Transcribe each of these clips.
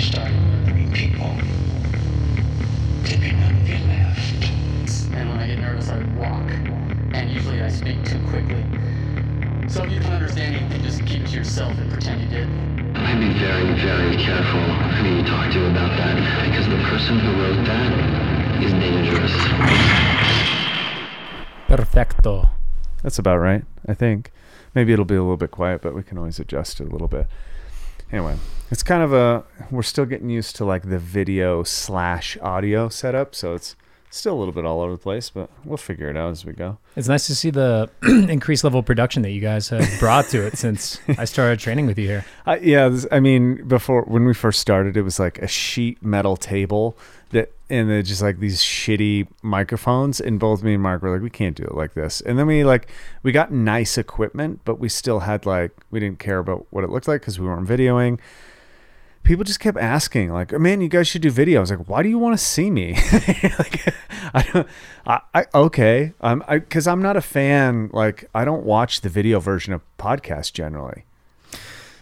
I started murdering people. Dipping none of you left. And when I get nervous, I walk. And usually I speak too quickly. So if you don't understand anything, just keep it to yourself and pretend you did. I'd be very, very careful who you talk to about that, because the person who wrote that is dangerous. Perfecto. That's about right, I think. Maybe it'll be a little bit quiet, but we can always adjust it a little bit. Anyway, it's kind of a we're still getting used to like the video slash audio setup, so it's still a little bit all over the place, but we'll figure it out as we go. It's nice to see the increased level of production that you guys have brought to it since I started training with you here. Uh, yeah, this, I mean, before when we first started, it was like a sheet metal table that, and then just like these shitty microphones. And both me and Mark were like, we can't do it like this. And then we like we got nice equipment, but we still had like we didn't care about what it looked like because we weren't videoing. People just kept asking, like, "Man, you guys should do video." I was like, "Why do you want to see me?" like, I don't. I, I okay. Um, I because I'm not a fan. Like, I don't watch the video version of podcasts generally.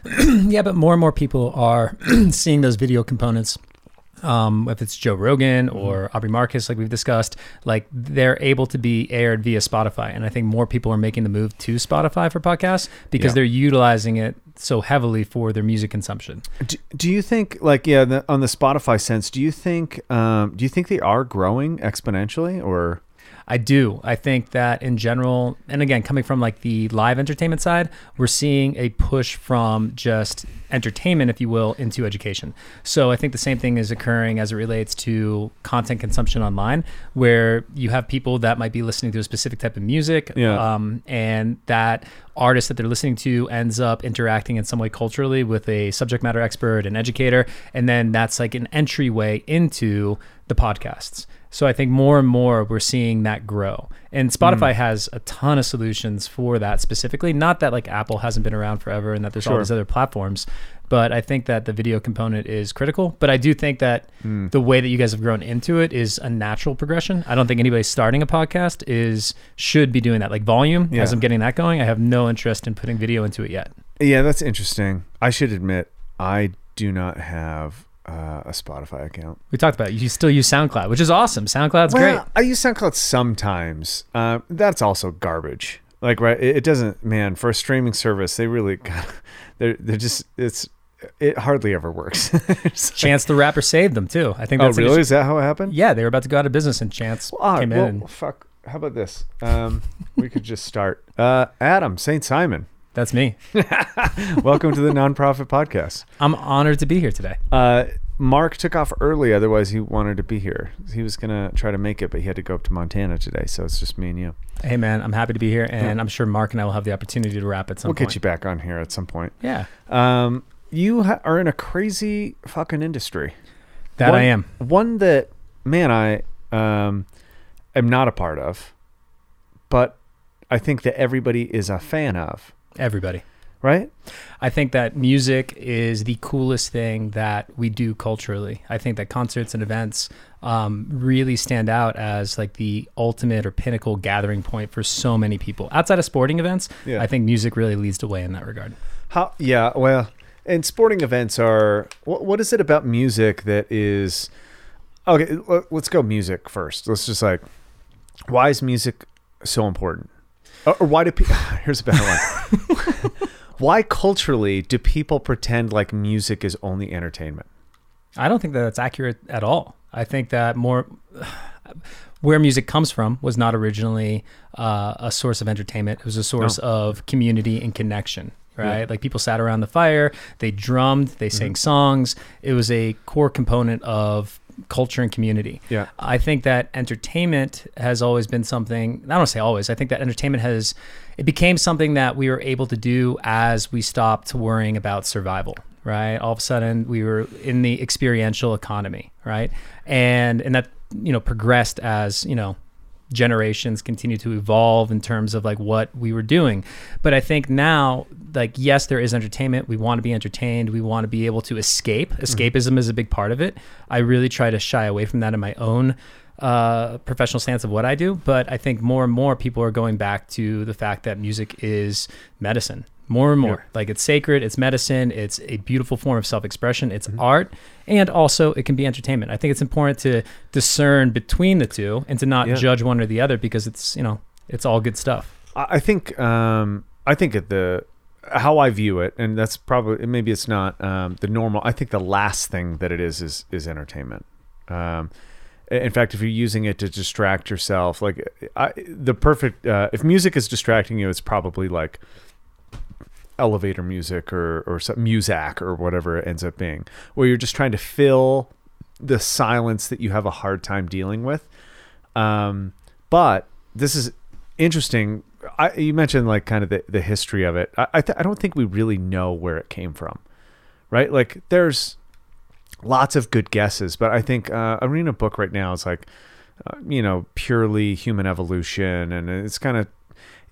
yeah, but more and more people are seeing those video components. Um, if it's Joe Rogan or Aubrey Marcus, like we've discussed, like they're able to be aired via Spotify, and I think more people are making the move to Spotify for podcasts because Yeah. they're utilizing it so heavily for their music consumption. Do, do you think like yeah the, on the Spotify sense? Do you think um, do you think they are growing exponentially or I do. I think that in general, and again, coming from like the live entertainment side, we're seeing a push from just entertainment, if you will, into education. So I think the same thing is occurring as it relates to content consumption online, where you have people that might be listening to a specific type of music, Yeah. um, and that artist that they're listening to ends up interacting in some way culturally with a subject matter expert, an educator, and then that's like an entryway into the podcasts. So I think more and more we're seeing that grow. And Spotify mm. has a ton of solutions for that specifically. Not that like Apple hasn't been around forever and that there's all these other platforms, but I think that the video component is critical. But I do think that mm. the way that you guys have grown into it is a natural progression. I don't think anybody starting a podcast is should be doing that. Like volume, Yeah. as I'm getting that going, I have no interest in putting video into it yet. yeah that's interesting. I should admit I do not have uh, a Spotify account. We talked about it. You still use SoundCloud, which is awesome. SoundCloud's well, great. I use SoundCloud sometimes. Uh, that's also garbage. Like right, it, it doesn't. Man, for a streaming service, they really they're they're just it's it hardly ever works. Chance the Rapper saved them too. I think oh that's a- really? Is that how it happened? yeah, they were about to go out of business and Chance Ah, came well, in and fuck. How about this? Um, we could just start. Uh, Adam Saint Simon, that's me. welcome to the nonprofit podcast. I'm honored to be here today. Uh, Mark took off early, otherwise he wanted to be here. He was gonna try to make it, but he had to go up to Montana today, so it's just me and you. Hey man, I'm happy to be here, and I'm sure Mark and I will have the opportunity to wrap at some we'll point. get you back on here at some point. Yeah, Um, you ha- are in a crazy fucking industry. that One- I am. One that, man, I um, am not a part of, but I think that everybody is a fan of. Everybody. Right? I think that music is the coolest thing that we do culturally. I think that concerts and events um, really stand out as like the ultimate or pinnacle gathering point for so many people. Outside of sporting events, Yeah. I think music really leads the way in that regard. How? Yeah. Well, and sporting events are. What, what is it about music that is? Okay, let's go music first. Let's just like, why is music so important? Or, why do people? Here's a better one. why culturally do people pretend like music is only entertainment? I don't think that that's accurate at all. I think that more where music comes from was not originally uh, a source of entertainment. It was a source of community and connection. Right, like people sat around the fire, they drummed, they sang songs. It was a core component of culture and community. Yeah. I think that entertainment has always been something. I don't say always. I think that entertainment has it became something that we were able to do as we stopped worrying about survival. Right. All of a sudden, we were in the experiential economy. Right. And and that you know progressed as you know generations continue to evolve in terms of like what we were doing. But I think now, like, yes, there is entertainment. We want to be entertained. We want to be able to escape. Escapism is a big part of it. I really try to shy away from that in my own uh, professional stance of what I do. But I think more and more people are going back to the fact that music is medicine. More and more. Like it's sacred, it's medicine, it's a beautiful form of self-expression, it's Mm-hmm. art, and also it can be entertainment. I think it's important to discern between the two and to not Yeah. judge one or the other because it's you know it's all good stuff. I I think um, I think at the how I view it, and that's probably maybe it's not um, the normal. I think the last thing that it is is is entertainment. Um, in fact, if you're using it to distract yourself, like I, the perfect uh, if music is distracting you, it's probably like elevator music or or some music or whatever it ends up being, where you're just trying to fill the silence that you have a hard time dealing with. Um, but this is interesting. I, you mentioned like kind of the, the history of it. I I, th- I don't think we really know where it came from, right? Like there's lots of good guesses, but I think uh, I'm reading a book right now. It's like uh, you know purely human evolution, and it's kind of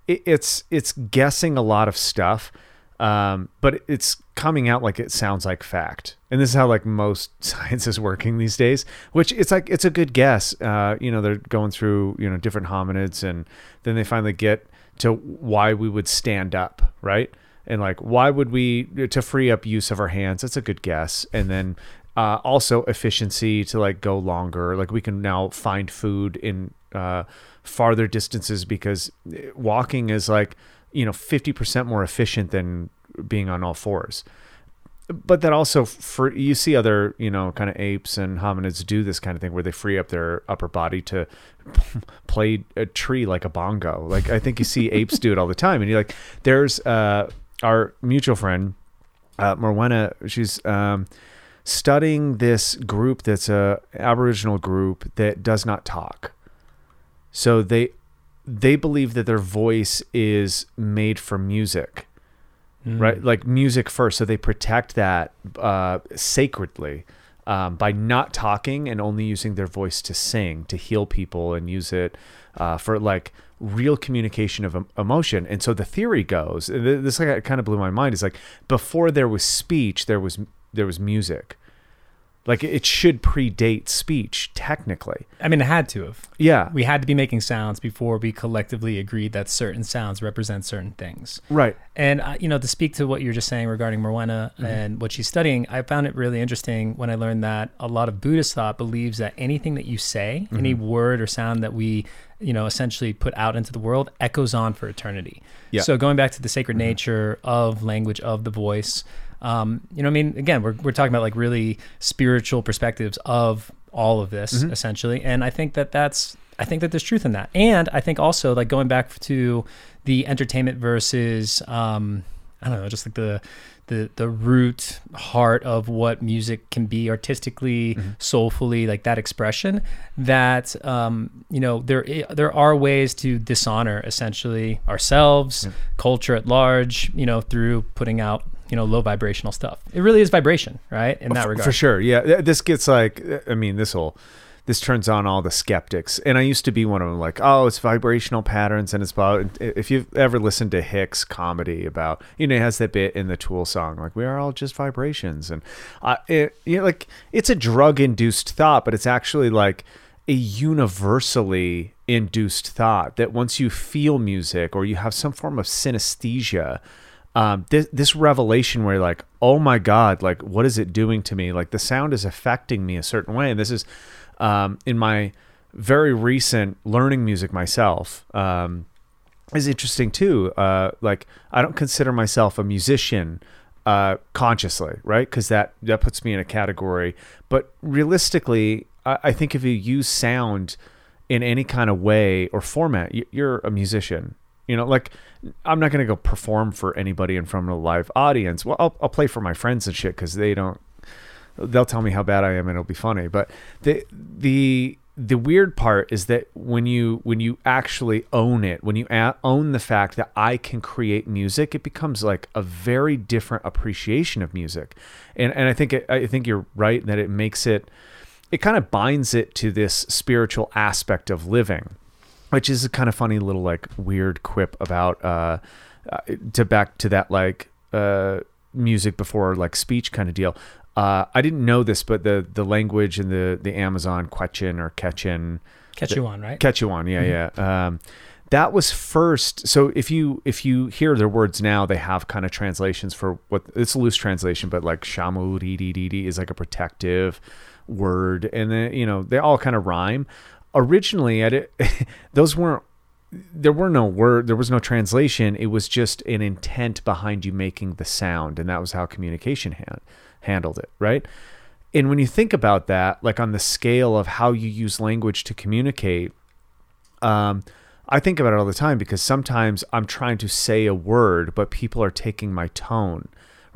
it, it's it's guessing a lot of stuff, um, but it's coming out like it sounds like fact. And this is how like most science is working these days. Which it's like it's a good guess. Uh, you know, they're going through you know different hominids, and then they finally get to why we would stand up, right? And like why would we to free up use of our hands? That's a good guess. And then uh, also efficiency to like go longer. Like we can now find food in uh, farther distances because walking is like you know 50% more efficient than being on all fours. But that also for you see other you know kind of apes and hominids do this kind of thing where they free up their upper body to play a tree like a bongo. Like i think you see apes do it all the time and you're like there's uh our mutual friend uh morwenna she's um studying this group that's a aboriginal group that does not talk. So they they believe that their voice is made for music right? Like music first. So they protect that uh, sacredly um, by not talking and only using their voice to sing to heal people and use it uh, for like real communication of emotion. And so the theory goes this like, kind of blew my mind is like before there was speech there was there was music like it should predate speech technically I mean, it had to have. yeah We had to be making sounds before we collectively agreed that certain sounds represent certain things. right And uh, you know, to speak to what you're just saying regarding Morwenna Mm-hmm. and what she's studying, I found it really interesting when I learned that a lot of Buddhist thought believes that anything that you say, any Mm-hmm. word or sound that we, you know, essentially put out into the world, echoes on for eternity. Yeah. So going back to the sacred nature of language of the voice, um, you know, I mean, again, we're we're talking about like really spiritual perspectives of all of this Mm-hmm. essentially, and I think that that's I think that there's truth in that, and I think also like going back to the entertainment versus um, I don't know, just like the the the root heart of what music can be artistically, soulfully, like that expression. That um, you know, there there are ways to dishonor essentially ourselves, culture at large. You know, through putting out you know low vibrational stuff. It really is vibration, right? In that regard, For sure. Yeah. This gets like, I mean, this whole this turns on all the skeptics. And I used to be one of them, like, oh, it's vibrational patterns. And it's about, if you've ever listened to Hicks comedy about, you know, he has that bit in the Tool song, like, we are all just vibrations. And I, it, you know, like, it's a drug induced thought, but it's actually like a universally induced thought that once you feel music or you have some form of synesthesia, um, this, this revelation where like, oh my God, like, what is it doing to me? Like, the sound is affecting me a certain way. And this is um, in my very recent learning music myself. Um, is interesting too. Uh, like, I don't consider myself a musician uh, consciously, right? Because that that puts me in a category. But realistically, I, I think if you use sound in any kind of way or format, you, you're a musician. You know, like I'm not gonna go perform for anybody in front of a live audience. Well, I'll, I'll play for my friends and shit because they don't. They'll tell me how bad I am and it'll be funny. But the the the weird part is that when you when you actually own it, when you a- own the fact that I can create music, it becomes like a very different appreciation of music. And and I think it, I think you're right that it makes it it kind of binds it to this spiritual aspect of living which is a kind of funny little like weird quip about uh, uh to back to that like uh music before like speech kind of deal uh i didn't know this but the the language in the the amazon quechin or quechin on, right? Quechuan, yeah, yeah. Um, that was first. So if you if you hear their words now, they have kind of translations for what it's a loose translation, but like shamu is like a protective word, and then you know they all kind of rhyme. Originally, I did, those weren't there were no word there was no translation. It was just an intent behind you making the sound and that was how communication hand, handled it right? And when you think about that like on the scale of how you use language to communicate um, i think about it all the time because sometimes i'm trying to say a word but people are taking my tone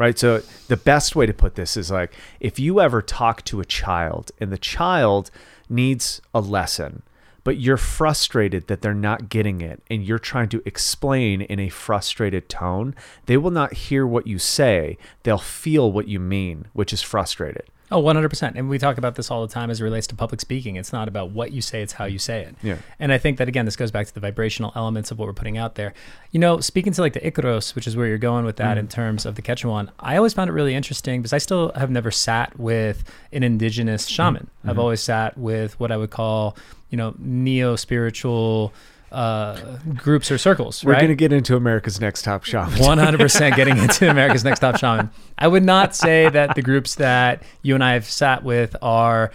right? So the best way to put this is like if you ever talk to a child and the child needs a lesson but you're frustrated that they're not getting it and you're trying to explain in a frustrated tone, they will not hear what you say. They'll feel what you mean, which is frustrated. Oh, 100%. And we talk about this all the time as it relates to public speaking. It's not about what you say, it's how you say it. Yeah. And I think that, again, this goes back to the vibrational elements of what we're putting out there. You know, speaking to like the Icaros, which is where you're going with that mm. in terms of the Quechuan, I always found it really interesting because I still have never sat with an indigenous shaman. Mm-hmm. I've always sat with what I would call, you know, neo spiritual uh, groups or circles. We're right? going to get into America's Next Top Shaman. 100% getting into America's Next Top Shaman. I would not say that the groups that you and I have sat with are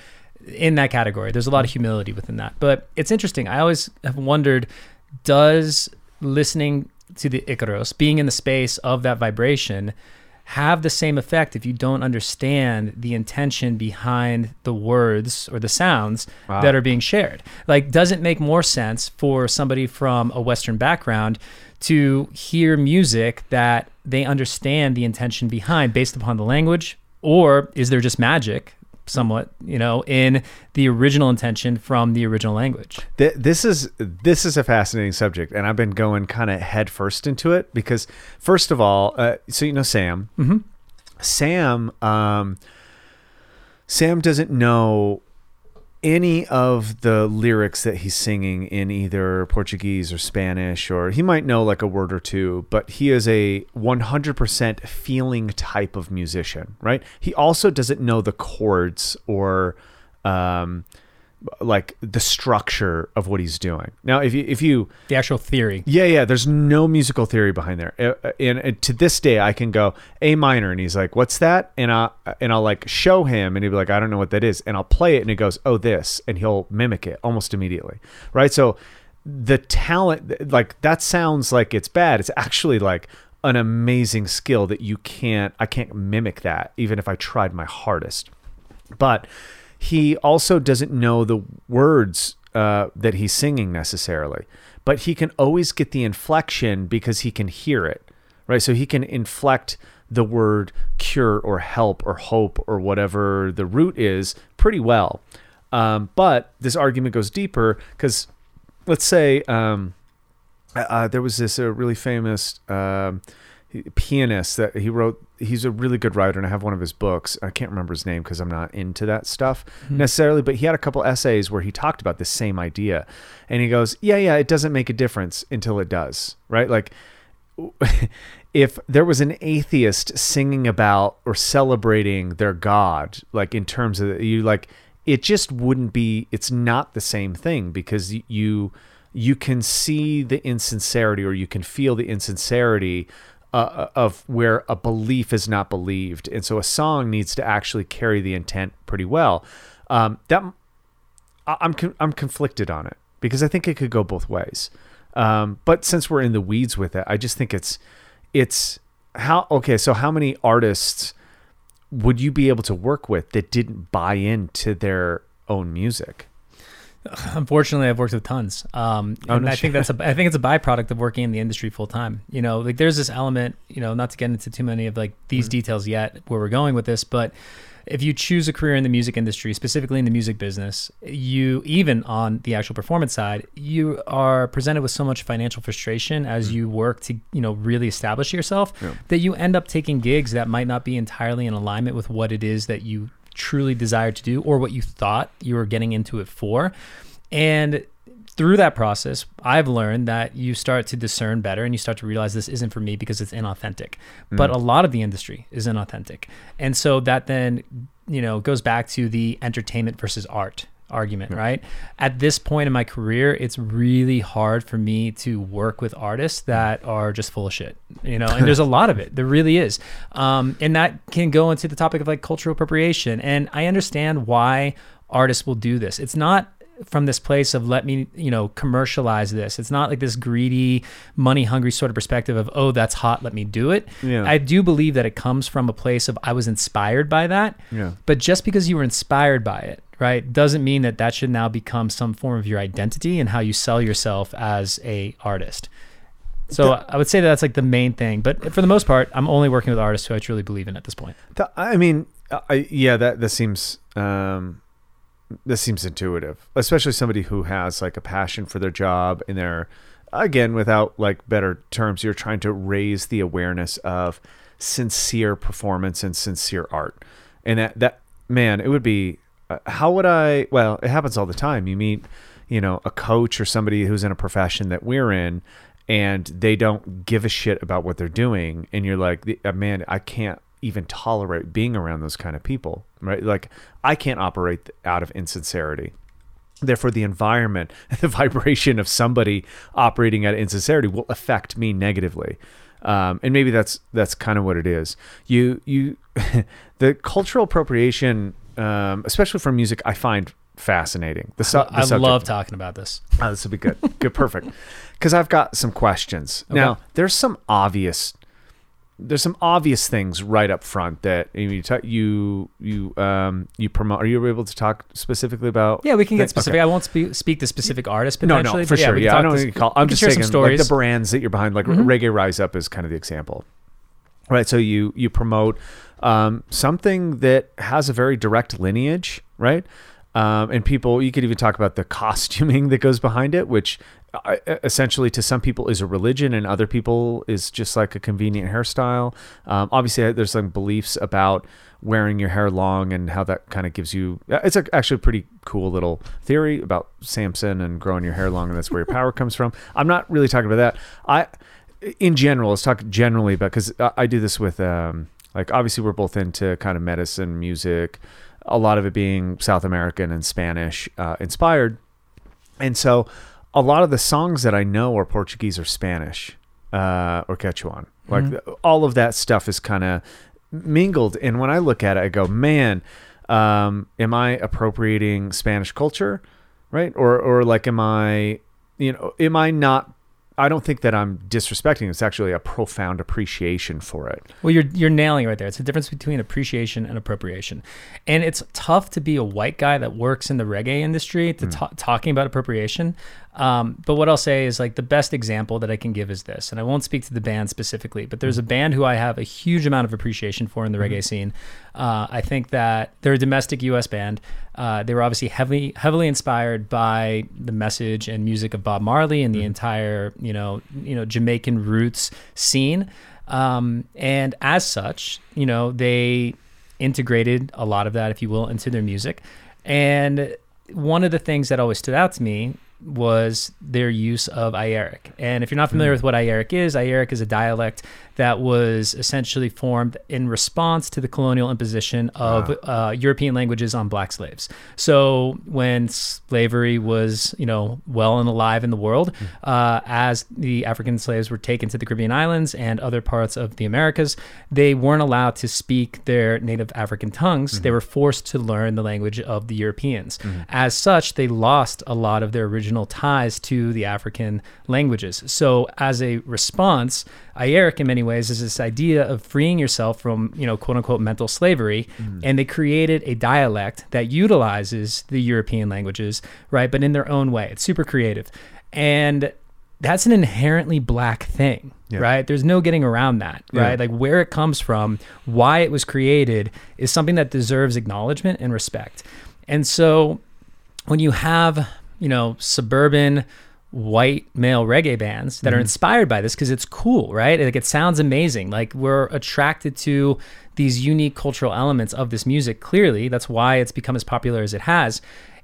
in that category. There's a lot of humility within that. But it's interesting. I always have wondered does listening to the Icaros, being in the space of that vibration, have the same effect if you don't understand the intention behind the words or the sounds wow. that are being shared. Like, does it make more sense for somebody from a Western background to hear music that they understand the intention behind based upon the language? Or is there just magic somewhat, you know, in the original intention from the original language. This is this is a fascinating subject, and I've been going kind of head first into it because, first of all, uh, so you know Sam. Mm-hmm. Sam, um, Sam doesn't know any of the lyrics that he's singing in either Portuguese or Spanish, or he might know like a word or two, but he is a 100% feeling type of musician, right? He also doesn't know the chords or, um, like the structure of what he's doing. Now, if you if you the actual theory, yeah, yeah, there's no musical theory behind there. Uh, uh, and, and, to this day, I can go A minor, and he's like, "What's that?" And I and I'll like show him, and he'll be like, "I don't know what that is," and I'll play it, and he goes, "Oh, this," and he'll mimic it almost immediately, right? So the talent, like that, sounds like it's bad. It's actually like an amazing skill that you can't. I can't mimic that, even if I tried my hardest. But he also doesn't know the words uh, that he's singing necessarily, but he can always get the inflection because he can hear it, right? So he can inflect the word cure or help or hope or whatever the root is pretty well. Um, but this argument goes deeper because let's say um, uh, there was this uh, really famous. Um, pianist that he wrote he's a really good writer and i have one of his books i can't remember his name because i'm not into that stuff mm-hmm. necessarily but he had a couple essays where he talked about the same idea and he goes yeah yeah it doesn't make a difference until it does right like if there was an atheist singing about or celebrating their god like in terms of you like it just wouldn't be it's not the same thing because you you can see the insincerity or you can feel the insincerity uh, of where a belief is not believed, and so a song needs to actually carry the intent pretty well. Um, that I'm I'm conflicted on it because I think it could go both ways. Um, but since we're in the weeds with it, I just think it's it's how okay. So how many artists would you be able to work with that didn't buy into their own music? Unfortunately, I've worked with tons, um, oh, and no I think that's a I think it's a byproduct of working in the industry full time. You know, like there's this element, you know, not to get into too many of like these mm details yet, where we're going with this, but if you choose a career in the music industry, specifically in the music business, you even on the actual performance side, you are presented with so much financial frustration as mm you work to, you know, really establish yourself yeah. that you end up taking gigs that might not be entirely in alignment with what it is that you truly desired to do or what you thought you were getting into it for. And through that process, I've learned that you start to discern better and you start to realize this isn't for me because it's inauthentic. Mm. But a lot of the industry is inauthentic. And so that then, you know, goes back to the entertainment versus art argument, right? At this point in my career, it's really hard for me to work with artists that are just full of shit, you know, and there's a lot of it. There really is. Um, and that can go into the topic of like cultural appropriation. And I understand why artists will do this. It's not from this place of let me you know commercialize this. It's not like this greedy money hungry sort of perspective of oh that's hot let me do it. Yeah. i do believe that it comes from a place of i was inspired by that. Yeah. but just because you were inspired by it right doesn't mean that that should now become some form of your identity and how you sell yourself as a artist. So i would say that that's like the main thing but for the most part i'm only working with artists who i truly believe in at this point. Th- I mean, I, yeah, that that seems um, this seems intuitive, especially somebody who has like a passion for their job and they're again without like better terms, you're trying to raise the awareness of sincere performance and sincere art, and that that man, it would be uh, how would I? Well, it happens all the time. You meet, you know, a coach or somebody who's in a profession that we're in. And they don't give a shit about what they're doing, and you're like, "Uh, man, I can't even tolerate being around those kind of people, right? Like I can't operate out of insincerity. Therefore, the environment, the vibration of somebody operating out of insincerity will affect me negatively. Um, and maybe that's that's kind of what it is. You you, the cultural appropriation, um, especially from music, I find fascinating. The, su- the i love talking about this Oh, this will be good. Good, perfect. Because I've got some questions. Now, there's some obvious, there's some obvious things right up front that you ta- you you um you promote. Are you able to talk specifically about? Yeah, we can get specific. Okay. I won't speak, speak to specific artists No, potentially. no, for but yeah, sure. Yeah, I talk don't to- call. I'm just saying, like the. Mm-hmm. brands that you're behind, like Reggae Rise Up is kind of the example, right? So you you promote um, something that has a very direct lineage, right? Um, and people, you could even talk about the costuming that goes behind it, which essentially to some people is a religion, and other people is just like a convenient hairstyle. Um, obviously, there's some beliefs about wearing your hair long and how that kind of gives you. uh, It's actually a pretty cool little theory about Samson and growing your hair long, and that's where your power comes from. I'm not really talking about that. I, in general, let's talk generally about because I, I do this with um, like obviously we're both into kind of medicine, music, a lot of it being South American and Spanish uh, inspired, and so a lot of the songs that I know are Portuguese or Spanish uh, or Quechuan. Like th- all of that stuff is kind of mingled. And when I look at it, I go, man, um, am I appropriating Spanish culture, right? Or or like, am I, you know, am I not? I don't think that I'm disrespecting. It's actually a profound appreciation for it. Well, you're you're nailing it right there. It's the difference between appreciation and appropriation, and it's tough to be a white guy that works in the reggae industry to ta- talking about appropriation. Um, but what I'll say is like the best example that I can give is this, and I won't speak to the band specifically, but there's a band who I have a huge amount of appreciation for in the reggae scene. Uh, I think that they're a domestic U.S. band. Uh, they were obviously heavily heavily inspired by the message and music of Bob Marley and the entire you know you know Jamaican roots scene. Um, and as such, you know, they integrated a lot of that, if you will, into their music. And one of the things that always stood out to me was their use of Iyaric. And if you're not familiar hmm. with what Iyaric is, Iyaric is a dialect that was essentially formed in response to the colonial imposition of uh, European languages on black slaves. So when slavery was, you know, well and alive in the world, uh, as the African slaves were taken to the Caribbean islands and other parts of the Americas, they weren't allowed to speak their native African tongues. They were forced to learn the language of the Europeans. As such, they lost a lot of their original ties to the African languages. So as a response, Iyaric in many ways is this idea of freeing yourself from, you know, quote unquote mental slavery. Mm-hmm. And they created a dialect that utilizes the European languages, right? But in their own way. It's super creative. And that's an inherently black thing, Yeah. right? There's no getting around that, Yeah. right? Like where it comes from, why it was created is something that deserves acknowledgement and respect. And so when you have, you know, suburban white male reggae bands that are mm-hmm. inspired by this because it's cool, right? Like it sounds amazing. Like we're attracted to these unique cultural elements of this music. Clearly, that's why it's become as popular as it has.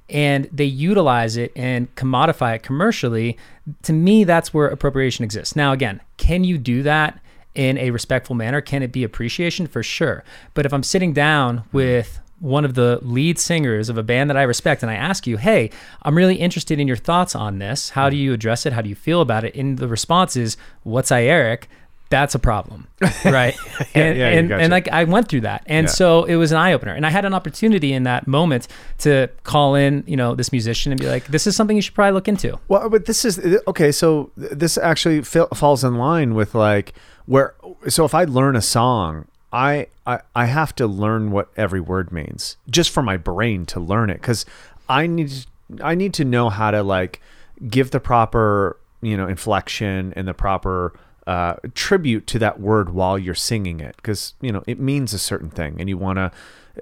And they utilize it and commodify it commercially. To me, that's where appropriation exists. Now, again, can you do that in a respectful manner? Can it be appreciation? For sure. But if I'm sitting down with one of the lead singers of a band that I respect and I ask you, "Hey, I'm really interested in your thoughts on this. How do you address it? How do you feel about it?" And the response is, "What's Iyaric?" That's a problem, right? and yeah, and, gotcha. and like I went through that, and Yeah. so it was an eye opener. And I had an opportunity in that moment to call in, you know, this musician and be like, "This is something you should probably look into." Well, but this is okay. So this actually fa- falls in line with like where. So if I learn a song, I, I I have to learn what every word means just for my brain to learn it because I need I need to know how to like give the proper you know inflection and the proper uh, tribute to that word while you're singing it because you know it means a certain thing and you want to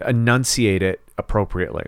enunciate it appropriately.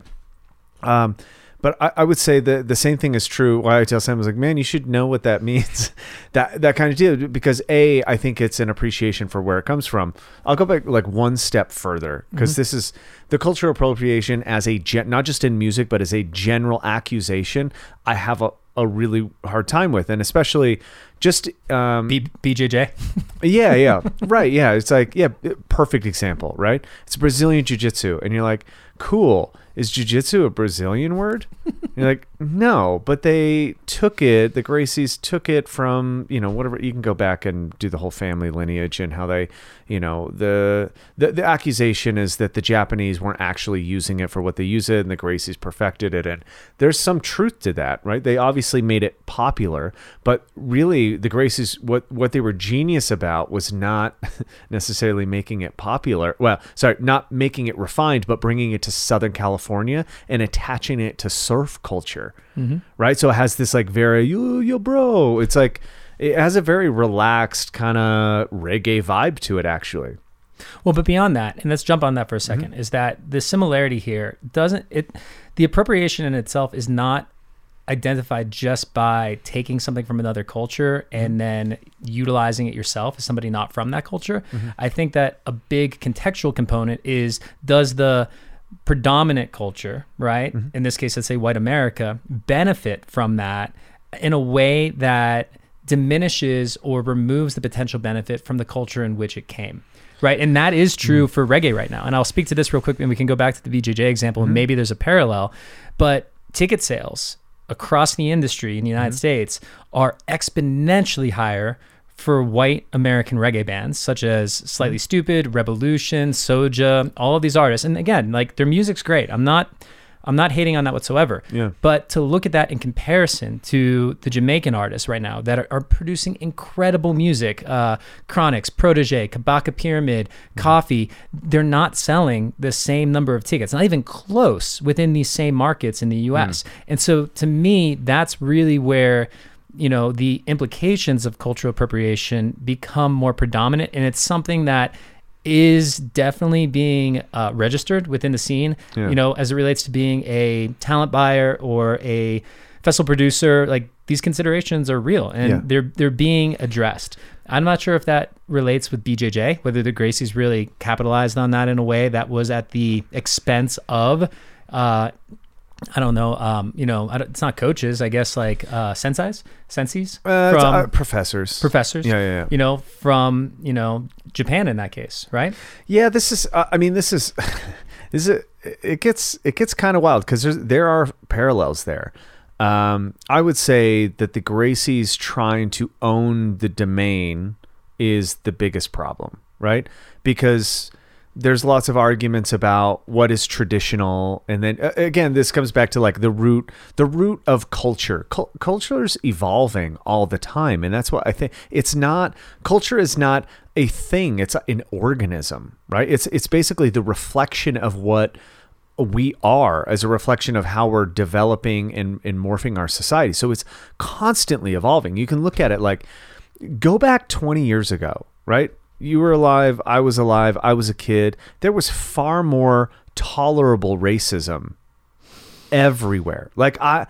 Um, but I, I would say that the same thing is true. Why I tell Sam I was like, man, you should know what that means, that that kind of deal. Because a, I think it's an appreciation for where it comes from. I'll go back like one step further because this is the cultural appropriation as a gen- not just in music but as a general accusation. I have a, a really hard time with, and especially just um, B- BJJ. yeah, yeah. right, yeah. It's like, yeah, perfect example, right? It's Brazilian jiu-jitsu and you're like, "Cool. Is jiu-jitsu a Brazilian word?" you're like, "No, but they took it, the Gracies took it from, you know, whatever you can go back and do the whole family lineage and how they, you know, the the, the accusation is that the Japanese weren't actually using it for what they use it and the Gracies perfected it and there's some truth to that, right? They obviously made it popular, but really the Gracies what what they were genius about was not necessarily making it popular. Well, sorry, not making it refined, but bringing it to Southern California and attaching it to surf culture, mm-hmm. right? So it has this like very yo yo bro. It's like it has a very relaxed kind of reggae vibe to it, actually. Well, but beyond that, and let's jump on that for a 2nd Mm-hmm. is that the similarity here doesn't it the appropriation in itself is not identified just by taking something from another culture Mm-hmm. and then utilizing it yourself as somebody not from that culture. Mm-hmm. I think that a big contextual component is does the predominant culture, right? Mm-hmm. In this case, let's say white America, benefit from that in a way that diminishes or removes the potential benefit from the culture in which it came. Right. And that is true mm. for reggae right now. And I'll speak to this real quick and we can go back to the BJJ example and mm-hmm. maybe there's a parallel. But ticket sales across the industry in the United mm-hmm. States are exponentially higher for white American reggae bands such as Slightly mm. Stupid, Rebelution, Soja, all of these artists. And again, like their music's great. I'm not I'm not hating on that whatsoever. Yeah. But to look at that in comparison to the Jamaican artists right now that are, are producing incredible music, uh, Chronixx, Protoje, Kabaka Pyramid, Koffee, they're not selling the same number of tickets, not even close within these same markets in the US. And so to me, that's really where you know the implications of cultural appropriation become more predominant and it's something that is definitely being uh, registered within the scene Yeah. you know as it relates to being a talent buyer or a festival producer like these considerations are real and Yeah. they're they're being addressed i'm not sure if that relates with bjj whether the gracies really capitalized on that in a way that was at the expense of uh I don't know. Um, you know, I don't, it's not coaches. I guess like uh, senseis, senseis Uh, from uh, professors. professors. Yeah, yeah, yeah. You know, from you know Japan in that case, right? Yeah, this is. Uh, I mean, this is. This is. It gets. It gets kind of wild because there are parallels there. Um, I would say that the Gracies trying to own the domain is the biggest problem, right? Because there's lots of arguments about what is traditional. And then uh, again this comes back to like the root the root of culture. Cul- is evolving all the time. And that's what i think it's not culture is not a thing. It's an organism right? It's it's basically the reflection of what we are as a reflection of how we're developing and, and morphing our society. So it's constantly evolving. You can look at it like go back 20 years ago, right? You were alive, I was alive, I was a kid. There was far more tolerable racism everywhere. Like I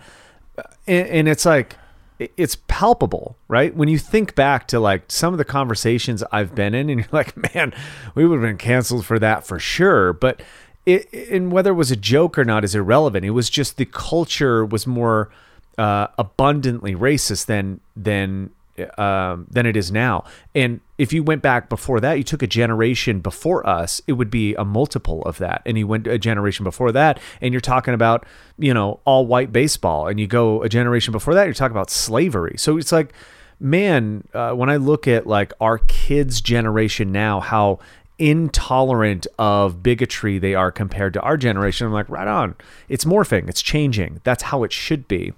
and, and it's like it's palpable, right? When you think back to like some of the conversations I've been in and you're like, man, we would have been canceled for that for sure, but it, and whether it was a joke or not is irrelevant. It was just the culture was more uh, abundantly racist than than um, than it is now. And if you went back before that, you took a generation before us, it would be a multiple of that. And you went a generation before that, and you're talking about you know all white baseball, and you go a generation before that, you're talking about slavery. So it's like, man, uh, when I look at like our kids' generation now, how intolerant of bigotry they are compared to our generation. I'm like, right on. It's morphing. It's changing. That's how it should be.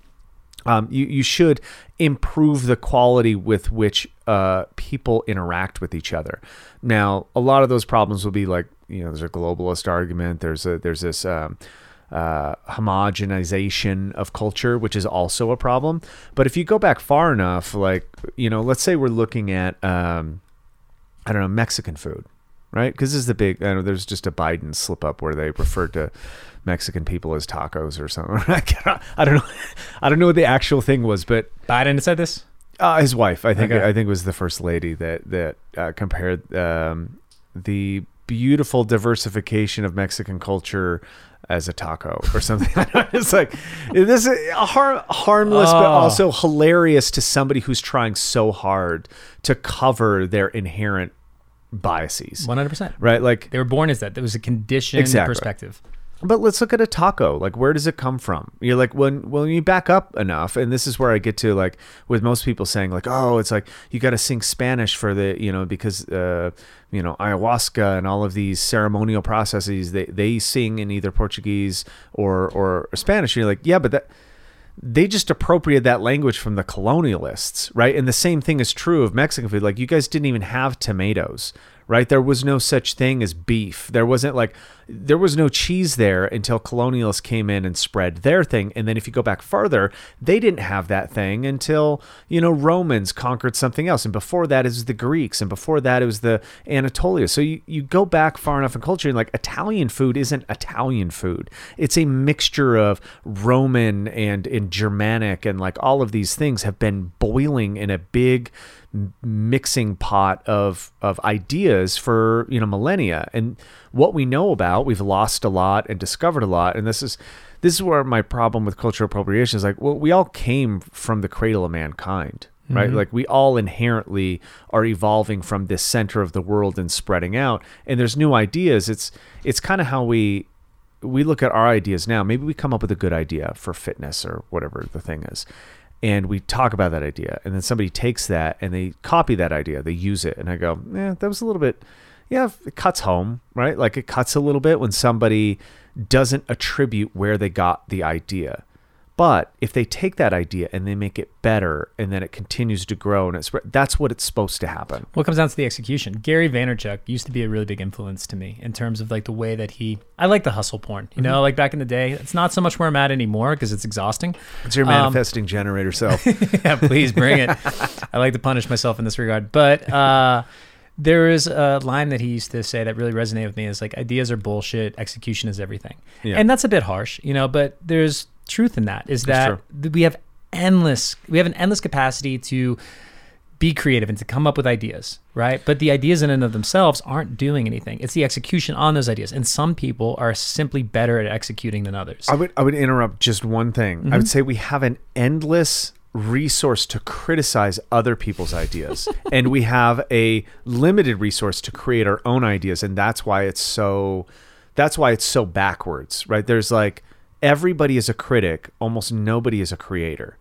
Um, you, you should improve the quality with which uh, people interact with each other. Now, a lot of those problems will be like, you know, there's a globalist argument. There's a there's this um, uh, homogenization of culture, which is also a problem. But if you go back far enough, like you know, let's say we're looking at um, I don't know Mexican food, right? Because this is the big. I know there's just a Biden slip up where they refer to Mexican people as tacos or something. I don't know. I don't know what the actual thing was, but Biden said this. uh, his wife, I think, Okay. I think was the first lady that that uh, compared um, the beautiful diversification of Mexican culture as a taco or something. it's like this is har- harmless, but Oh. also hilarious to somebody who's trying so hard to cover their inherent biases. One hundred percent. Right, like They were born as that. There was a conditioned Exactly. perspective. But let's look at a taco. Like, where does it come from? You're like, when when you back up enough, and this is where I get to like with most people saying like, oh, it's like you got to sing Spanish for the you know because uh, you know ayahuasca and all of these ceremonial processes they they sing in either Portuguese or or Spanish. And you're like, yeah, but that they just appropriated that language from the colonialists, right? And the same thing is true of Mexican food. Like you guys didn't even have tomatoes, right? There was no such thing as beef. There wasn't like there was no cheese there until colonialists came in and spread their thing. And then if you go back further, they didn't have that thing until, you know, Romans conquered something else. And before that was the Greeks, and before that it was the Anatolia. So you, you go back far enough in culture and like Italian food isn't Italian food. It's a mixture of Roman and, and Germanic and like all of these things have been boiling in a big mixing pot of of ideas for you know millennia and what we know about we've lost a lot and discovered a lot and this is this is where my problem with cultural appropriation is like well we all came from the cradle of mankind right mm-hmm. like we all inherently are evolving from this center of the world and spreading out and there's new ideas it's it's kind of how we we look at our ideas now. Maybe we come up with a good idea for fitness or whatever the thing is. And we talk about that idea. And then somebody takes that and they copy that idea. They use it. And I go, yeah, that was a little bit, yeah, it cuts home, right? Like it cuts a little bit when somebody doesn't attribute where they got the idea. But if they take that idea and they make it better and then it continues to grow and it's that's what it's supposed to happen. What comes down to the execution? Gary Vaynerchuk used to be a really big influence to me in terms of like the way that he. I like the hustle porn. You know, like back in the day. It's not so much where I'm at anymore because it's exhausting. It's your Um, manifesting generator self. yeah, please bring it. I like to punish myself in this regard. But uh, there is a line that he used to say that really resonated with me is like, ideas are bullshit, execution is everything. Yeah. And that's a bit harsh, you know, but there's truth in that is that we have endless, we have an endless capacity to be creative and to come up with ideas, right? But the ideas in and of themselves aren't doing anything. It's the execution on those ideas. And some people are simply better at executing than others. I would I would interrupt just one thing. I Mm-hmm. would say we have an endless resource to criticize other people's ideas and we have a limited resource to create our own ideas and that's why it's so that's why it's so backwards, right? There's like everybody is a critic, almost nobody is a creator.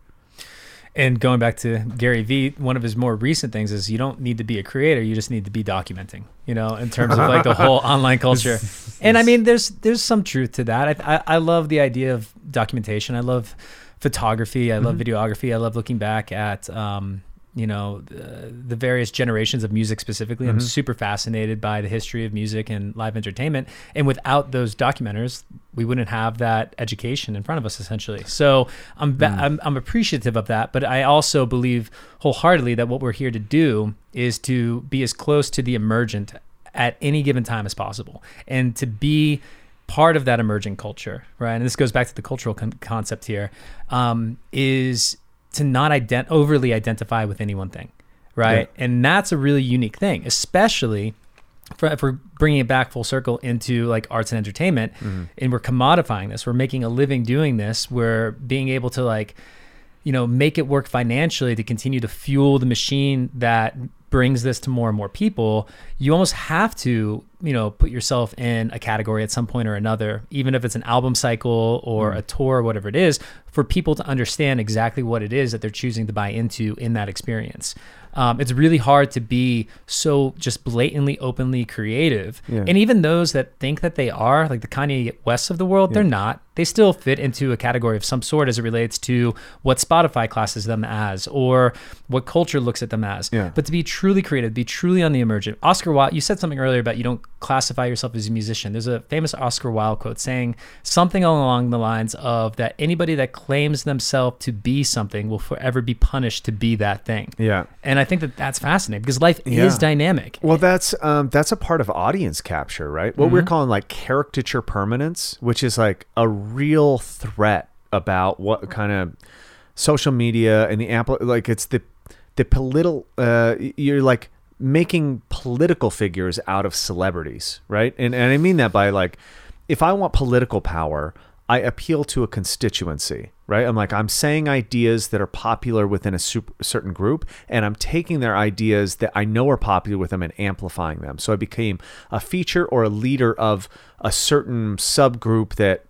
And going back to Gary Vee, one of his more recent things is you don't need to be a creator; you just need to be documenting. You know, in terms of like the whole online culture. And I mean, there's there's some truth to that. I I, I love the idea of documentation. I love photography. I love mm-hmm. videography. I love looking back at um, you know the, the various generations of music specifically. I'm mm-hmm. super fascinated by the history of music and live entertainment. And without those documenters, we wouldn't have that education in front of us essentially. So I'm ba- mm. I'm, I'm appreciative of that, but I also believe wholeheartedly that what we're here to do is to be as close to the emergent at any given time as possible, and to be part of that emerging culture, right? And this goes back to the cultural con- concept here, um, is to not ident- overly identify with any one thing, right? And that's a really unique thing, especially for, if we're bringing it back full circle into like arts and entertainment, and we're commodifying this. We're making a living doing this. We're being able to like you know, make it work financially to continue to fuel the machine that brings this to more and more people, you almost have to, you know, put yourself in a category at some point or another, even if it's an album cycle or a tour or whatever it is, for people to understand exactly what it is that they're choosing to buy into in that experience. Um, it's really hard to be so just blatantly, openly creative. Yeah. And even those that think that they are, like the Kanye West of the world, they're not. They still fit into a category of some sort as it relates to what Spotify classes them as or what culture looks at them as. Yeah. But to be truly creative, be truly on the emergent. Oscar Wilde, you said something earlier about you don't classify yourself as a musician. There's a famous Oscar Wilde quote saying something along the lines of that anybody that claims themselves to be something will forever be punished to be that thing. Yeah. And I think that that's fascinating because life Yeah. is dynamic. Well, that's um, that's a part of audience capture, right? What we're calling like caricature permanence, which is like a real threat about what kind of social media and the ampli like it's the the political uh, you're like making political figures out of celebrities, right? And and I mean that by like if I want political power, I appeal to a constituency, right? I'm like, I'm saying ideas that are popular within a super, certain group, and I'm taking their ideas that I know are popular with them and amplifying them. So I became a feature or a leader of a certain subgroup that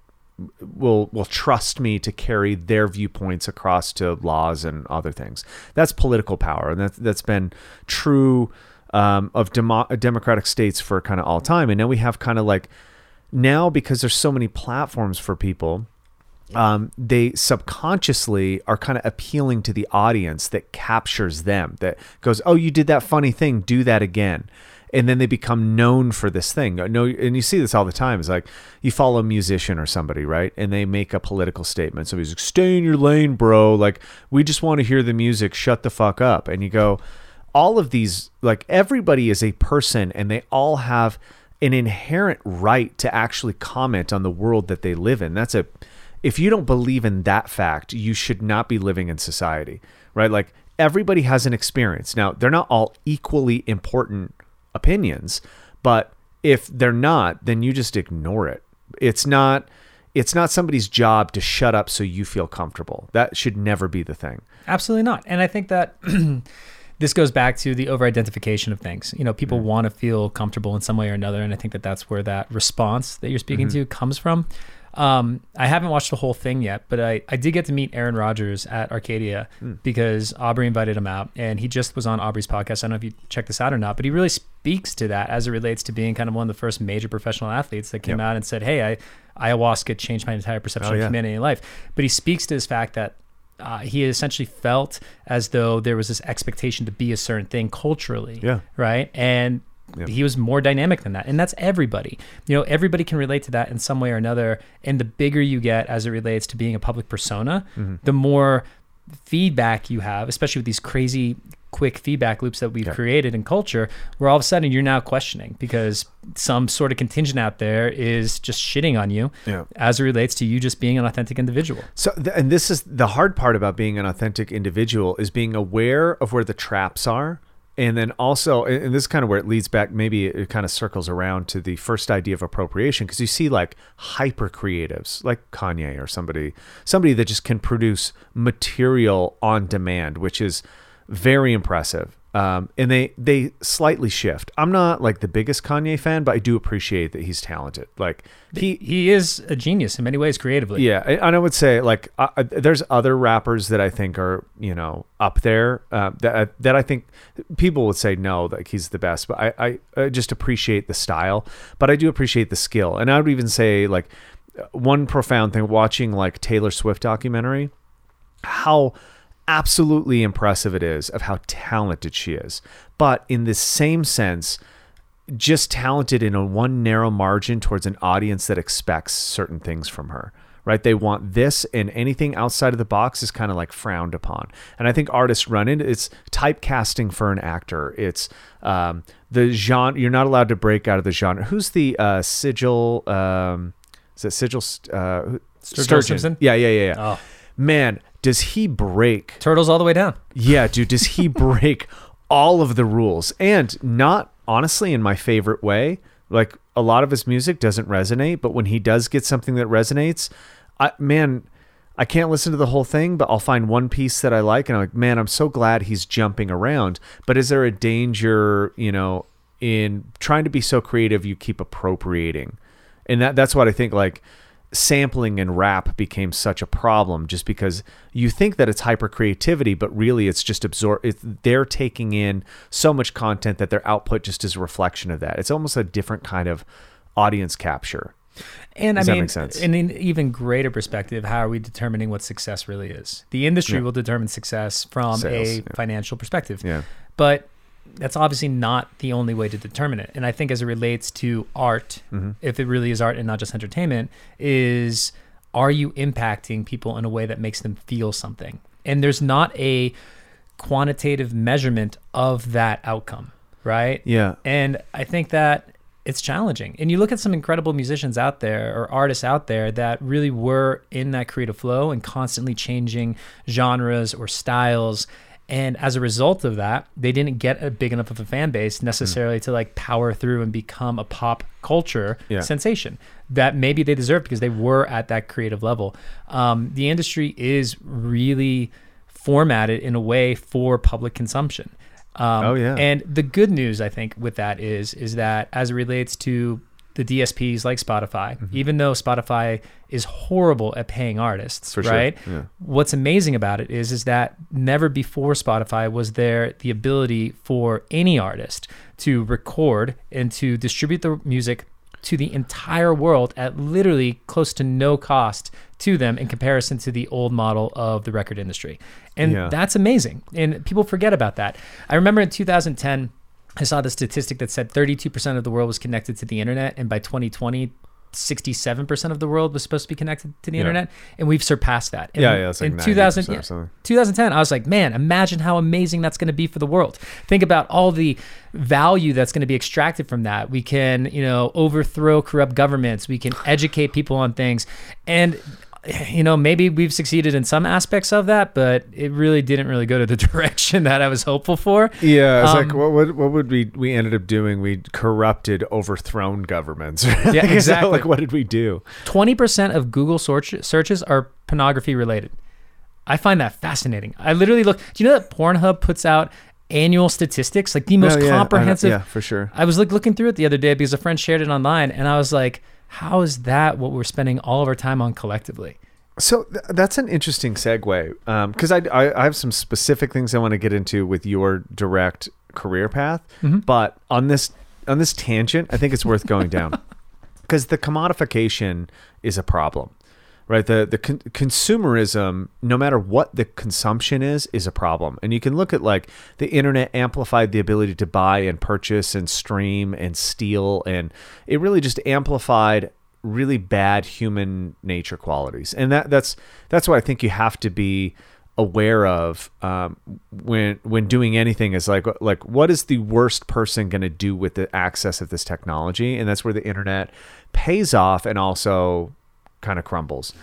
will will trust me to carry their viewpoints across to laws and other things. That's political power, and that's that's been true um, of demo- democratic states for kind of all time. And now we have kind of like now because there's so many platforms for people um, they subconsciously are kind of appealing to the audience that captures them that goes oh you did that funny thing do that again and then they become known for this thing. No and you see this all the time. It's like you follow a musician or somebody right? And they make a political statement. Somebody's like stay in your lane bro. Like we just want to hear the music. Shut the fuck up. And you go all of these like everybody is a person and they all have an inherent right to actually comment on the world that they live in. That's a if you don't believe in that fact you should not be living in society right? Like everybody has an experience. Now they're not all equally important opinions but if they're not then you just ignore it it's not it's not somebody's job to shut up so you feel comfortable that should never be the thing Absolutely not. And I think that this goes back to the over identification of things. You know, people mm. want to feel comfortable in some way or another. And I think that that's where that response that you're speaking mm-hmm. to comes from. Um, I haven't watched the whole thing yet, but I, I did get to meet Aaron Rodgers at Arcadia because Aubrey invited him out and he just was on Aubrey's podcast. I don't know if you checked this out or not, but he really speaks to that as it relates to being kind of one of the first major professional athletes that came Yep. out and said, Hey, I, ayahuasca changed my entire perception Oh, of humanity and life. But he speaks to this fact that uh, he essentially felt as though there was this expectation to be a certain thing culturally. Yeah. Right. And Yeah. he was more dynamic than that. And that's everybody. You know, everybody can relate to that in some way or another. And the bigger you get as it relates to being a public persona, Mm-hmm. the more feedback you have, especially with these crazy quick feedback loops that we've Yeah. created in culture, where all of a sudden you're now questioning because some sort of contingent out there is just shitting on you Yeah. as it relates to you just being an authentic individual. So, th- and this is the hard part about being an authentic individual is being aware of where the traps are. And then also, and this is kind of where it leads back, maybe it kind of circles around to the first idea of appropriation, because you see like hyper creatives like Kanye or somebody, somebody that just can produce material on demand, which is very impressive. Um, and they they slightly shift. I'm not like the biggest Kanye fan, but I do appreciate that he's talented. Like he He is a genius in many ways creatively. yeah, and I would say like uh, uh, there's other rappers that I think are you know up there uh, that that I think people would say no, like he's the best, but I, I I just appreciate the style, but I do appreciate the skill, and I would even say like uh, one profound thing watching like Taylor Swift documentary, how absolutely impressive it is of how talented she is, but in the same sense just talented in a one narrow margin towards an audience that expects certain things from her right they want this and anything outside of the box is kind of like frowned upon and i think artists run into it's typecasting for an actor it's um, the genre you're not allowed to break out of the genre who's the uh, sigil um, is it sigil uh, Sturgill Simpson? yeah yeah yeah, yeah. Oh. man does he break Turtles all the way down. yeah, dude, does he break all of the rules? And not honestly in my favorite way. Like a lot of his music doesn't resonate, but when he does get something that resonates, I man, I can't listen to the whole thing, but I'll find one piece that I like, and I'm like, man, I'm so glad he's jumping around. But is there a danger, you know, in trying to be so creative you keep appropriating? And that that's what I think like sampling and rap became such a problem just because you think that it's hyper creativity but really it's just absorb it's, they're taking in so much content that their output just is a reflection of that it's almost a different kind of audience capture And Does I that mean, in an even greater perspective, how are we determining what success really is? The industry Yeah. will determine success from Sales, a yeah. financial perspective. Yeah. But that's obviously not the only way to determine it. And I think as it relates to art, Mm-hmm. if it really is art and not just entertainment, is are you impacting people in a way that makes them feel something? And there's not a quantitative measurement of that outcome, right? Yeah. And I think that it's challenging. And you look at some incredible musicians out there or artists out there that really were in that creative flow and constantly changing genres or styles. And as a result of that, they didn't get a big enough of a fan base necessarily to like power through and become a pop culture Yeah. sensation that maybe they deserved because they were at that creative level. Um, the industry is really formatted in a way for public consumption. Um, Oh, yeah. And the good news, I think, with that is is that as it relates to the DSPs like Spotify, Mm-hmm. even though Spotify is horrible at paying artists, For sure, right? yeah. What's amazing about it is is that never before Spotify was there the ability for any artist to record and to distribute the music to the entire world at literally close to no cost to them in comparison to the old model of the record industry. And Yeah. that's amazing. And people forget about that. I remember in 2010, I saw the statistic that said 32% of the world was connected to the internet. And by 2020, 67% of the world was supposed to be connected to the Yeah. internet. And we've surpassed that. And Yeah, yeah, like in 2000, or something. 2010, I was like, man, imagine how amazing that's going to be for the world. Think about all the value that's going to be extracted from that. We can, you know, overthrow corrupt governments. We can educate people on things. And, you know, maybe we've succeeded in some aspects of that, but it really didn't really go to the direction that I was hopeful for. Yeah, it's Um, like what would what would we we ended up doing? We corrupted, overthrown governments. Yeah, Like, is that, exactly. Like what did we do? 20% of Google search, searches are pornography related. I find that fascinating. I literally look, do you know that Pornhub puts out annual statistics, like the most Yeah, yeah, comprehensive? yeah, for sure. I was like looking through it the other day because a friend shared it online, and I was like, "How is that what we're spending all of our time on collectively?" So th- that's an interesting segue because I, I I have some specific things I want to get into with your direct career path, Mm-hmm. but on this on this tangent, I think it's worth going down because the commodification is a problem, right? The the con- consumerism, no matter what the consumption is, is a problem, and you can look at like the internet amplified the ability to buy and purchase and stream and steal, and it really just amplified really bad human nature qualities, and that that's that's what I think you have to be aware of um, when when doing anything is like like what is the worst person going to do with the access of this technology? And that's where the internet pays off and also kind of crumbles.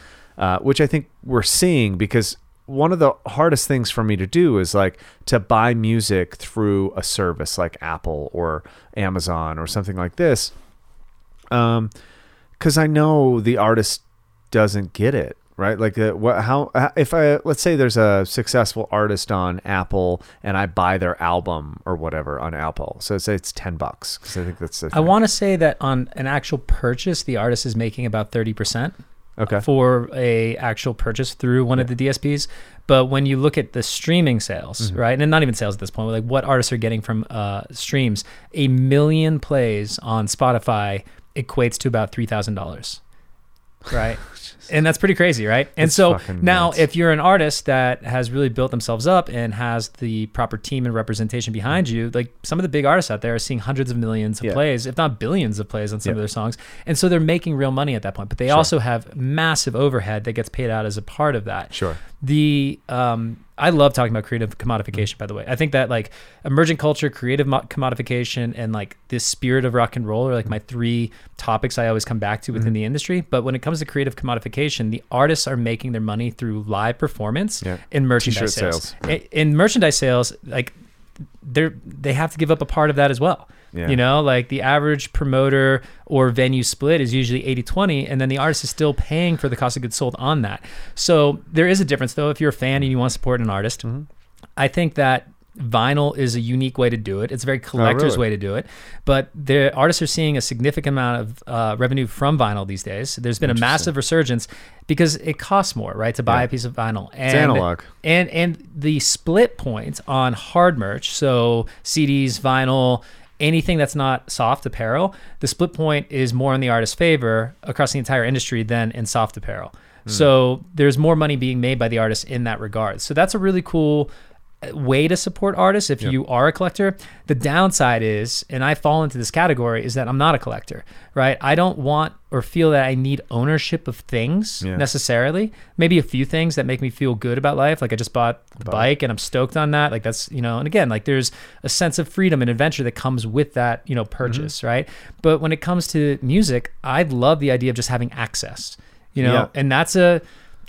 Uh, which i think we're seeing because one of the hardest things for me to do is like to buy music through a service like apple or amazon or something like this um because i know the artist doesn't get it right like uh, what how uh, if i let's say there's a successful artist on apple and i buy their album or whatever on apple so say it's 10 bucks because i think that's the I want to say that on an actual purchase, the artist is making about thirty percent okay for a actual purchase through one of the DSPs. But when you look at the streaming sales, Mm-hmm. right, and not even sales at this point, like what artists are getting from uh, streams, a million plays on Spotify equates to about three thousand dollars, right? and that's pretty crazy, right? And so now, nuts. if you're an artist that has really built themselves up and has the proper team and representation behind you, like some of the big artists out there are seeing hundreds of millions of Yeah. plays, if not billions of plays on some of their songs, and so they're making real money at that point. But they also have massive overhead that gets paid out as a part of that. Sure. The um, I love talking about creative commodification. By the way, I think that like emergent culture, creative mo- commodification, and like this spirit of rock and roll are like my three topics I always come back to within Mm-hmm. the industry. But when it comes to creative commodification, the artists are making their money through live performance Yeah. and merchandise T-shirt sales. sales, yeah. In merchandise sales, like they're they have to give up a part of that as well. Yeah. You know, like the average promoter or venue split is usually 80 20, and then the artist is still paying for the cost of goods sold on that. So there is a difference, though, if you're a fan and you want to support an artist. Mm-hmm. I think that vinyl is a unique way to do it. It's a very collector's really? way to do it. But the artists are seeing a significant amount of uh, revenue from vinyl these days. There's been a massive resurgence because it costs more, right, to buy Yeah. a piece of vinyl. And, analog. And and the split point on hard merch, so CDs, vinyl, anything that's not soft apparel, the split point is more in the artist's favor across the entire industry than in soft apparel. So there's more money being made by the artist in that regard. So that's a really cool way to support artists if you are a collector. The downside is, and I fall into this category, is that I'm not a collector, right? I don't want or feel that I need ownership of things Yeah. necessarily. Maybe a few things that make me feel good about life. Like I just bought the bike and I'm stoked on that. Like that's, you know, and again, like there's a sense of freedom and adventure that comes with that, you know, mm-hmm. purchase, right? But when it comes to music, I love the idea of just having access, you know, Yeah. and that's a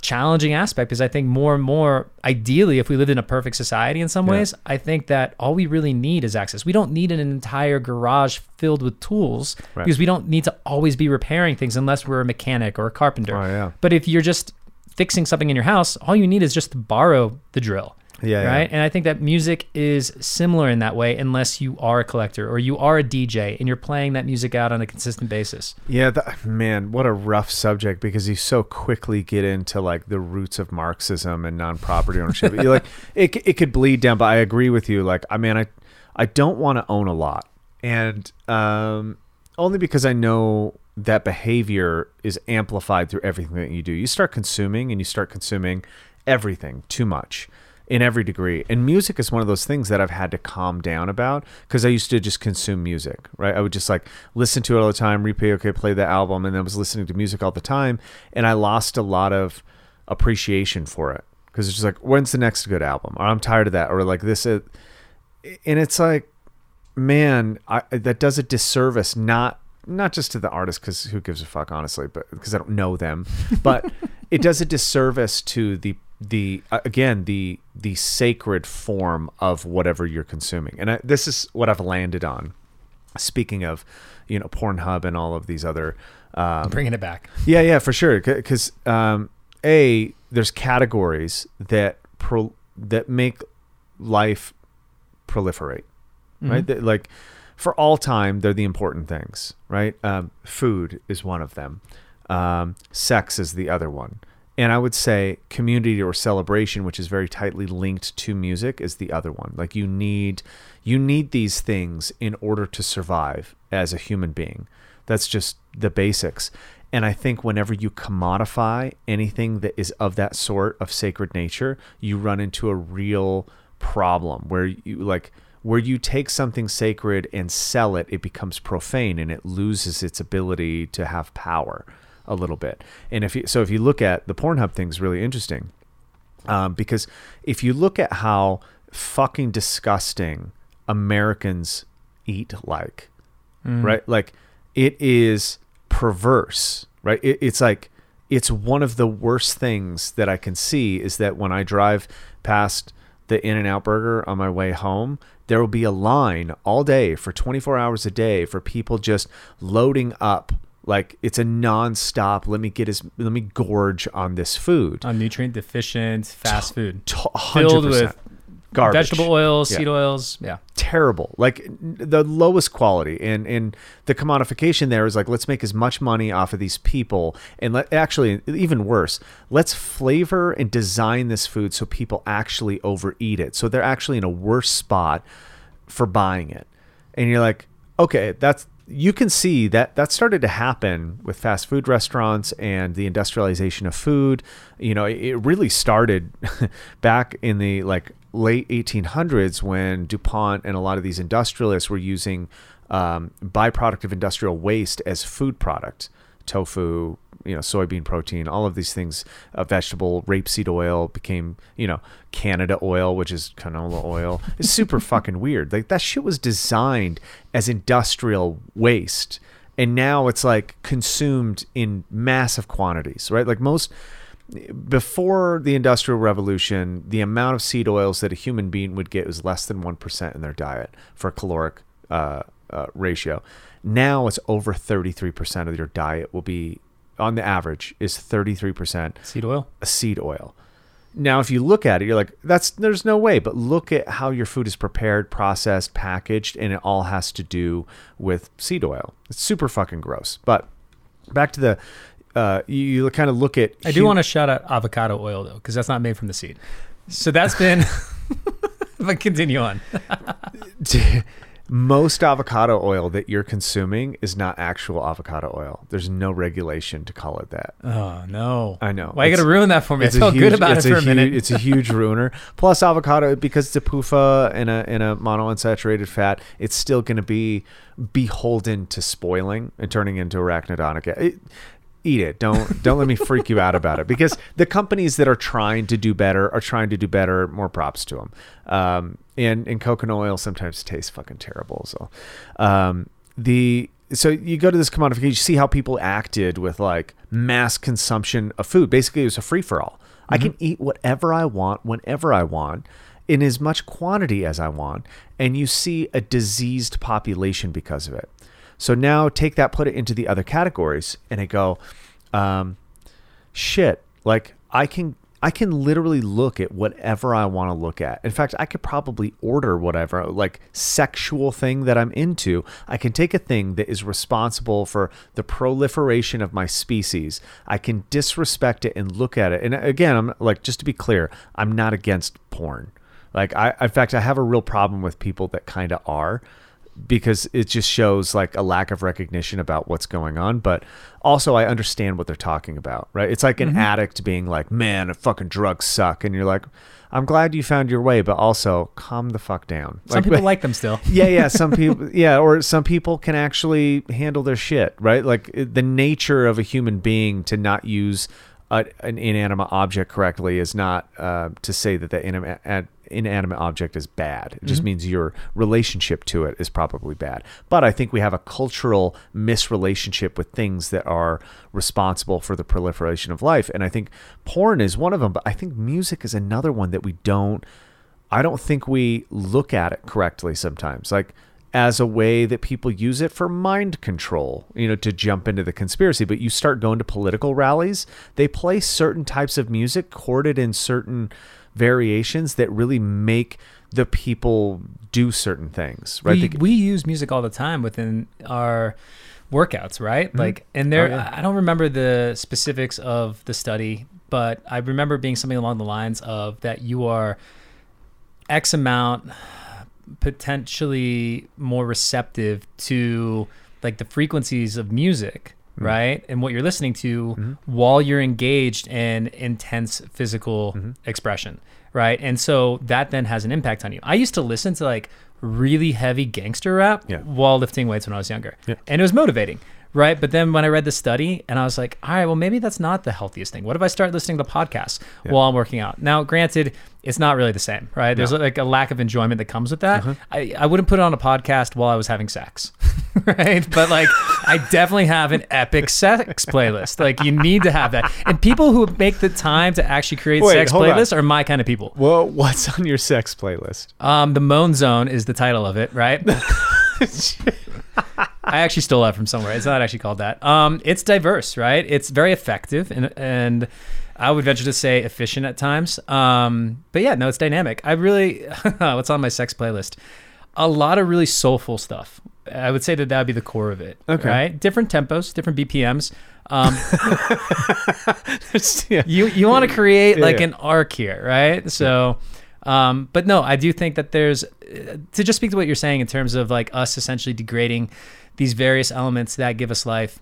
challenging aspect because I think more and more, ideally, if we lived in a perfect society in some Yeah. ways, I think that all we really need is access. We don't need an entire garage filled with tools Right. because we don't need to always be repairing things unless we're a mechanic or a carpenter. Oh, yeah. But if you're just fixing something in your house, all you need is just to borrow the drill. Yeah, yeah. Right. And I think that music is similar in that way, unless you are a collector or you are a DJ and you're playing that music out on a consistent basis. Yeah, that, man, what a rough subject because you so quickly get into like the roots of Marxism and non-property ownership. you like it, it could bleed down, but I agree with you. Like, I mean, I, I don't want to own a lot, and um, only because I know that behavior is amplified through everything that you do. You start consuming, and you start consuming everything too much in every degree. And music is one of those things that I've had to calm down about because I used to just consume music, right? I would just like listen to it all the time, replay, okay, play the album, and I was listening to music all the time. And I lost a lot of appreciation for it because it's just like, when's the next good album? Or I'm tired of that. Or like this. It, and it's like, man, I, that does a disservice, not not just to the artist because who gives a fuck honestly but because i don't know them but it does a disservice to the the uh, again the the sacred form of whatever you're consuming and I, this is what i've landed on speaking of you know pornhub and all of these other um, Bringing it back. yeah, yeah, for sure. Because um, a there's categories that pro- that make life proliferate, right? That, like for all time, they're the important things, right? Um, food is one of them. Um, sex is the other one. And I would say community or celebration, which is very tightly linked to music, is the other one. Like you need you need these things in order to survive as a human being. That's just the basics. And I think whenever you commodify anything that is of that sort of sacred nature, you run into a real problem where you like where you take something sacred and sell it, it becomes profane and it loses its ability to have power a little bit. And if you, so, if you look at the Pornhub thing, is really interesting um, because if you look at how fucking disgusting Americans eat like, right? Like it is perverse, right? It, it's like it's one of the worst things that I can see is that when I drive past the In-N-Out Burger on my way home, there will be a line all day for 24 hours a day for people just loading up. Like it's a non-stop. Let me get as let me gorge on this food. On nutrient deficient fast food. T- Filled 100%. with garbage. Vegetable oils, Yeah. seed oils. Yeah. terrible like the lowest quality and and the commodification there is like let's make as much money off of these people and let actually even worse let's flavor and design this food so people actually overeat it so they're actually in a worse spot for buying it and you're like okay that's you can see that that started to happen with fast food restaurants and the industrialization of food. You know it, really started back in the like late 1800s when DuPont and a lot of these industrialists were using um, byproduct of industrial waste as food product tofu you know soybean protein all of these things uh, vegetable rapeseed oil became you know canada oil which is canola oil. It's super fucking weird. Like that shit was designed as industrial waste and now it's like consumed in massive quantities right? Like most before the industrial revolution the amount of seed oils that a human being would get was less than 1% in their diet for caloric uh, uh, ratio. Now it's over 33% of your diet will be, on the average, is 33% Seed oil. a seed oil. Now, if you look at it, you're like, that's there's no way. But look at how your food is prepared, processed, packaged, and it all has to do with seed oil. It's super fucking gross. But back to the, uh, you, you kind of look at. I do want to shout out avocado oil though, because that's not made from the seed. So that's been. but continue on. Most avocado oil that you're consuming is not actual avocado oil. There's no regulation to call it that. Oh no! I know. Why you gotta ruin that for me? I It's a good huge- about it for a minute. It's a huge ruiner. Plus, avocado because it's a PUFA and a and a monounsaturated fat, it's still going to be beholden to spoiling and turning into arachidonic. a- It, eat it. Don't don't let me freak you out about it because the companies that are trying to do better are trying to do better. More props to them. Um, and and coconut oil sometimes tastes fucking terrible. So, um, the so you go to this commodification, you see how people acted with like mass consumption of food. Basically, it was a free for all. I can eat whatever I want, whenever I want, in as much quantity as I want, and you see a diseased population because of it. So now take that, put it into the other categories, and I go, um, shit. Like I can, I can literally look at whatever I want to look at. In fact, I could probably order whatever, like sexual thing that I'm into. I can take a thing that is responsible for the proliferation of my species. I can disrespect it and look at it. And uh, again, I'm like, just to be clear, I'm not against porn. Like I, in fact, I have a real problem with people that kind of are because it just shows like a lack of recognition about what's going on. But also, I understand what they're talking about, right? It's like an Mm-hmm. addict being like, man, fucking drugs suck. And you're like, I'm glad you found your way, but also calm the fuck down. Some people like them still. yeah, yeah. Some people, yeah, or some people can actually handle their shit, right? Like the nature of a human being to not use a, an inanimate object correctly is not uh, to say that the inanimate, inanimate object is bad. It just mm-hmm. means your relationship to it is probably bad. But I think we have a cultural misrelationship with things that are responsible for the proliferation of life, and I think porn is one of them. But I think music is another one that we don't. I don't think we look at it correctly sometimes. Like as a way that people use it for mind control, you know, to jump into the conspiracy. But you start going to political rallies, they play certain types of music chorded in certain variations that really make the people do certain things, right? we, They- we use music all the time within our workouts, right? Mm-hmm. Like, and there, Oh, yeah. I don't remember the specifics of the study, but I remember being something along the lines of that you are X amount potentially more receptive to like the frequencies of music, Mm-hmm. right? And what you're listening to while you're engaged in intense physical Mm-hmm. expression, right? And so that then has an impact on you. I used to listen to like really heavy gangster rap Yeah. while lifting weights when I was younger. Yeah. And it was motivating, right? But then when I read the study and I was like, all right, well, maybe that's not the healthiest thing. What if I start listening to podcasts while I'm working out? Now, granted, it's not really the same, right? There's like a lack of enjoyment that comes with that. Uh-huh. I, I wouldn't put it on a podcast while I was having sex, right? But like, I definitely have an epic sex playlist. Like, you need to have that. And people who make the time to actually create Wait, sex hold on. playlists are my kind of people. well, what's on your sex playlist? Um, the Moan Zone is the title of it, right? I actually stole that from somewhere. It's not actually called that. Um, it's diverse, right? It's very effective and and I would venture to say efficient at times. Um, but yeah, no, it's dynamic. I really what's on my sex playlist? A lot of really soulful stuff. I would say that that would be the core of it. Okay. Right? Different tempos, different BPMs. Um, yeah. you you want to create Yeah, like yeah. an arc here, right? So, um, but no, I do think that there's uh, to just speak to what you're saying in terms of like us essentially degrading these various elements that give us life.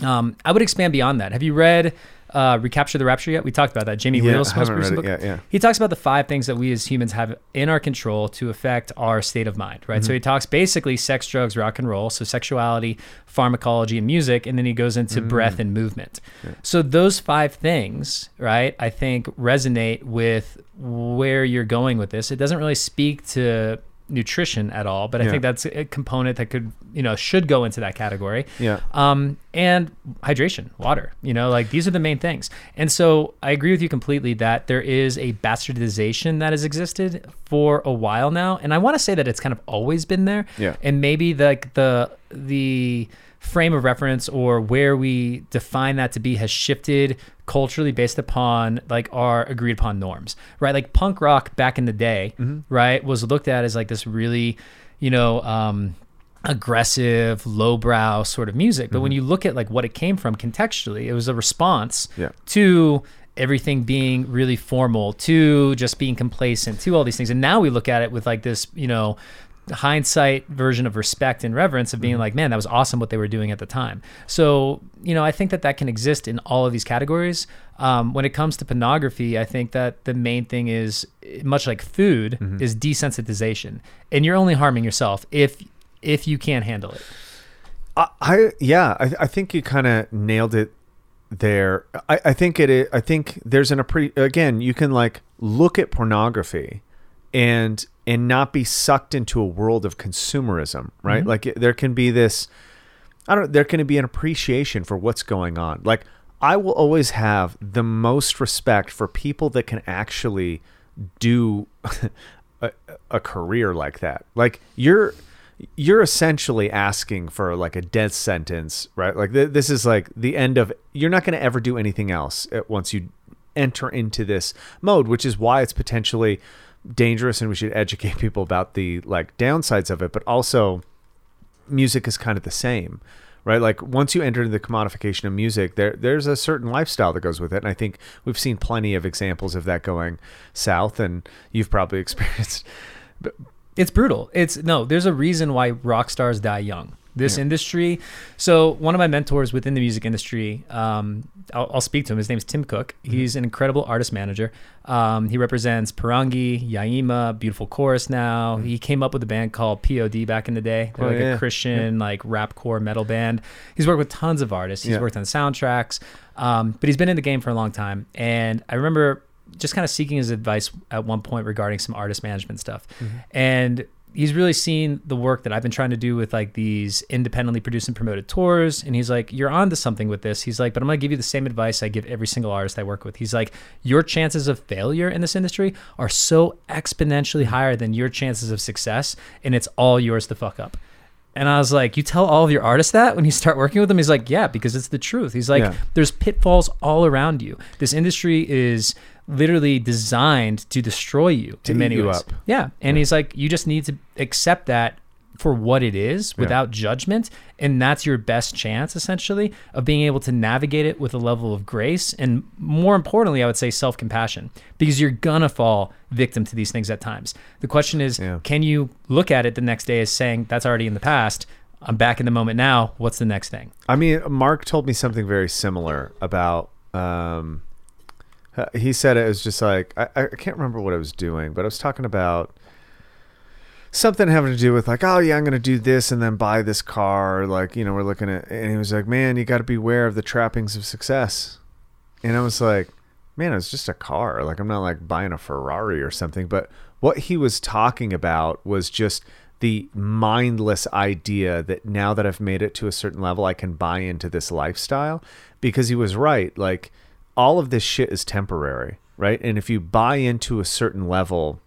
Um, I would expand beyond that. Have you read uh, Recapture the Rapture yet? We talked about that. Jamie Yeah, Wheal's most recent book. yet, yeah. He talks about the five things that we as humans have in our control to affect our state of mind, right? Mm-hmm. So he talks basically sex, drugs, rock and roll, so sexuality, pharmacology, and music, and then he goes into Mm. breath and movement. So those five things, right, I think resonate with where you're going with this. It doesn't really speak to nutrition at all, but I Yeah. think that's a component that could, you know, should go into that category. Yeah. Um, and hydration, water, you know, like these are the main things. And so I agree with you completely that there is a bastardization that has existed for a while now. And I want to say that it's kind of always been there. Yeah. And maybe like the, the, frame of reference or where we define that to be has shifted culturally based upon like our agreed upon norms right? Like punk rock back in the day right was looked at as like this really you know um aggressive lowbrow sort of music. But when you look at like what it came from contextually it was a response Yeah. to everything being really formal to just being complacent to all these things. And now we look at it with like this you know hindsight version of respect and reverence of being like man that was awesome what they were doing at the time so you know i think that that can exist in all of these categories um, when it comes to pornography i think that the main thing is much like food is desensitization and you're only harming yourself if if you can't handle it I, I yeah, I, I think you kind of nailed it there. I, I think it. i- I think there's an appre- again. You can like look at pornography, and and not be sucked into a world of consumerism, right? Like it, there can be this. I don't. Know, there can be an appreciation for what's going on. Like I will always have the most respect for people that can actually do a, a career like that. Like you're you're essentially asking for like a death sentence, right? Like th- this is like the end of you're not going to ever do anything else uh, once you enter into this mode, which is why it's potentially dangerous and we should educate people about the like downsides of it, but also music is kind of the same right like once you enter into the commodification of music there there's a certain lifestyle that goes with it and i think we've seen plenty of examples of that going south and you've probably experienced It's brutal. It's no, there's a reason why rock stars die young. This industry. So one of my mentors within the music industry, um, I'll, I'll speak to him. His name's Tim Cook. He's an incredible artist manager. Um, he represents Parangi, Yaima, Beautiful Chorus. Now he came up with a band called POD back in the day. They're Oh, like yeah. a Christian like rap core metal band. He's worked with tons of artists. He's Yeah. worked on soundtracks, um, but he's been in the game for a long time. And I remember just kind of seeking his advice at one point regarding some artist management stuff. And he's really seen the work that I've been trying to do with like these independently produced and promoted tours. And he's like, You're onto something with this. He's like, But I'm going to give you the same advice I give every single artist I work with. He's like, Your chances of failure in this industry are so exponentially higher than your chances of success. And it's all yours to fuck up. And I was like, You tell all of your artists that when you start working with them? He's like, Yeah, because it's the truth. He's like, Yeah. There's pitfalls all around you. This industry is literally designed to destroy you To in many you ways. up. Yeah. And he's like, You just need to accept that for what it is without judgment. And that's your best chance, essentially, of being able to navigate it with a level of grace. And more importantly, I would say self compassion, because you're going to fall victim to these things at times. The question is, Yeah. can you look at it the next day as saying, That's already in the past? I'm back in the moment now. What's the next thing? I mean, Mark told me something very similar about. Um, Uh, he said it was just like I, I can't remember what I was doing, but I was talking about something having to do with like, oh yeah, I'm gonna do this and then buy this car. Like you know, we're looking at, and he was like, man, you got to beware of the trappings of success. And I was like, man, it's just a car. Like I'm not like buying a Ferrari or something. But what he was talking about was just the mindless idea that now that I've made it to a certain level, I can buy into this lifestyle. Because he was right. Like all of this shit is temporary, right? And if you buy into a certain level,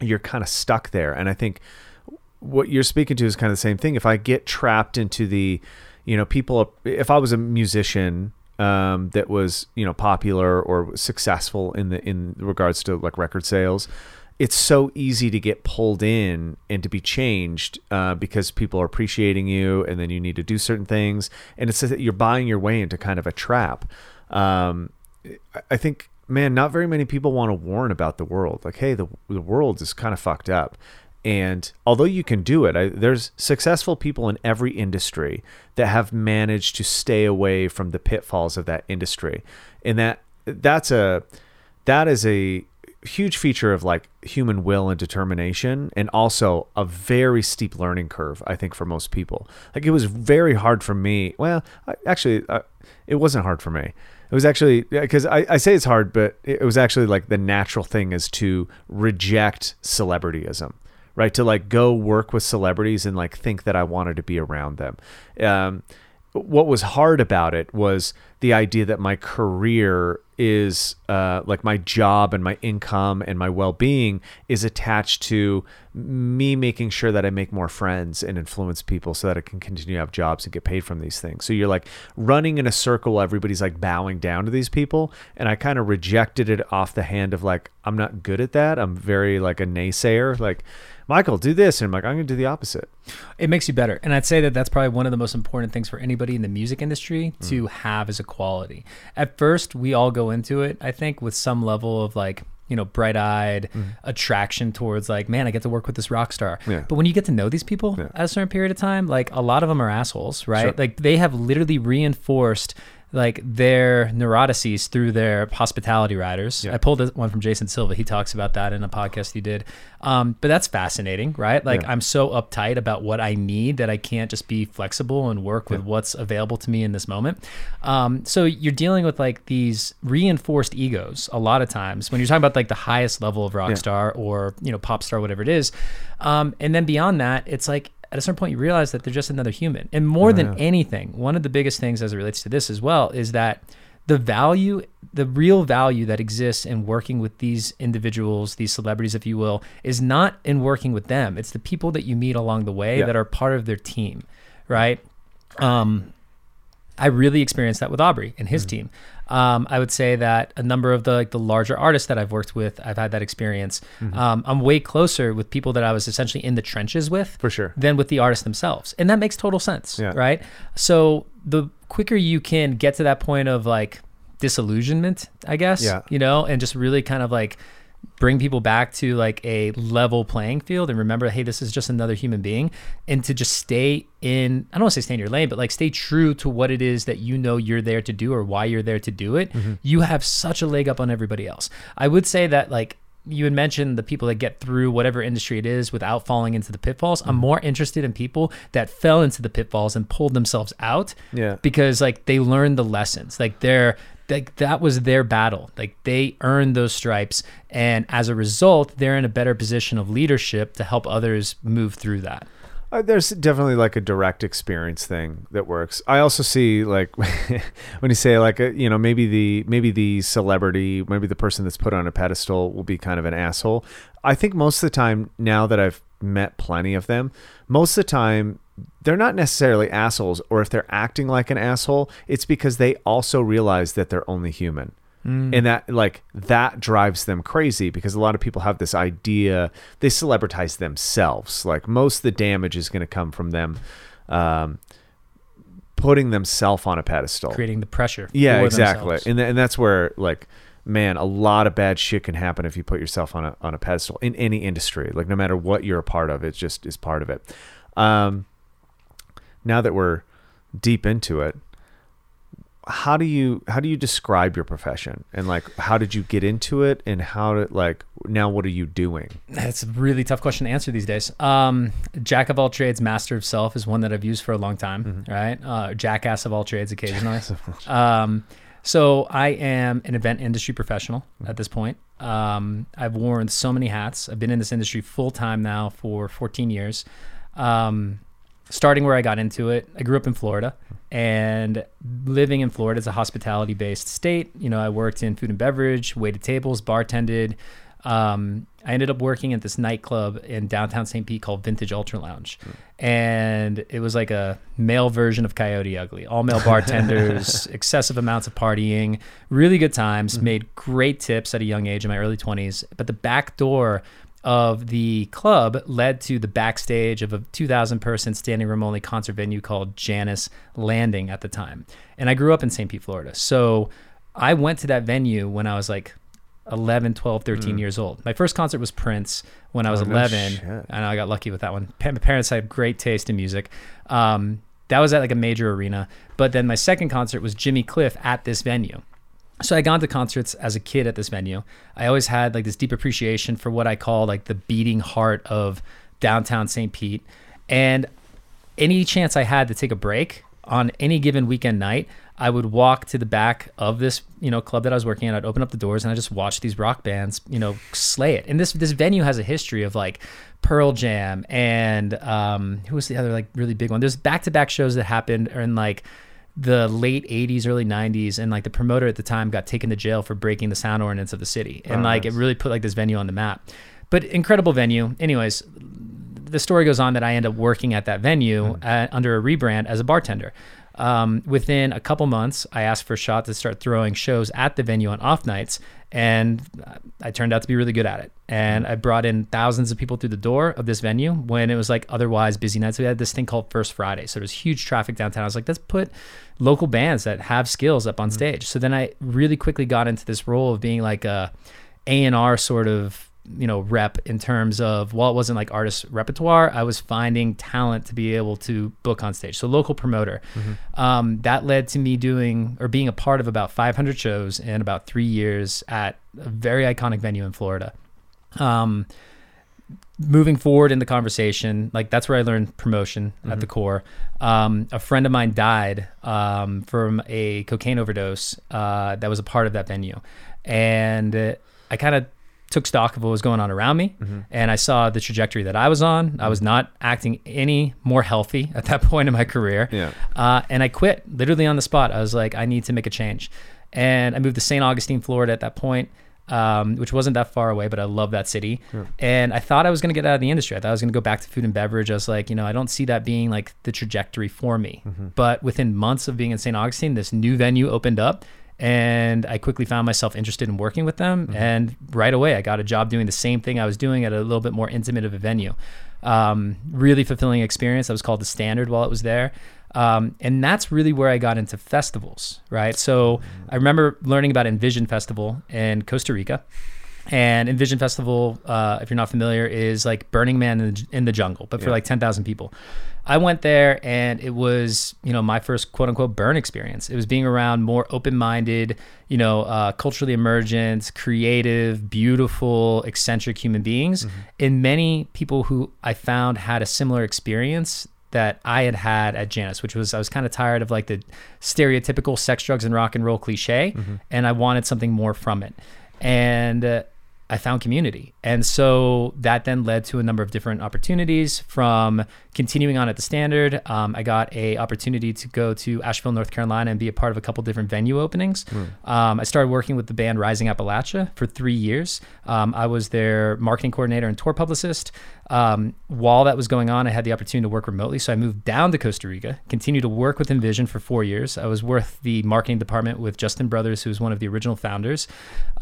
you're kind of stuck there. And I think what you're speaking to is kind of the same thing. If I get trapped into the, you know, people, if I was a musician um, that was, you know, popular or successful in the in regards to like record sales, it's so easy to get pulled in and to be changed uh, because people are appreciating you, and then you need to do certain things, and it's you're buying your way into kind of a trap. Um, I- I think, man, not very many people want to warn about the world. Like, hey, the the world is kind of fucked up. And although you can do it, I, there's successful people in every industry that have managed to stay away from the pitfalls of that industry, and that that's a that is a huge feature of like human will and determination and also a very steep learning curve i think for most people like it was very hard for me well I, actually uh, it wasn't hard for me it was actually because I, I say it's hard but it was actually like the natural thing is to reject celebrityism right? To like go work with celebrities and like think that I wanted to be around them. Um, what was hard about it was the idea that my career is uh, like my job and my income and my well-being is attached to me making sure that I make more friends and influence people so that I can continue to have jobs and get paid from these things. So you're like running in a circle. Everybody's like bowing down to these people, and I kind of rejected it off the hand of like I'm not good at that. I'm very like a naysayer. Like Michael, do this, and I'm like I'm going to do the opposite. It makes you better. And I'd say that that's probably one of the most important things for anybody in the music industry mm. to have as a quality. At first, we all go into it, I think, with some level of like, you know, bright eyed mm. attraction towards like, man, I get to work with this rock star. Yeah. But when you get to know these people Yeah. at a certain period of time, like a lot of them are assholes, right? Sure. Like they have literally reinforced like their neurotices through their hospitality riders. Yeah. I pulled one from Jason Silva. He talks about that in a podcast he did. Um, but that's fascinating, right? Like Yeah. I'm so uptight about what I need that I can't just be flexible and work with what's available to me in this moment. Um, so you're dealing with like these reinforced egos a lot of times when you're talking about like the highest level of rock Yeah. star or you know pop star, whatever it is. Um, and then beyond that, it's like at a certain point you realize that they're just another human. And more than anything, one of the biggest things as it relates to this as well is that the value, the real value that exists in working with these individuals, these celebrities, if you will, is not in working with them. It's the people that you meet along the way Yeah. that are part of their team, right? Um, I really experienced that with Aubrey and his team. Um, I would say that a number of the like the larger artists that I've worked with, I've had that experience. Um, I'm way closer with people that I was essentially in the trenches with, For sure. than with the artists themselves, and that makes total sense, Yeah. right? So the quicker you can get to that point of like disillusionment, I guess, Yeah. you know, and just really kind of like bring people back to like a level playing field and remember hey this is just another human being and to just stay in i don't want to say stay in your lane but like stay true to what it is that you know you're there to do or why you're there to do it mm-hmm. you have such a leg up on everybody else i would say that like you had mentioned the people that get through whatever industry it is without falling into the pitfalls. I'm mm-hmm. more interested in people that fell into the pitfalls and pulled themselves out Yeah. because like they learned the lessons like they're like that was their battle like they earned those stripes and as a result they're in a better position of leadership to help others move through that Uh, there's definitely like a direct experience thing that works. I also see like when you say like a, you know maybe the maybe the celebrity, maybe the person that's put on a pedestal will be kind of an asshole. I think most of the time now that I've met plenty of them, most of the time they're not necessarily assholes or if they're acting like an asshole, it's because they also realize that they're only human. And that like that drives them crazy because a lot of people have this idea they celebritize themselves. Like most of the damage is going to come from them um, putting themselves on a pedestal. Creating the pressure yeah exactly themselves. and, th- and that's where like man a lot of bad shit can happen if you put yourself on a, on a pedestal in any industry. Like no matter what you're a part of it just is part of it. Um, now that we're deep into it how do you how do you describe your profession and like how did you get into it and how to like now what are you doing That's a really tough question to answer these days. Um, jack of all trades, master of self is one that I've used for a long time, right? Uh, jackass of all trades occasionally. um, so I am an event industry professional at this point. Um, I've worn so many hats. I've been in this industry full time now for 14 years. Um, starting where I got into it, I grew up in Florida and living in Florida is a hospitality based state. You know, I worked in food and beverage, waited tables, bartended. Um, I ended up working at this nightclub in downtown St. Pete called Vintage Ultra Lounge. And it was like a male version of Coyote Ugly. All male bartenders, excessive amounts of partying, really good times, made great tips at a young age in my early 20s. But the back door of the club led to the backstage of a 2,000 person standing room only concert venue called Jannus Landing at the time. And I grew up in St. Pete, Florida. So I went to that venue when I was like 11, 12, 13 years old. My first concert was Prince when I was Oh, no 11. shit. and I got lucky with that one. Pa- My parents had great taste in music. Um, that was at like a major arena. But then my second concert was Jimmy Cliff at this venue. So I gone to concerts as a kid at this venue. I always had like this deep appreciation for what I call like the beating heart of downtown St. Pete. And any chance I had to take a break on any given weekend night, I would walk to the back of this, you know, club that I was working at. I'd open up the doors and I just watch these rock bands, you know, slay it. And this this venue has a history of like Pearl Jam and um, who was the other like really big one? There's back to back shows that happened in like the late 80s early 90s and like the promoter at the time got taken to jail for breaking the sound ordinance of the city. And Oh, like nice. it really put like this venue on the map. But incredible venue. Anyways the story goes on that i end up working at that venue uh under a rebrand as a bartender um, within a couple months i asked for a shot to start throwing shows at the venue on off nights and i turned out to be really good at it. And i brought in thousands of people through the door of this venue when it was like otherwise busy nights. We had this thing called first friday so there was huge traffic downtown. I was like let's put local bands that have skills up on stage. So then i really quickly got into this role of being like a a&r sort of you know rep in terms of while it wasn't like artist repertoire i was finding talent to be able to book on stage. So local promoter. Um, that led to me doing or being a part of about 500 shows in about three years at a very iconic venue in florida. Um, moving forward in the conversation, like that's where I learned promotion at the core. Um, a friend of mine died um, from a cocaine overdose uh, that was a part of that venue. And uh, I kind of took stock of what was going on around me and I saw the trajectory that I was on. I was not acting any more healthy at that point in my career. Yeah. Uh, and I quit literally on the spot. I was like, I need to make a change. And I moved to St. Augustine, Florida at that point, um, which wasn't that far away, but I love that city. And I thought I was going to get out of the industry. I thought I was going to go back to food and beverage. I was like, you know, I don't see that being like the trajectory for me. But within months of being in St. Augustine, this new venue opened up. And I quickly found myself interested in working with them. And right away, I got a job doing the same thing I was doing at a little bit more intimate of a venue. Um, really fulfilling experience. I was called the Standard while it was there. Um, and that's really where I got into festivals, right? So I remember learning about Envision Festival in Costa Rica. And Envision Festival, uh, if you're not familiar, is like Burning Man in the, in the jungle, but for Yeah. like 10,000 people. I went there and it was, you know, my first quote unquote burn experience. It was being around more open minded, you know, uh, culturally emergent, creative, beautiful, eccentric human beings. And many people who I found had a similar experience that I had had at Jannus, which was I was kind of tired of like the stereotypical sex, drugs, and rock and roll cliche, and I wanted something more from it. And uh, I found community. And so that then led to a number of different opportunities from continuing on at the standard. Um, I got a opportunity to go to Asheville, North Carolina and be a part of a couple different venue openings. Um, I started working with the band Rising Appalachia for three years. Um, I was their marketing coordinator and tour publicist. Um, while that was going on, I had the opportunity to work remotely. So I moved down to Costa Rica, continued to work with Envision for four years. I was with the marketing department with Justin Brothers, who was one of the original founders.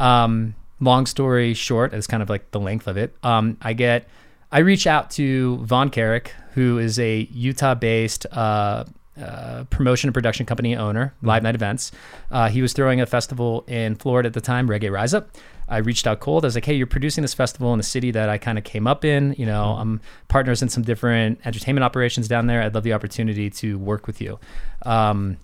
Um, long story short, it's kind of like the length of it. Um, I get, I reach out to Vaughn Carrick, who is a Utah-based uh, uh, promotion and production company owner, Live Nite Events. Uh, he was throwing a festival in Florida at the time, Reggae Rise Up. I reached out cold. I was like, "Hey, you're producing this festival in the city that I kind of came up in. You know, I'm partners in some different entertainment operations down there. I'd love the opportunity to work with you." Um,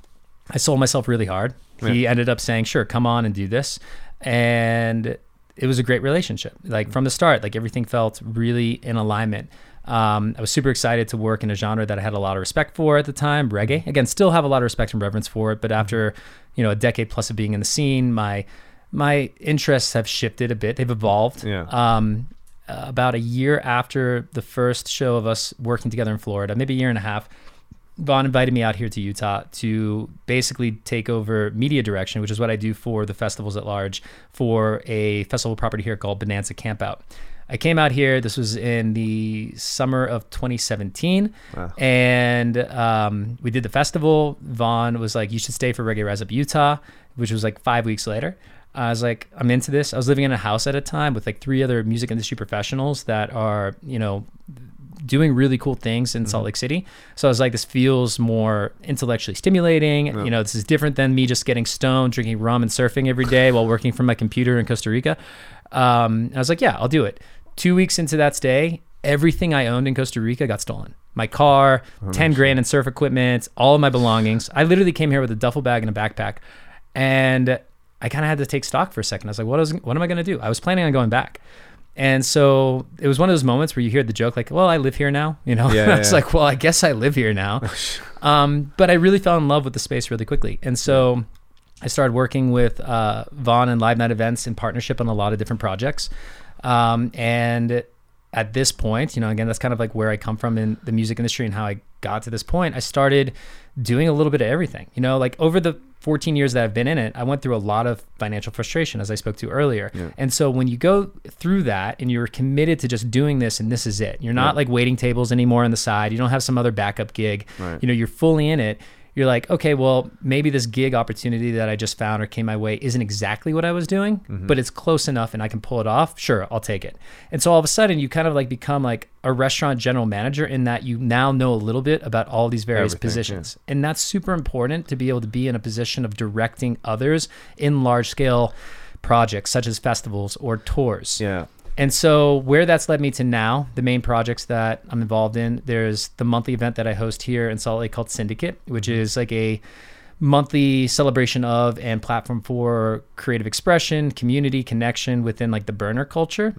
I sold myself really hard. He ended up saying, "Sure, come on and do this," and it was a great relationship. Like from the start, like everything felt really in alignment. Um, I was super excited to work in a genre that I had a lot of respect for at the time, reggae. Again, still have a lot of respect and reverence for it, but after you know a decade plus of being in the scene, my my interests have shifted a bit. They've evolved. Yeah. Um, uh, about a year after the first show of us working together in Florida, maybe a year and a half, Vaughn invited me out here to Utah to basically take over media direction, which is what I do for the festivals at large for a festival property here called Bonanza Campout. I came out here. This was in the summer of 2017, Wow. and um, we did the festival. Vaughn was like, "You should stay for Reggae Rise Up Utah," which was like five weeks later. I was like, "I'm into this." I was living in a house at a time with like three other music industry professionals that are, you know, doing really cool things in Salt Lake City. So I was like, this feels more intellectually stimulating. You know, this is different than me just getting stoned, drinking rum, and surfing every day while working from my computer in Costa Rica. Um, I was like, yeah, I'll do it. Two weeks into that stay, everything I owned in Costa Rica got stolen. My car, 10 grand in surf equipment, all of my belongings. I literally came here with a duffel bag and a backpack. And I kind of had to take stock for a second. I was like, what, is, what am I going to do? I was planning on going back. And so it was one of those moments where you hear the joke like, "Well, I live here now," you know. Yeah, it's yeah. like, "Well, I guess I live here now." um, but I really fell in love with the space really quickly, and so I started working with uh, Vaughn and Live Nite Events in partnership on a lot of different projects. Um, and at this point, you know, again, that's kind of like where I come from in the music industry and how I got to this point. I started doing a little bit of everything. You know, like over the 14 years that I've been in it, I went through a lot of financial frustration, as I spoke to earlier. Yeah. And so when you go through that and you're committed to just doing this and this is it, you're not Yeah. like waiting tables anymore on the side. You don't have some other backup gig. Right. You know, you're fully in it. You're like, okay, well, maybe this gig opportunity that I just found or came my way isn't exactly what I was doing, Mm-hmm. but it's close enough and I can pull it off. Sure, I'll take it. And so all of a sudden, you kind of like become like a restaurant general manager in that you now know a little bit about all these various Everything, yeah. positions. And that's super important to be able to be in a position of directing others in large scale projects such as festivals or tours. Yeah. And so where that's led me to now, the main projects that I'm involved in, there's the monthly event that I host here in Salt Lake called Syndicate, which is like a monthly celebration of and platform for creative expression, community connection within like the burner culture.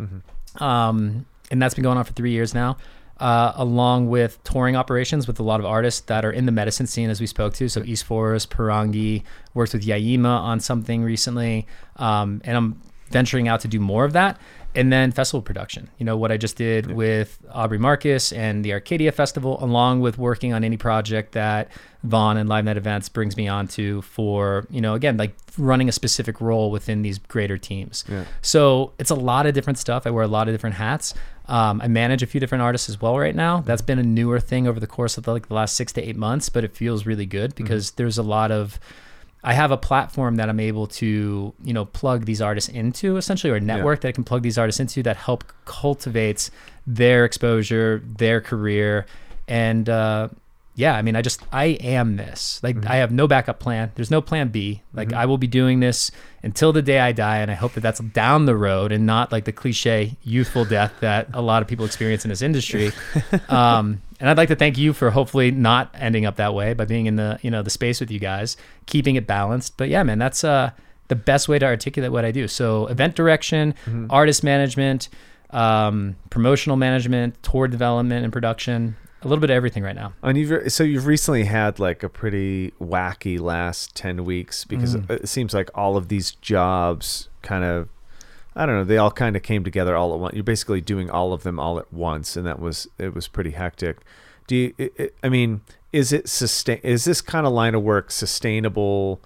Um, and that's been going on for three years now. Uh, along with touring operations with a lot of artists that are in the medicine scene, as we spoke to. So East Forest, Porangui, worked with Yaima on something recently, um, and I'm venturing out to do more of that. And then festival production, you know, what I just did with Aubrey Marcus and the Arcadia Festival, along with working on any project that Vaughn and Live Nite Events brings me onto for, you know, again, like running a specific role within these greater teams. Yeah. So it's a lot of different stuff. I wear a lot of different hats. Um, I manage a few different artists as well right now. That's been a newer thing over the course of the, like the last six to eight months, but it feels really good because there's a lot of. I have a platform that I'm able to, you know, plug these artists into essentially, or a network that I can plug these artists into that help cultivates their exposure, their career, and uh, yeah, I mean, I just I am this. Like I have no backup plan. There's no plan B. Like I will be doing this until the day I die, and I hope that that's down the road and not like the cliche youthful death that a lot of people experience in this industry. um, and I'd like to thank you for hopefully not ending up that way by being in the you know the space with you guys, keeping it balanced. But yeah, man, that's uh the best way to articulate what I do. So event direction, artist management, um, promotional management, tour development and production. A little bit of everything right now. And you've so you've recently had like a pretty wacky last ten weeks because Mm. it seems like all of these jobs kind of I don't know they all kind of came together all at once. You're basically doing all of them all at once, and that was it was pretty hectic. Do you? It, it, I mean, is it sustain? Is this kind of line of work sustainable?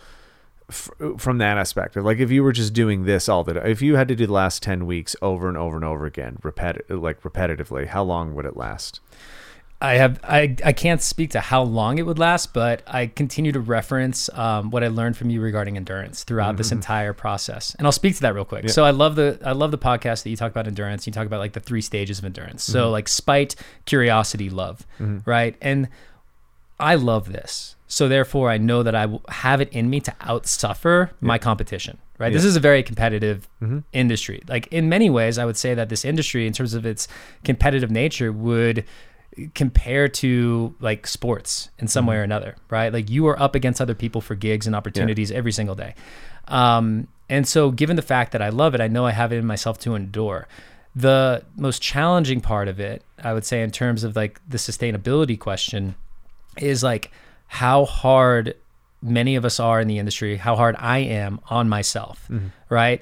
f- From that aspect, like if you were just doing this all the if you had to do the last ten weeks over and over and over again, repeti- like repetitively, how long would it last? I have I, I can't speak to how long it would last, but I continue to reference um, what I learned from you regarding endurance throughout this mm-hmm. entire process, and I'll speak to that real quick. So I love the I love the podcast that you talk about endurance. You talk about like the three stages of endurance. So mm-hmm. like spite, curiosity, love, mm-hmm. right? And I love this. So therefore, I know that I have it in me to outsuffer my competition. Right. This is a very competitive industry. Like in many ways, I would say that this industry, in terms of its competitive nature, would compare to like sports in some way or another. Right. Like you are up against other people for gigs and opportunities every single day. Um, and so, given the fact that I love it, I know I have it in myself to endure. The most challenging part of it, I would say, in terms of like the sustainability question, is like how hard many of us are in the industry, how hard I am on myself, right?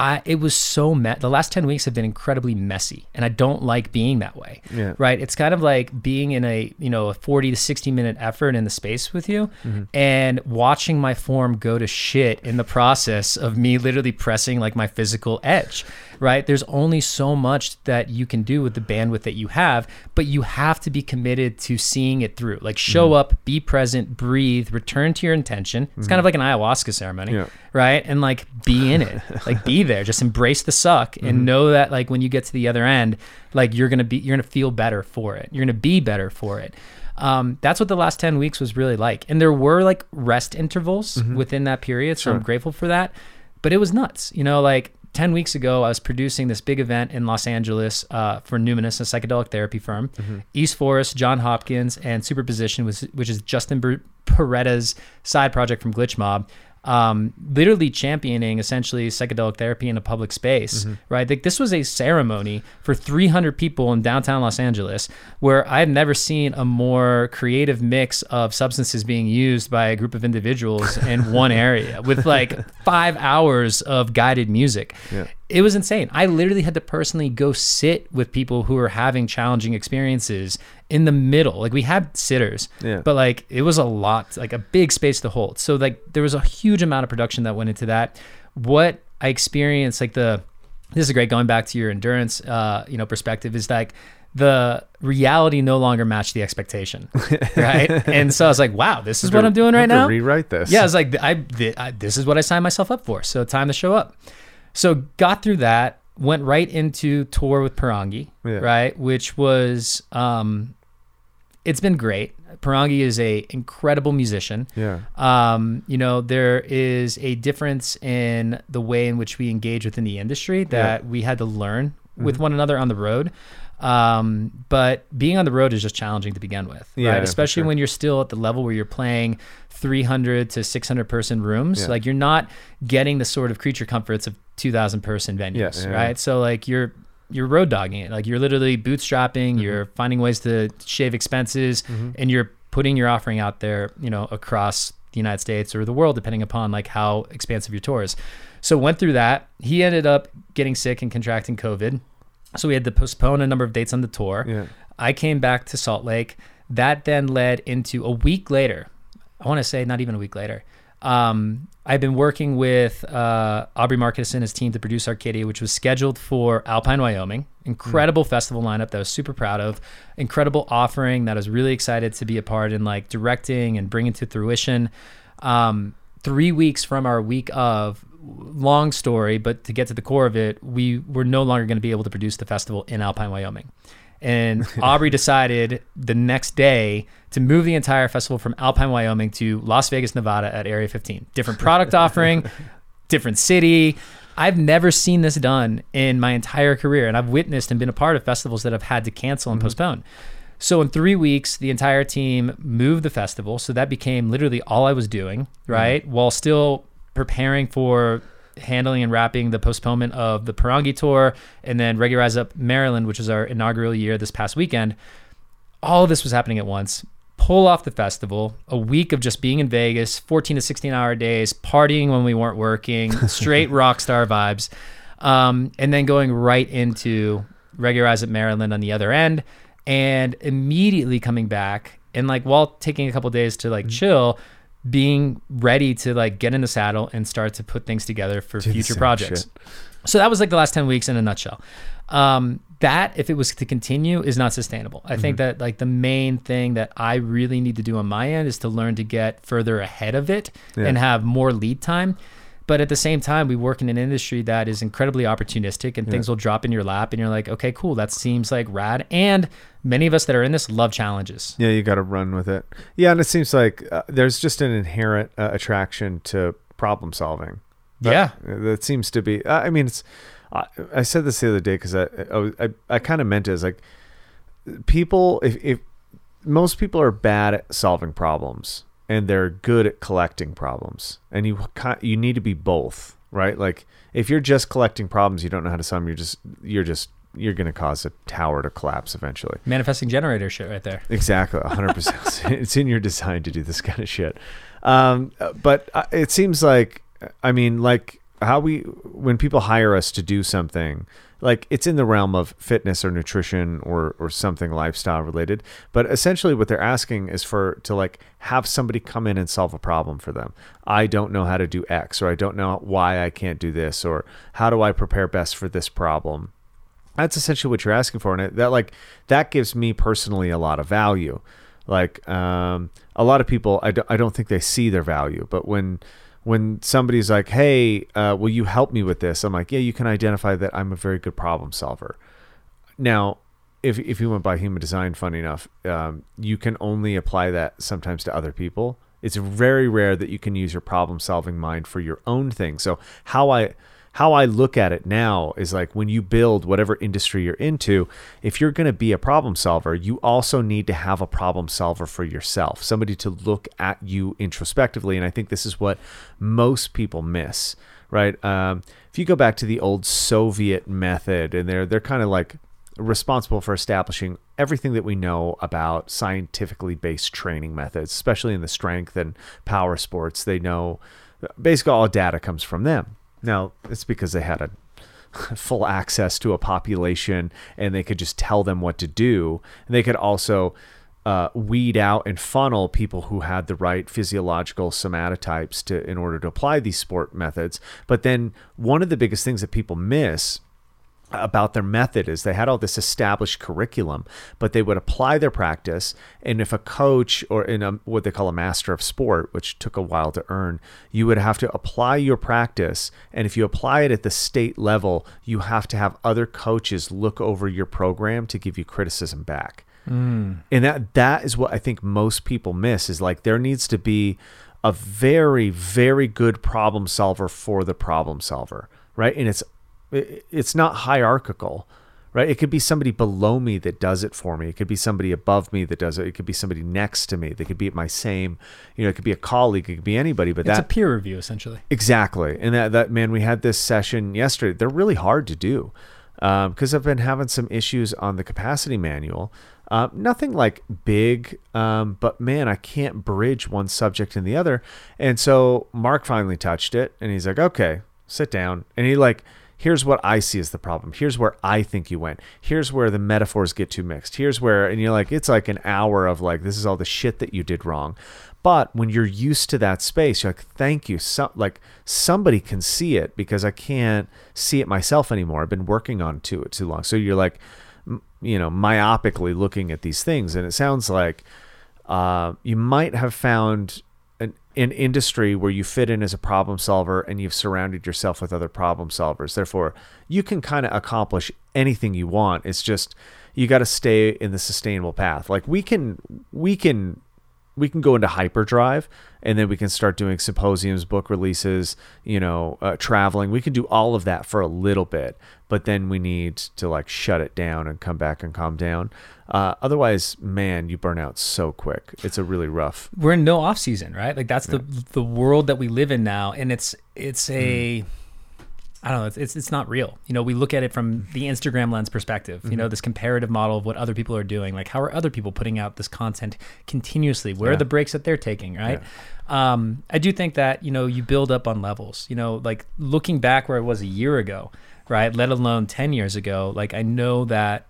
I it was so me- the last 10 weeks have been incredibly messy and I don't like being that way. Yeah. Right? It's kind of like being in a, you know, a 40 to 60 minute effort in the space with you mm-hmm. and watching my form go to shit in the process of me literally pressing like my physical edge. Right? There's only so much that you can do with the bandwidth that you have, but you have to be committed to seeing it through. Like show mm-hmm. up, be present, breathe, return to your intention. It's kind of mm-hmm. like an ayahuasca ceremony Yeah. right? And like be in it, like be there, just embrace the suck and mm-hmm. know that like when you get to the other end, like you're gonna be, you're gonna feel better for it. You're gonna be better for it. Um, that's what the last 10 weeks was really like. And there were like rest intervals within that period. So I'm grateful for that. But it was nuts, you know, like 10 weeks ago, I was producing this big event in Los Angeles uh, for Numinus, a psychedelic therapy firm. East Forest, Jon Hopkins, and Superposition, was, which is Justin Ber- Boreta's side project from Glitch Mob. Um, literally championing essentially psychedelic therapy in a public space, right? Like this was a ceremony for 300 people in downtown Los Angeles, where I had never seen a more creative mix of substances being used by a group of individuals in one area with like five hours of guided music. Yeah. It was insane. I literally had to personally go sit with people who were having challenging experiences in the middle. Like we had sitters, Yeah. but like it was a lot, like a big space to hold. So like there was a huge amount of production that went into that. What I experienced, like the this is great going back to your endurance, uh, you know, perspective is like the reality no longer matched the expectation, right? and so I was like, wow, this is what I'm doing right now. Rewrite this. Yeah, I was like, I, I this is what I signed myself up for. So time to show up. So got through that, went right into tour with Porangui, Yeah. right? Which was, um, it's been great. Porangui is a incredible musician. Yeah. Um, you know, there is a difference in the way in which we engage within the industry that we had to learn with Mm-hmm. one another on the road. Um, but being on the road is just challenging to begin with, Yeah, right? Especially sure. when you're still at the level where you're playing 300 to 600 person rooms. Yeah. Like you're not getting the sort of creature comforts of 2,000 person venues, Yeah, right? So like you're you're road dogging it. Like you're literally bootstrapping. Mm-hmm. You're finding ways to shave expenses, and you're putting your offering out there. You know, across the United States or the world, depending upon like how expansive your tour is. So went through that. He ended up getting sick and contracting COVID. So we had to postpone a number of dates on the tour. Yeah. I came back to Salt Lake. That then led into a week later. I want to say not even a week later. Um, I've been working with uh, Aubrey Marcus and his team to produce Arcadia, which was scheduled for Alpine, Wyoming. Incredible festival lineup that I was super proud of. Incredible offering that I was really excited to be a part in, like directing and bringing to fruition. Um, three weeks from our week of, long story, but to get to the core of it, we were no longer going to be able to produce the festival in Alpine, Wyoming. And Aubrey decided the next day to move the entire festival from Alpine, Wyoming to Las Vegas, Nevada at Area 15. Different product offering, different city. I've never seen this done in my entire career. And I've witnessed and been a part of festivals that have had to cancel and mm-hmm. postpone. So in three weeks, the entire team moved the festival. So that became literally all I was doing, mm-hmm. right? While still preparing for handling and wrapping the postponement of the Porangui tour and then Reggae Rise Up Maryland, which was our inaugural year this past weekend. All of this was happening at once. Pull off the festival, a week of just being in Vegas, 14 to 16 hour days, partying when we weren't working, straight rock star vibes, um, and then going right into Reggae Rise Up Maryland on the other end, and immediately coming back and like while taking a couple days to like chill, being ready to like get in the saddle and start to put things together for the future projects. shit. So that was like the last 10 weeks in a nutshell. Um, that, if it was to continue, is not sustainable. I think that like the main thing that I really need to do on my end is to learn to get further ahead of it Yeah. and have more lead time. But at the same time, we work in an industry that is incredibly opportunistic and things will drop in your lap and you're like, okay, cool, that seems like rad. And many of us that are in this love challenges. Yeah, you got to run with it. Yeah, and it seems like uh, there's just an inherent uh, attraction to problem solving. That- Yeah. that seems to be. I I mean, it's. I, I said this the other day because I I, I, I kind of meant it as like people. If, if most people are bad at solving problems and they're good at collecting problems, and you you need to be both, right? Like if you're just collecting problems, you don't know how to solve them. You're just you're just you're going to cause a tower to collapse eventually. Manifesting generator shit right there. Exactly, 100%. it's in your design to do this kind of shit. Um, but uh, it seems like, I mean, like how we, when people hire us to do something, like it's in the realm of fitness or nutrition or, or something lifestyle related. But essentially, what they're asking is for to like have somebody come in and solve a problem for them. I don't know how to do X, or I don't know why I can't do this, or how do I prepare best for this problem that's essentially what you're asking for and it, that like that gives me personally a lot of value like um, a lot of people I, I don't think they see their value but when when somebody's like hey uh, will you help me with this? I'm like yeah you can identify that i'm a very good problem solver. Now if, if you went by human design funny enough um, you can only apply that sometimes to other people. It's very rare that you can use your problem solving mind for your own thing. So how i how I look at it now is like when you build whatever industry you're into, if you're going to be a problem solver, you also need to have a problem solver for yourself, somebody to look at you introspectively. And I think this is what most people miss, right? Um, if you go back to the old Soviet method, and they're they're kind of like responsible for establishing everything that we know about scientifically based training methods, especially in the strength and power sports. They know basically all data comes from them. Now, it's because they had a full access to a population and they could just tell them what to do. And they could also uh, weed out and funnel people who had the right physiological somatotypes to in order to apply these sport methods. But then one of the biggest things that people miss about their method is they had all this established curriculum, but they would apply their practice. And if a coach or in a, what they call a master of sport, which took a while to earn, you would have to apply your practice. And if you apply it at the state level, you have to have other coaches look over your program to give you criticism back. Hmm. And that that is what I think most people miss is like there needs to be a very very good problem solver for the problem solver, right? And it's it- it's not hierarchical right it could be somebody below me that does it for me it could be somebody above me that does it it could be somebody next to me they could be at my same you know it could be a colleague it could be anybody but It's that a peer review essentially. Exactly, and that that man, we had this session yesterday. They're really hard to do because I've been having some issues on the capacity manual. Uh, nothing like big, um, but man, I can't bridge one subject and the other. And so Mark finally touched it, and he's like, "Okay, sit down." And he like, "Here's what I see as the problem. Here's where I think you went. Here's where the metaphors get too mixed. Here's where," and you're like, it's like an hour of like, this is all the shit that you did wrong. But when you're used to that space, you're like, thank you. So, like somebody can see it because I can't see it myself anymore. I've been working on to it too long. So you're like, you know, myopically looking at these things. And it sounds like uh, you might have found an, industry where you fit in as a problem solver and you've surrounded yourself with other problem solvers. Therefore, you can kind of accomplish anything you want. It's just you got to stay in the sustainable path. Like we can, we can we can go into hyperdrive and then we can start doing symposiums book releases you know uh, traveling we can do all of that for a little bit but then we need to like shut it down and come back and calm down uh, otherwise man you burn out so quick it's a really rough we're in no off season, right? Like that's the the world that we live in now, and it's it's a I don't know, it's, it's it's not real. You know, we look at it from the Instagram lens perspective. You know, this comparative model of what other people are doing. Like, how are other people putting out this content continuously? Where are the breaks that they're taking? Right. Um, I do think that you know you build up on levels. You know, like looking back where I was a year ago, right? Let alone ten years ago. Like I know that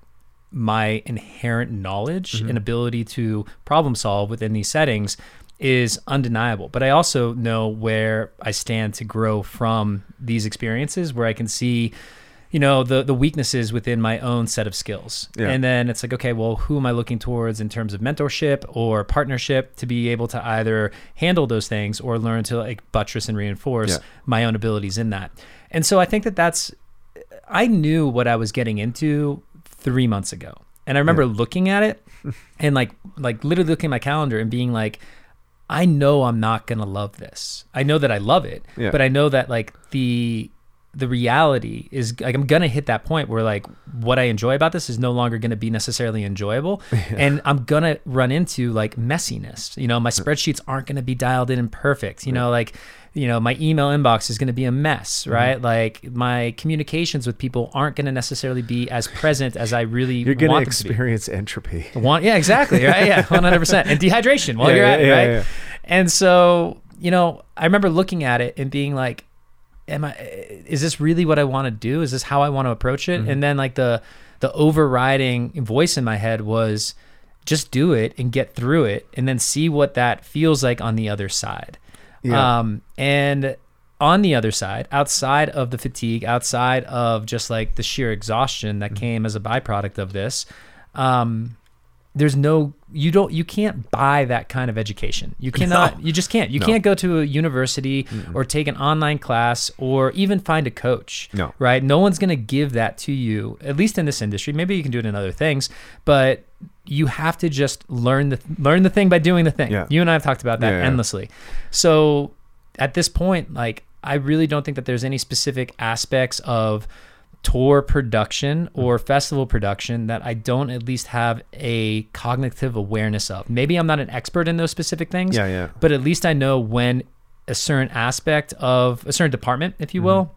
my inherent knowledge mm-hmm. and ability to problem solve within these settings is undeniable. But I also know where I stand to grow from these experiences where I can see you know the the weaknesses within my own set of skills. Yeah. And then it's like okay, well, who am I looking towards in terms of mentorship or partnership to be able to either handle those things or learn to like buttress and reinforce Yeah. my own abilities in that. And so I think that that's I knew what I was getting into three months ago, and I remember looking at it and like like literally looking at my calendar and being like, I know I'm not gonna love this. I know that I love it, Yeah. but I know that like the the reality is like I'm gonna hit that point where like what I enjoy about this is no longer gonna be necessarily enjoyable, and I'm gonna run into like messiness. You know, my spreadsheets aren't gonna be dialed in and perfect. You know, like you know my email inbox is going to be a mess Mm-hmm. right like my communications with people aren't going to necessarily be as present as i really you're want to experience entropy Want, yeah, exactly, right? Yeah, one hundred percent. And dehydration while Yeah, you're yeah, at it, yeah, right? And so, you know, I remember looking at it and being like, "Am I? Is this really what I want to do? Is this how I want to approach it?" Mm-hmm. And then, like the the overriding voice in my head was, "Just do it and get through it, and then see what that feels like on the other side." Yeah. Um, and on the other side, outside of the fatigue, outside of just like the sheer exhaustion that came as a byproduct of this, um, there's no you don't you can't buy that kind of education. You cannot. You just can't. You No. can't go to a university or take an online class or even find a coach. No. Right. No one's gonna give that to you. At least in this industry. Maybe you can do it in other things, but you have to just learn the learn the thing by doing the thing. Yeah. You and I have talked about that Yeah, yeah. endlessly. So at this point, like I really don't think that there's any specific aspects of tour production or mm-hmm. festival production that I don't at least have a cognitive awareness of. Maybe I'm not an expert in those specific things. Yeah, yeah. But at least I know when a certain aspect of a certain department, if you mm-hmm. will,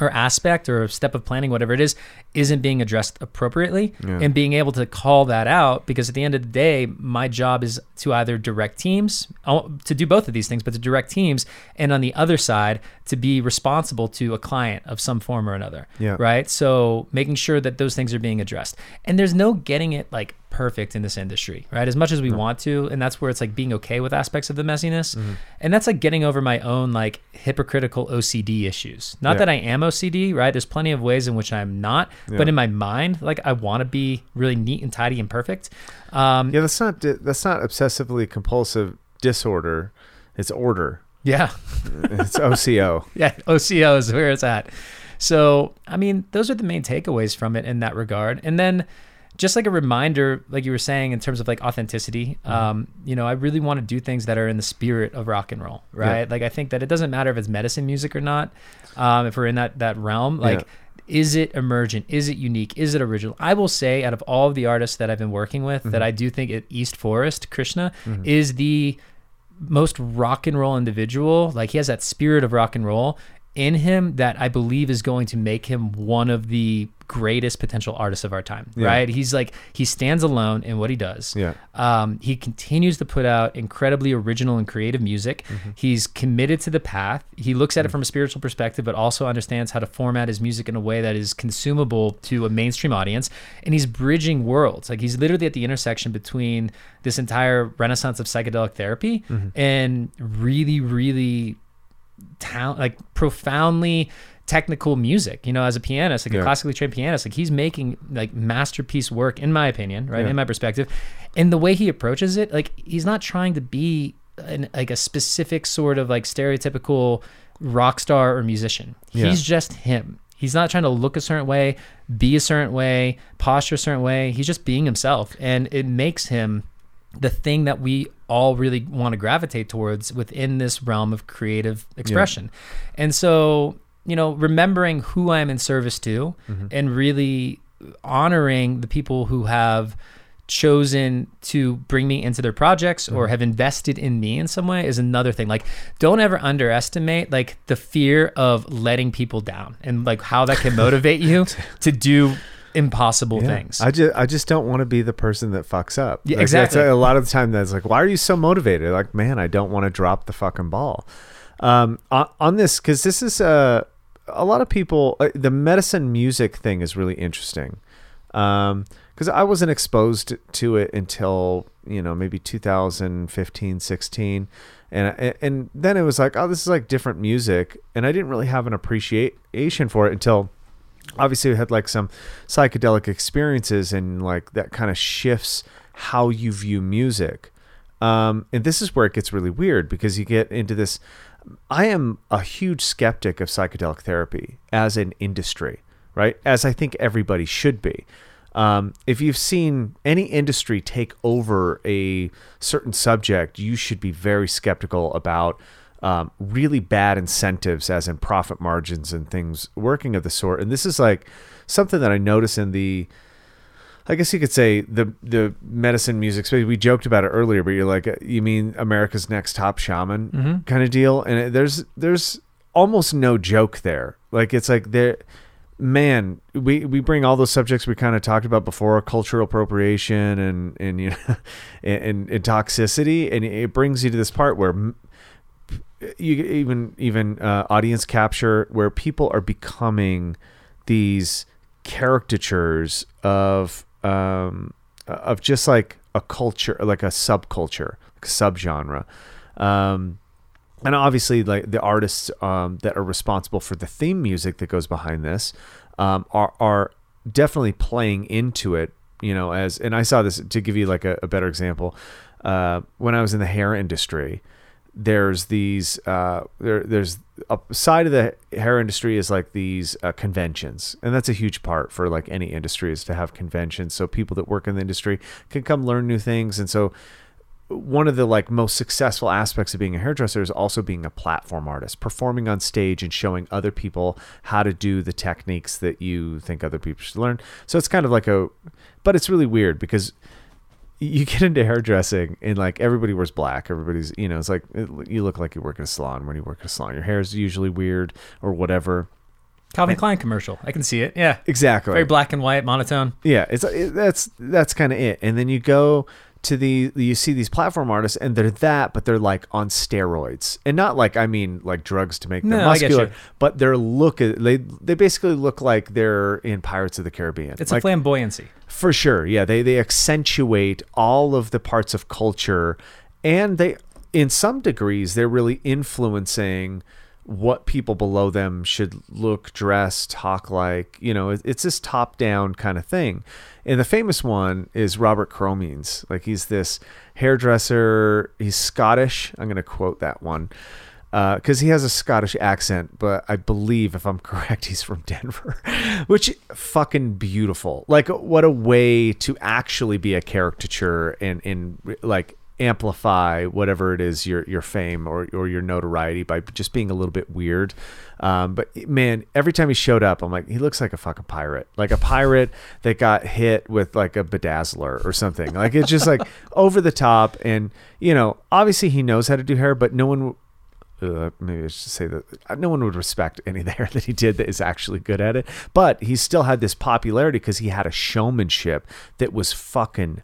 or aspect or step of planning, whatever it is, isn't being addressed appropriately and being able to call that out because at the end of the day, my job is to either direct teams, oh, to do both of these things, but to direct teams, and on the other side, to be responsible to a client of some form or another. Yeah. Right. So making sure that those things are being addressed. And there's no getting it like perfect in this industry, right? As much as we want to. And that's where it's like being okay with aspects of the messiness. Mm-hmm. And that's like getting over my own like hypocritical OCD issues. Not Yeah. that I am OCD, right? There's plenty of ways in which I'm not, but in my mind, like I want to be really neat and tidy and perfect. Um, Yeah, that's not that's not obsessively compulsive disorder. It's order. yeah. It's OCO. yeah, OCO is where it's at. So, I mean, those are the main takeaways from it in that regard. And then just like a reminder, like you were saying, in terms of like authenticity, um, you know, I really want to do things that are in the spirit of rock and roll, right? Like, I think that it doesn't matter if it's medicine music or not, um, if we're in that, that realm, like, Yeah. is it emergent? Is it unique? Is it original? I will say, out of all of the artists that I've been working with, that I do think at East Forest, Krishna is the most rock and roll individual. Like he has that spirit of rock and roll in him that I believe is going to make him one of the greatest potential artists of our time. Yeah. Right? He's like he stands alone in what he does. Yeah. Um, he continues to put out incredibly original and creative music. Mm-hmm. He's committed to the path. He looks at it from a spiritual perspective, but also understands how to format his music in a way that is consumable to a mainstream audience. And he's bridging worlds. Like he's literally at the intersection between this entire renaissance of psychedelic therapy Mm-hmm. and really, really talent, like profoundly technical music. You know, as a pianist, like Yeah. a classically trained pianist, like he's making like masterpiece work, in my opinion, right, Yeah. in my perspective. And the way he approaches it, like he's not trying to be an, like a specific sort of like stereotypical rock star or musician. Yeah. He's just him. He's not trying to look a certain way, be a certain way, posture a certain way. He's just being himself, and it makes him the thing that we all really want to gravitate towards within this realm of creative expression. And so, you know, remembering who I'm in service to and really honoring the people who have chosen to bring me into their projects or have invested in me in some way is another thing. Like don't ever underestimate like the fear of letting people down and like how that can motivate you to do impossible Yeah. things. I just I just don't want to be the person that fucks up. Yeah, Like, that's exactly. a, a lot of the time that's like, why are you so motivated? Like, man, I don't want to drop the fucking ball. Um, on, on this because this is uh, a lot of people. Uh, the medicine music thing is really interesting. Um, because I wasn't exposed to it until you know maybe 2015, 16, and and then it was like, oh, this is like different music, and I didn't really have an appreciation for it until obviously we had like some psychedelic experiences and like that kind of shifts how you view music um, and this is where it gets really weird because you get into this i am a huge skeptic of psychedelic therapy as an industry right as i think everybody should be um, if you've seen any industry take over a certain subject you should be very skeptical about um, really bad incentives, as in profit margins and things working of the sort. And this is like something that I notice in the, I guess you could say the the medicine music space. We joked about it earlier, but you're like, you mean America's Next Top Shaman kind of deal? And it, there's there's almost no joke there. Like it's like there. Man, we, we bring all those subjects we kind of talked about before, cultural appropriation and and you know, and, and, and toxicity, and it brings you to this part where you even even uh, audience capture where people are becoming these caricatures of um, of just like a culture, like a subculture, like a subgenre. Um, and obviously, like the artists um, that are responsible for the theme music that goes behind this um, are are definitely playing into it. You know, as and I saw this to give you like a, a better example. Uh, when I was in the hair industry, there's these uh, there there's a side of the hair industry is like these uh, conventions and that's a huge part for like any industry is to have conventions so people that work in the industry can come learn new things and so one of the like most successful aspects of being a hairdresser is also being a platform artist, performing on stage and showing other people how to do the techniques that you think other people should learn. So it's kind of like a, but it's really weird because you get into hairdressing and like everybody wears black. Everybody's, you know, it's like it, you look like you work at a salon when you work at a salon. Your hair is usually weird or whatever. Calvin Klein commercial. I can see it. Yeah. Exactly. Very black and white, monotone. Yeah, it's it, that's that's kind of it. And then you go to the you see these platform artists and they're that, but they're like on steroids, and not like I mean like drugs to make them No, muscular, but their look they they basically look like they're in Pirates of the Caribbean. It's like, a flamboyancy. for sure. Yeah, they they accentuate all of the parts of culture, and they in some degrees they're really influencing what people below them should look, dress, talk like. You know, it's this top down kind of thing. And the famous one is Robert Cromeans. Like he's this hairdresser. He's Scottish. I'm going to quote that one uh, because he has a Scottish accent, but I believe, if I'm correct, he's from Denver, which fucking beautiful. Like, what a way to actually be a caricature and and like amplify whatever it is your your fame or or your notoriety by just being a little bit weird. Um, but man, every time he showed up, I'm like, he looks like a fucking pirate, like a pirate that got hit with like a bedazzler or something. Like it's just like over the top, and you know, obviously he knows how to do hair, but no one uh, maybe I should say that uh, no one would respect any of the hair that he did that is actually good at it. But he still had this popularity because he had a showmanship that was fucking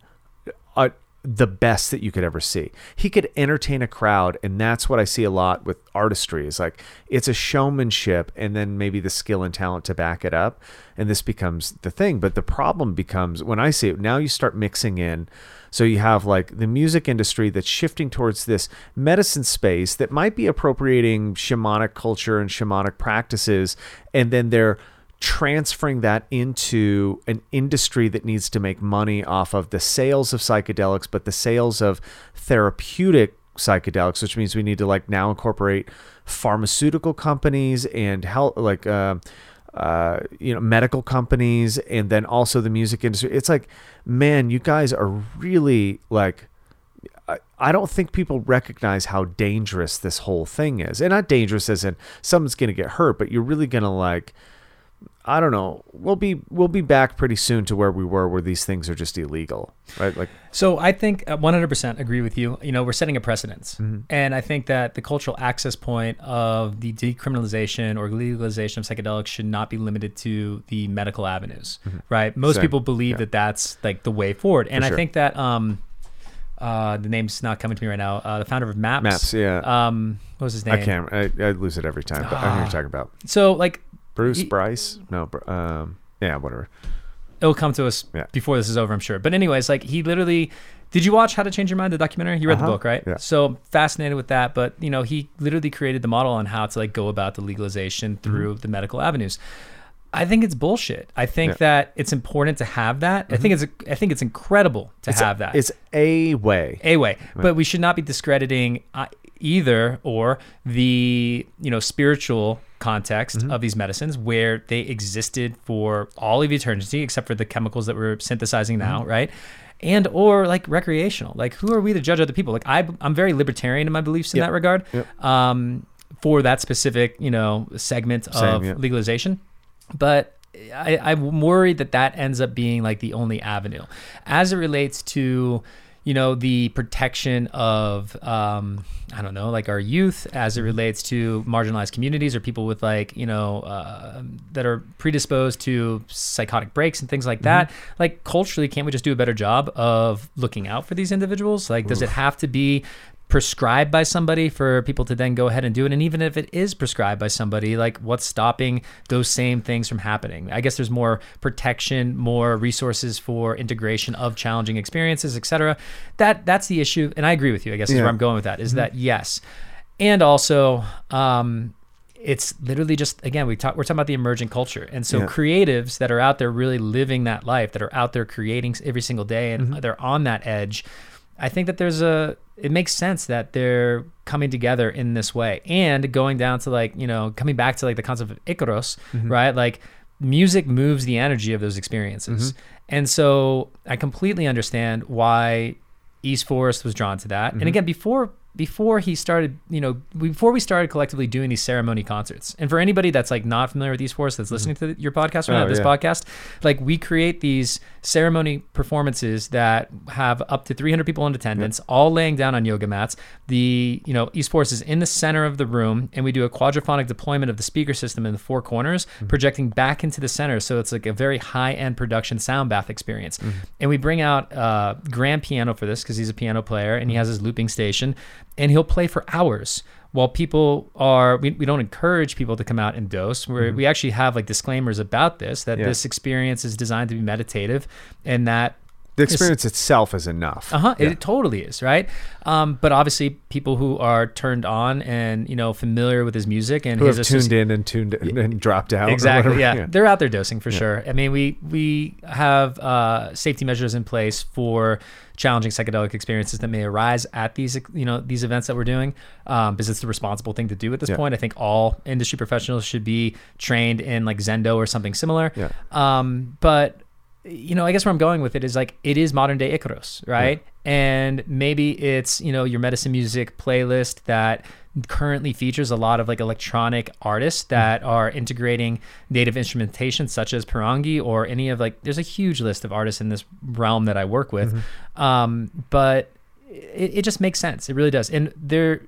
uh, the best that you could ever see. He could entertain a crowd, and that's what I see a lot with artistry. Is like it's a showmanship, and then maybe the skill and talent to back it up, and this becomes the thing. But the problem becomes when I see it now. You start mixing in. So you have like the music industry that's shifting towards this medicine space that might be appropriating shamanic culture and shamanic practices, and then they're transferring that into an industry that needs to make money off of the sales of psychedelics, but the sales of therapeutic psychedelics, which means we need to like now incorporate pharmaceutical companies and health, like, uh, uh, you know, medical companies, and then also the music industry. It's like, man, you guys are really like, I- don't think people recognize how dangerous this whole thing is. And not dangerous as in someone's going to get hurt, but you're really going to like I don't know. We'll be we'll be back pretty soon to where we were where these things are just illegal, right? Like So I think uh, 100% agree with you. You know, we're setting a precedence. Mm-hmm. And I think that the cultural access point of the decriminalization or legalization of psychedelics should not be limited to the medical avenues, right? Most Mm-hmm. Same. people believe Yeah. that that's like the way forward. And I sure. think that um uh the name's not coming to me right now. Uh, the founder of Maps. Maps, yeah. Um what was his name? I can't. I, I lose it every time. But I know you're talking about So like Bruce He- Bryce. No, um, yeah, whatever. it'll come to us Yeah. before this is over, I'm sure. But anyways, like he literally did you watch How to Change Your Mind, the documentary? You read the Uh-huh. book, right? Yeah. So fascinated with that. But you know, he literally created the model on how to like go about the legalization Mm-hmm. through the medical avenues. I think it's bullshit. I think Yeah. that it's important to have that. I think it's I think it's incredible to have that. It's a way. a way, but we should not be discrediting uh, either or the you know spiritual context Mm-hmm. of these medicines where they existed for all of eternity except for the chemicals that we're synthesizing now Mm-hmm. right and or like recreational like who are we to judge other people like I, i'm very libertarian in my beliefs in Yep. that regard Yep. um, for that specific you know segment Same, of yeah. legalization but I, I'm worried that that ends up being like the only avenue as it relates to you know the protection of um, I don't know like our youth as it relates to marginalized communities or people with like you know uh, that are predisposed to psychotic breaks and things like that. Like culturally can't we just do a better job of looking out for these individuals? Like does it have to be prescribed by somebody for people to then go ahead and do it? And even if it is prescribed by somebody like what's stopping those same things from happening? I guess there's more protection more resources for integration of challenging experiences etc that that's the issue and i agree with you i guess is where i'm going with that is that yes. And also um it's literally just again we talk we're talking about the emergent culture. And so Yeah. creatives that are out there really living that life that are out there creating every single day and they're on that edge I think that there's a it makes sense that they're coming together in this way. And going down to like you know coming back to like the concept of Icaros right? Like music moves the energy of those experiences. And so I completely understand why East Forest was drawn to that. Mm-hmm. And again, before before he started, you know, before we started collectively doing these ceremony concerts. And for anybody that's like not familiar with East Forest that's listening mm-hmm. to your podcast or Oh, not this yeah. podcast, like we create these ceremony performances that have up to 300 people in attendance, all laying down on yoga mats. The, you know, East Forest is in the center of the room and we do a quadraphonic deployment of the speaker system in the four corners, mm-hmm. projecting back into the center. So it's like a very high end production sound bath experience. Mm-hmm. And we bring out uh, grand piano for this because he's a piano player and he has his looping station and he'll play for hours while people are we, we don't encourage people to come out and dose we we actually have like disclaimers about this that Yeah. this experience is designed to be meditative and that The experience itself is enough. uh-huh Yeah. it totally is right um, but obviously people who are turned on and you know familiar with his music and Who his have associ- tuned in and tuned in and dropped out. Exactly. whatever. Yeah. they're out there dosing for sure. I mean, we we have uh, safety measures in place for challenging psychedelic experiences that may arise at these you know these events that we're doing, um, because it's the responsible thing to do at this Yeah. point. I think all industry professionals should be trained in like Zendo or something similar. Yeah. Um, but you know, I guess where I'm going with it is like it is modern day Icaros, right? And maybe it's you know your medicine music playlist that currently features a lot of like electronic artists that are integrating native instrumentation such as Porangui or any of like there's a huge list of artists in this realm that I work with. Um, but it, it just makes sense. It really does. And there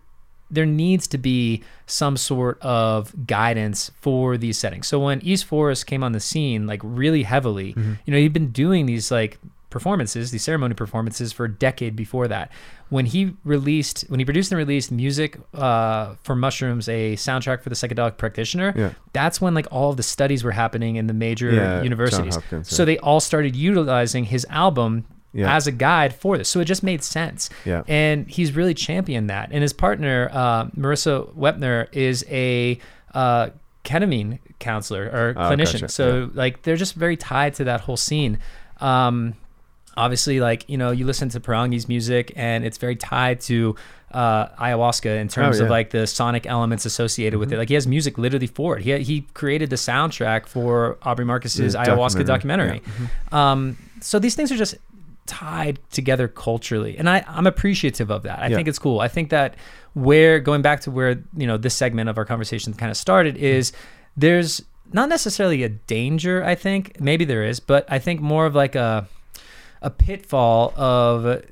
there needs to be some sort of guidance for these settings. So when East Forest came on the scene, like really heavily, you know, he'd been doing these like performances, these ceremony performances for a decade before that. When he released, when he produced and released music uh, for Mushrooms, a soundtrack for the psychedelic practitioner, Yeah. that's when like all of the studies were happening in the major Yeah, universities. Hopkins, so yeah. they all started utilizing his album Yeah. as a guide for this. So it just made sense. Yeah. And he's really championed that. And his partner, uh, Marissa Wepner, is a uh, ketamine counselor or Oh, clinician. gotcha. So like they're just very tied to that whole scene. Um, obviously, like you know, you listen to Porangui's music, and it's very tied to uh, ayahuasca in terms Oh, of like the sonic elements associated with it. Like he has music literally for it. He he created the soundtrack for Aubrey Marcus's ayahuasca documentary. documentary. Um, so these things are just tied together culturally, and I I'm appreciative of that. I Yeah. think it's cool. I think that where going back to where you know this segment of our conversation kind of started mm-hmm. is there's not necessarily a danger. I think maybe there is, but I think more of like a a pitfall of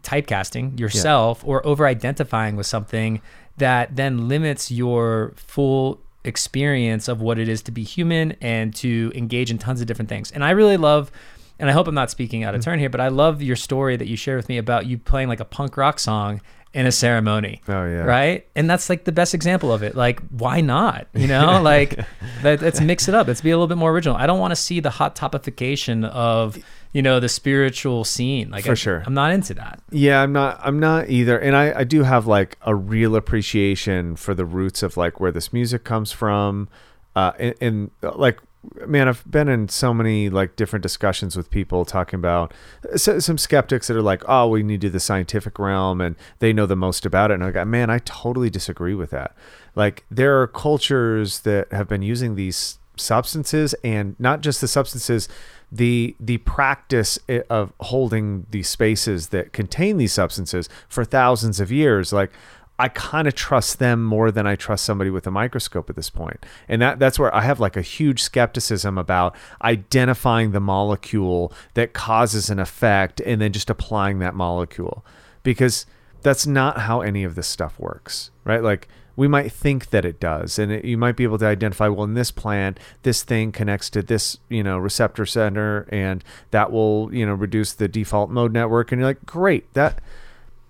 typecasting yourself or over identifying with something that then limits your full experience of what it is to be human and to engage in tons of different things. And I really love and I hope I'm not speaking out of turn here, but I love your story that you shared with me about you playing like a punk rock song in a ceremony. Oh, yeah. Right? And that's like the best example of it. Like, why not? You know, like let, let's mix it up. Let's be a little bit more original. I don't want to see the hot topification of, you know, the spiritual scene. Like For I, sure. I'm not into that. Yeah, I'm not. I'm not either. And I, I do have like a real appreciation for the roots of like where this music comes from, uh, and, and uh, like, man, I've been in so many like different discussions with people talking about uh, so, some skeptics that are like, oh, we need to do the scientific realm and they know the most about it. And I go, man, I totally disagree with that. Like, there are cultures that have been using these substances and not just the substances the the practice eh, of holding these spaces that contain these substances for thousands of years like I kind of trust them more than I trust somebody with a microscope at this point. And that that's where I have like a huge skepticism about identifying the molecule that causes an effect and then just applying that molecule because that's not how any of this stuff works, right? Like we might think that it does, and it, you might be able to identify, well, in this plant, this thing connects to this, you know, receptor center, and that will, you know, reduce the default mode network. And you're like, great, that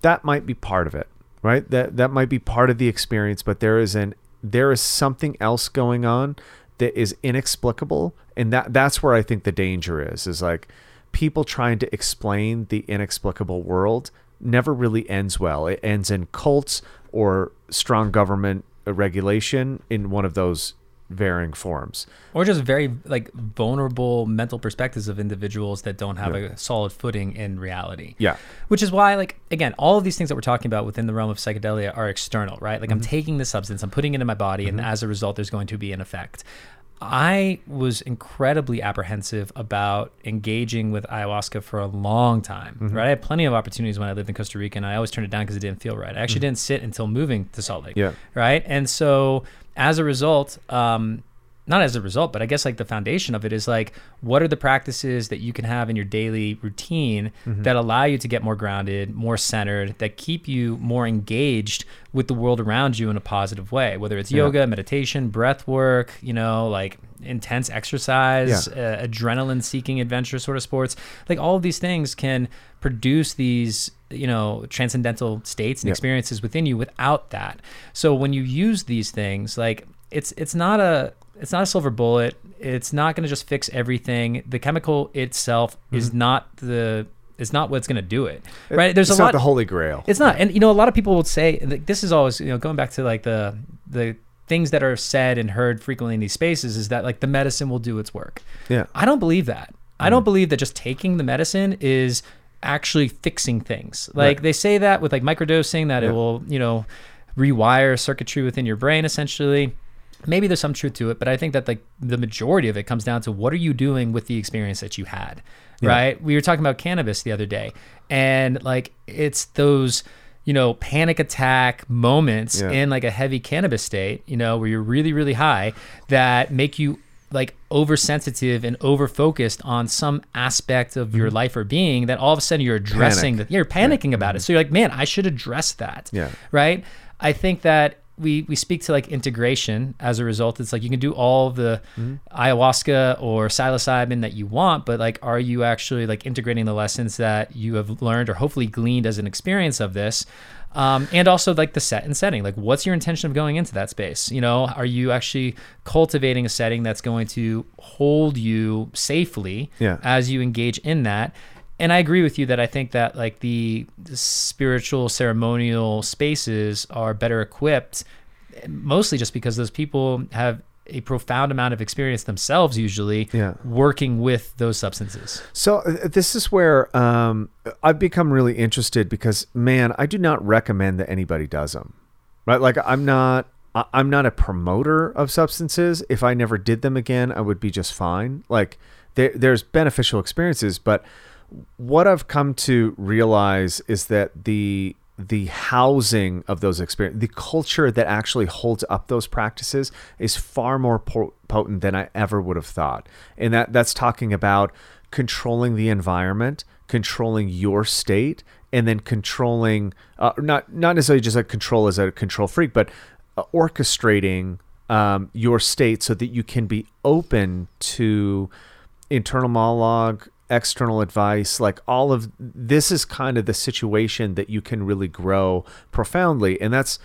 that might be part of it, right? That that might be part of the experience, but there is an there is something else going on that is inexplicable, and that that's where I think the danger is. Is like people trying to explain the inexplicable world never really ends well. It ends in cults or strong government regulation in one of those varying forms. Or just very like vulnerable mental perspectives of individuals that don't have a solid footing in reality. Yeah. Which is why, like, again, all of these things that we're talking about within the realm of psychedelia are external, right? Like, I'm Mm-hmm. taking the substance, I'm putting it in my body, and as a result, there's going to be an effect. I was incredibly apprehensive about engaging with ayahuasca for a long time. Right, I had plenty of opportunities when I lived in Costa Rica, and I always turned it down because it didn't feel right. I actually didn't sit until moving to Salt Lake. Yeah. Right, and so as a result, um, not as a result, but I guess like the foundation of it is like, what are the practices that you can have in your daily routine that allow you to get more grounded, more centered, that keep you more engaged with the world around you in a positive way, whether it's yoga, meditation, breath work, you know, like intense exercise, uh, adrenaline seeking adventure sort of sports. Like all of these things can produce these you know transcendental states and Yeah. experiences within you without that so when you use these things like it's it's not a it's not a silver bullet it's not going to just fix everything the chemical itself is not the is not what's going to do it right there's Mm-hmm. it's a not lot the holy grail. it's not, and you know, a lot of people would say this is always you know going back to like the the things that are said and heard frequently in these spaces is that like the medicine will do its work. Yeah. I don't believe that. I don't believe that just taking the medicine is actually fixing things. Like Right. they say that with like microdosing that Yeah. it will you know rewire circuitry within your brain essentially. Maybe there's some truth to it, but I think that like the majority of it comes down to what are you doing with the experience that you had, right? We were talking about cannabis the other day, and like it's those you know panic attack moments Yeah. in like a heavy cannabis state, you know, where you're really really high that make you like oversensitive and over focused on some aspect of your mm-hmm. life or being that all of a sudden you're addressing Panic. that you're panicking about it. Mm-hmm. So you're like, man, I should address that Yeah. right? I think that we we speak to like integration as a result. It's like you can do all the ayahuasca or psilocybin that you want, but like, are you actually like integrating the lessons that you have learned or hopefully gleaned as an experience of this? Um, and also like the set and setting, like what's your intention of going into that space? You know, are you actually cultivating a setting that's going to hold you safely Yeah. as you engage in that? And I agree with you that I think that like the, spiritual ceremonial spaces are better equipped, mostly just because those people have a profound amount of experience themselves, usually Yeah. working with those substances. So uh, this is where um, I've become really interested because, man, I do not recommend that anybody does them. Right? Like I'm not. I- I'm not a promoter of substances. If I never did them again, I would be just fine. Like there, there's beneficial experiences, but what I've come to realize is that the the housing of those experiences, the culture that actually holds up those practices is far more po- potent than I ever would have thought. And that that's talking about controlling the environment, controlling your state, and then controlling uh, not not necessarily just like control as a control freak, but uh, orchestrating um, your state so that you can be open to internal monologue external advice like all of this is kind of the situation that you can really grow profoundly. And that's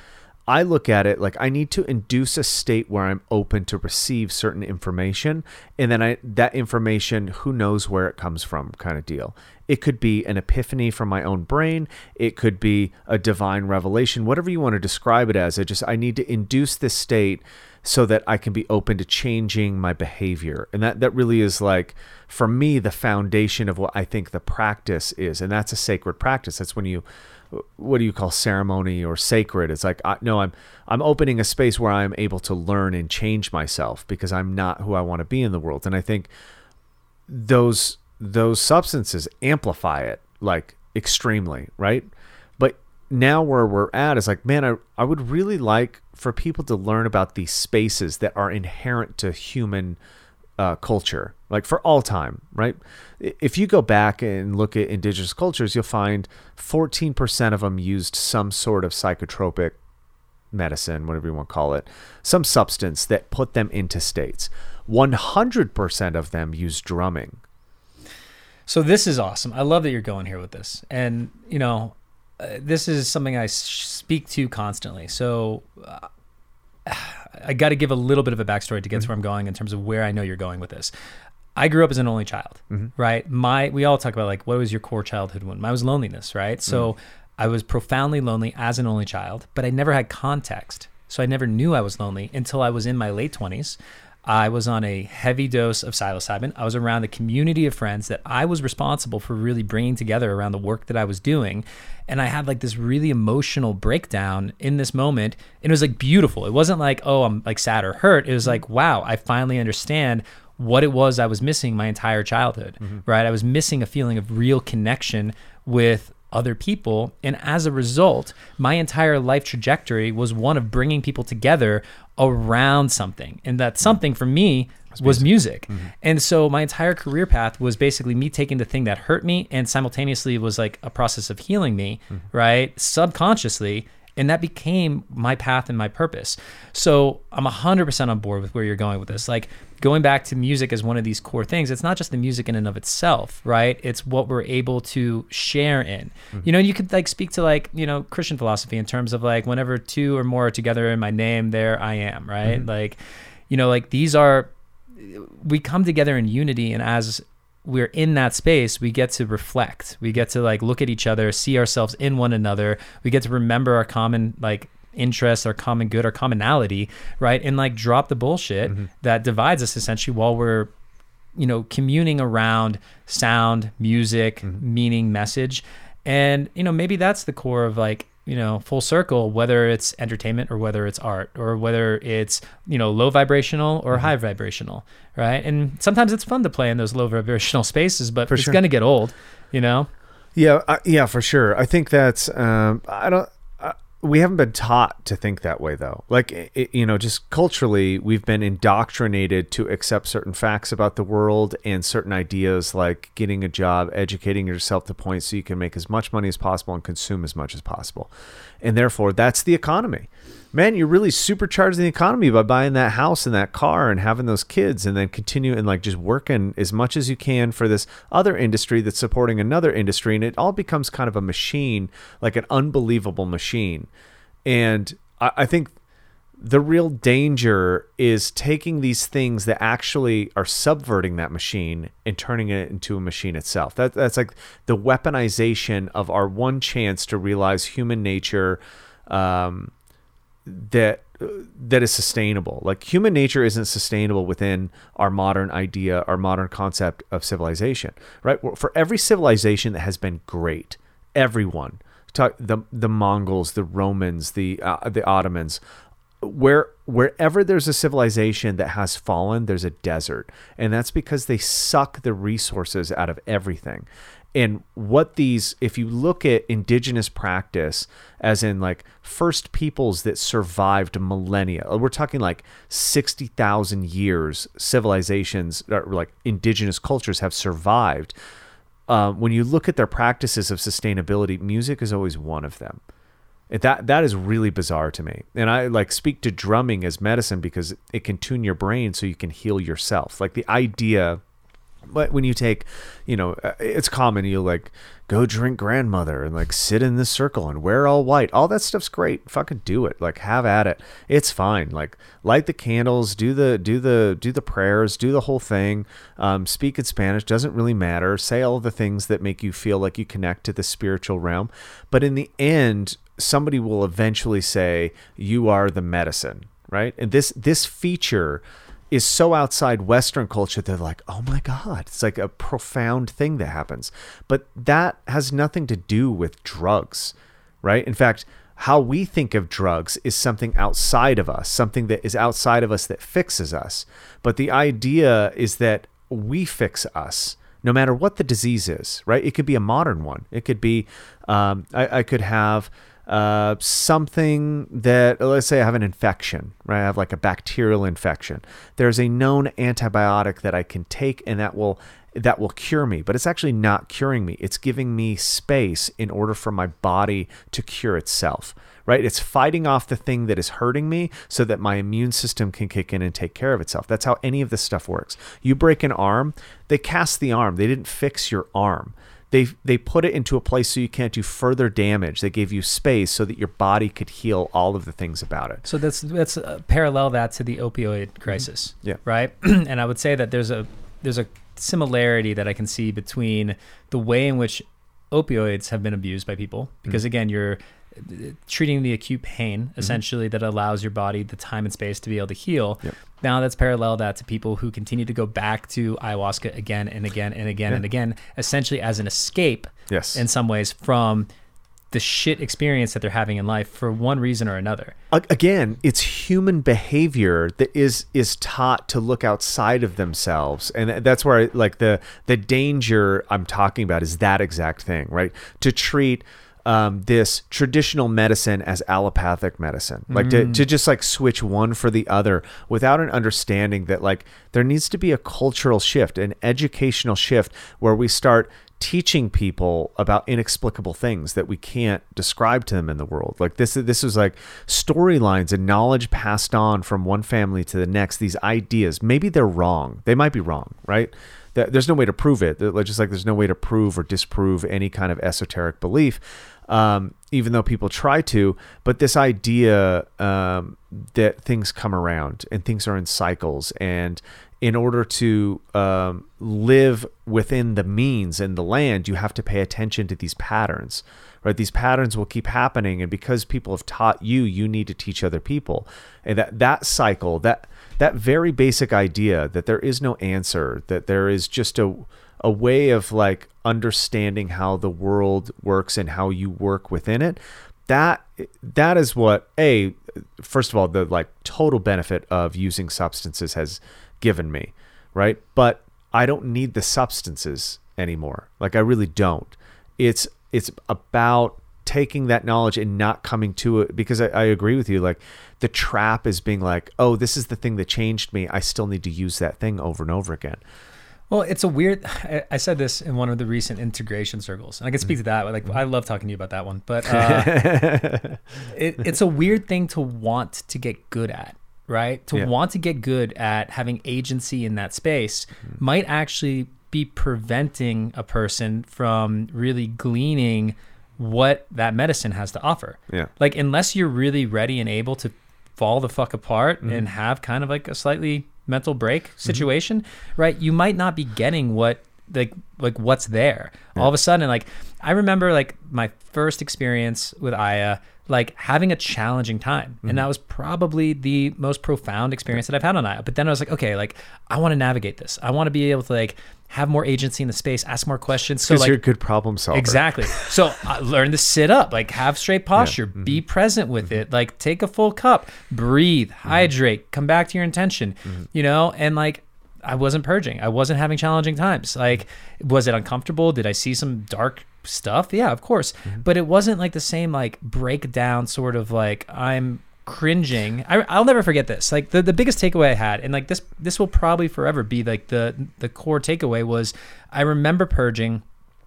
i look at it like i need to induce a state where i'm open to receive certain information and then i that information who knows where it comes from kind of deal. It could be an epiphany from my own brain. It could be a divine revelation whatever you want to describe it as. I just i need to induce this state so that I can be open to changing my behavior. And that, that really is like, for me, the foundation of what I think the practice is. And that's a sacred practice. That's when you, what do you call ceremony or sacred? It's like, I, no, I'm, I'm opening a space where I'm able to learn and change myself because I'm not who I want to be in the world. And I think those, those substances amplify it like extremely, right? Now where we're at is like, man, I, I would really like for people to learn about these spaces that are inherent to human uh, culture, like for all time, right? If you go back and look at indigenous cultures, you'll find 14% of them used some sort of psychotropic medicine, whatever you want to call it, some substance that put them into states. 100% of them used drumming. So this is awesome. I love that you're going here with this. And, you know, uh, this is something I speak to constantly. So uh, I got to give a little bit of a backstory to get to where I'm going in terms of where I know you're going with this. I grew up as an only child, right? My we all talk about like what was your core childhood wound? Mine was loneliness, right? So I was profoundly lonely as an only child, but I never had context. So I never knew I was lonely until I was in my late 20s. I was on a heavy dose of psilocybin. I was around a community of friends that I was responsible for really bringing together around the work that I was doing. And I had like this really emotional breakdown in this moment. And it was like beautiful. It wasn't like, oh, I'm like sad or hurt. It was like, wow, I finally understand what it was I was missing my entire childhood, mm-hmm. right? I was missing a feeling of real connection with other people. And as a result, my entire life trajectory was one of bringing people together around something. And that something for me was music. Mm-hmm. And so my entire career path was basically me taking the thing that hurt me and simultaneously was like a process of healing me, mm-hmm. right? Subconsciously. And that became my path and my purpose. So I'm 100% on board with where you're going with this. Like going back to music as one of these core things, it's not just the music in and of itself, right? It's what we're able to share in. Mm-hmm. You know, you could like speak to like, you know, Christian philosophy in terms of like whenever two or more are together in my name, there I am, right? Mm-hmm. Like, you know, like these are, we come together in unity and as we're in that space we get to reflect. We get to like look at each other see ourselves in one another. We get to remember our common like interests our common good our commonality right? And like drop the bullshit mm-hmm. that divides us essentially while we're you know communing around sound music mm-hmm. meaning message. And you know maybe that's the core of like you know full circle whether it's entertainment or whether it's art or whether it's you know low vibrational or high vibrational right and sometimes it's fun to play in those low vibrational spaces but it's sure. going to get old you know Yeah, I, yeah, for sure. I think that's um, I don't. We haven't been taught to think that way though. Like it, you know, just culturally, we've been indoctrinated to accept certain facts about the world and certain ideas, like getting a job, educating yourself to point so you can make as much money as possible and consume as much as possible, and therefore that's the economy. Man, you're really supercharging the economy by buying that house and that car and having those kids and then continue and like just working as much as you can for this other industry that's supporting another industry. And it all becomes kind of a machine, like an unbelievable machine. And I, I think the real danger is taking these things that actually are subverting that machine and turning it into a machine itself. That, that's like the weaponization of our one chance to realize human nature. Um, that that is sustainable. Like human nature isn't sustainable within our modern idea, our modern concept of civilization, right? For every civilization that has been great, everyone, the the Mongols, the Romans, the uh, the Ottomans, where wherever there's a civilization that has fallen, there's a desert, and that's because they suck the resources out of everything. And what these, if you look at indigenous practice, as in like first peoples that survived millennia, we're talking like 60,000 years, civilizations, or like indigenous cultures have survived. Um, when you look at their practices of sustainability, music is always one of them. That that is really bizarre to me, and I like speak to drumming as medicine because it can tune your brain so you can heal yourself. Like the idea but when you take you know uh, it's common you like go drink grandmother and like sit in this circle and wear all white. All that stuff's great. Fucking do it. Like have at it. It's fine. Like light the candles do the do the do the prayers do the whole thing. Um, speak in spanish. Doesn't really matter. Say all the things that make you feel like you connect to the spiritual realm. But in the end somebody will eventually say you are the medicine right? And this this feature is so outside Western culture, they're like, oh my God, it's like a profound thing that happens. But that has nothing to do with drugs, right? In fact, how we think of drugs is something outside of us, something that is outside of us that fixes us. But the idea is that we fix us. No matter what the disease is, right? It could be a modern one. It could be, um, I, I could have uh, something that let's say I have an infection, right? I have like a bacterial infection. There's a known antibiotic that I can take, and that will that will cure me. But it's actually not curing me. It's giving me space in order for my body to cure itself. Right? It's fighting off the thing that is hurting me so that my immune system can kick in and take care of itself. That's how any of this stuff works. You break an arm, they cast the arm. They didn't fix your arm they they put it into a place so you can't do further damage. They gave you space so that your body could heal all of the things about it. So that's that's uh, parallel that to the opioid crisis. Yeah. Right. and I would say that there's a there's a similarity that I can see between the way in which opioids have been abused by people because again you're treating the acute pain Mm-hmm. essentially that allows your body the time and space to be able to heal. Yep. Now that's parallel that to people who continue to go back to ayahuasca again and again and again Yeah. and again, essentially as an escape Yes. in some ways from the shit experience that they're having in life for one reason or another. Again it's human behavior that is is taught to look outside of themselves and that's where I, like the the danger i'm talking about is that exact thing right to treat um, this traditional medicine as allopathic medicine like to, to just like switch one for the other without an understanding that like there needs to be a cultural shift an educational shift where we start teaching people about inexplicable things that we can't describe to them in the world. Like this this is like storylines and knowledge passed on from one family to the next. These ideas, maybe they're wrong. They might be wrong, right? That there's no way to prove it. Just like there's no way to prove or disprove any kind of esoteric belief, um, even though people try to. But this idea um, that things come around and things are in cycles, and in order to um, live within the means and the land, you have to pay attention to these patterns, right? These patterns will keep happening, and because people have taught you, you need to teach other people, and that that cycle, that that very basic idea that there is no answer, that there is just a a way of like understanding how the world works and how you work within it that that is what a first of all the like total benefit of using substances has given me right? But i don't need the substances anymore. Like i really don't. It's it's about taking that knowledge and not coming to it because I, I agree with you like the trap is being like oh this is the thing that changed me i still need to use that thing over and over again Well, it's a weird. I, I said this in one of the recent integration circles, and I can speak to that. Like, I love talking to you about that one, but uh, it, it's a weird thing to want to get good at, right? To Yeah. want to get good at having agency in that space might actually be preventing a person from really gleaning what that medicine has to offer. Yeah. Like, unless you're really ready and able to fall the fuck apart Mm-hmm. and have kind of like a slightly mental break situation, right? You might not be getting what like like what's there. All of a sudden, like I remember like my first experience with Aya, like having a challenging time. Mm-hmm. And that was probably the most profound experience that I've had on Aya. But then I was like, okay, like I want to navigate this. I want to be able to like have more agency in the space, ask more questions. So like you're a good problem solver Exactly. So uh, learn to sit up, like have straight posture, Mm-hmm. be present with it, like take a full cup, breathe, Mm-hmm. hydrate, come back to your intention, you know, and like I wasn't purging. I wasn't having challenging times. Like, was it uncomfortable? Did I see some dark stuff? Yeah, of course. Mm-hmm. But it wasn't like the same like breakdown sort of like I'm cringing. I, I'll never forget this. Like the, the biggest takeaway I had, and like this this will probably forever be like the the core takeaway was I remember purging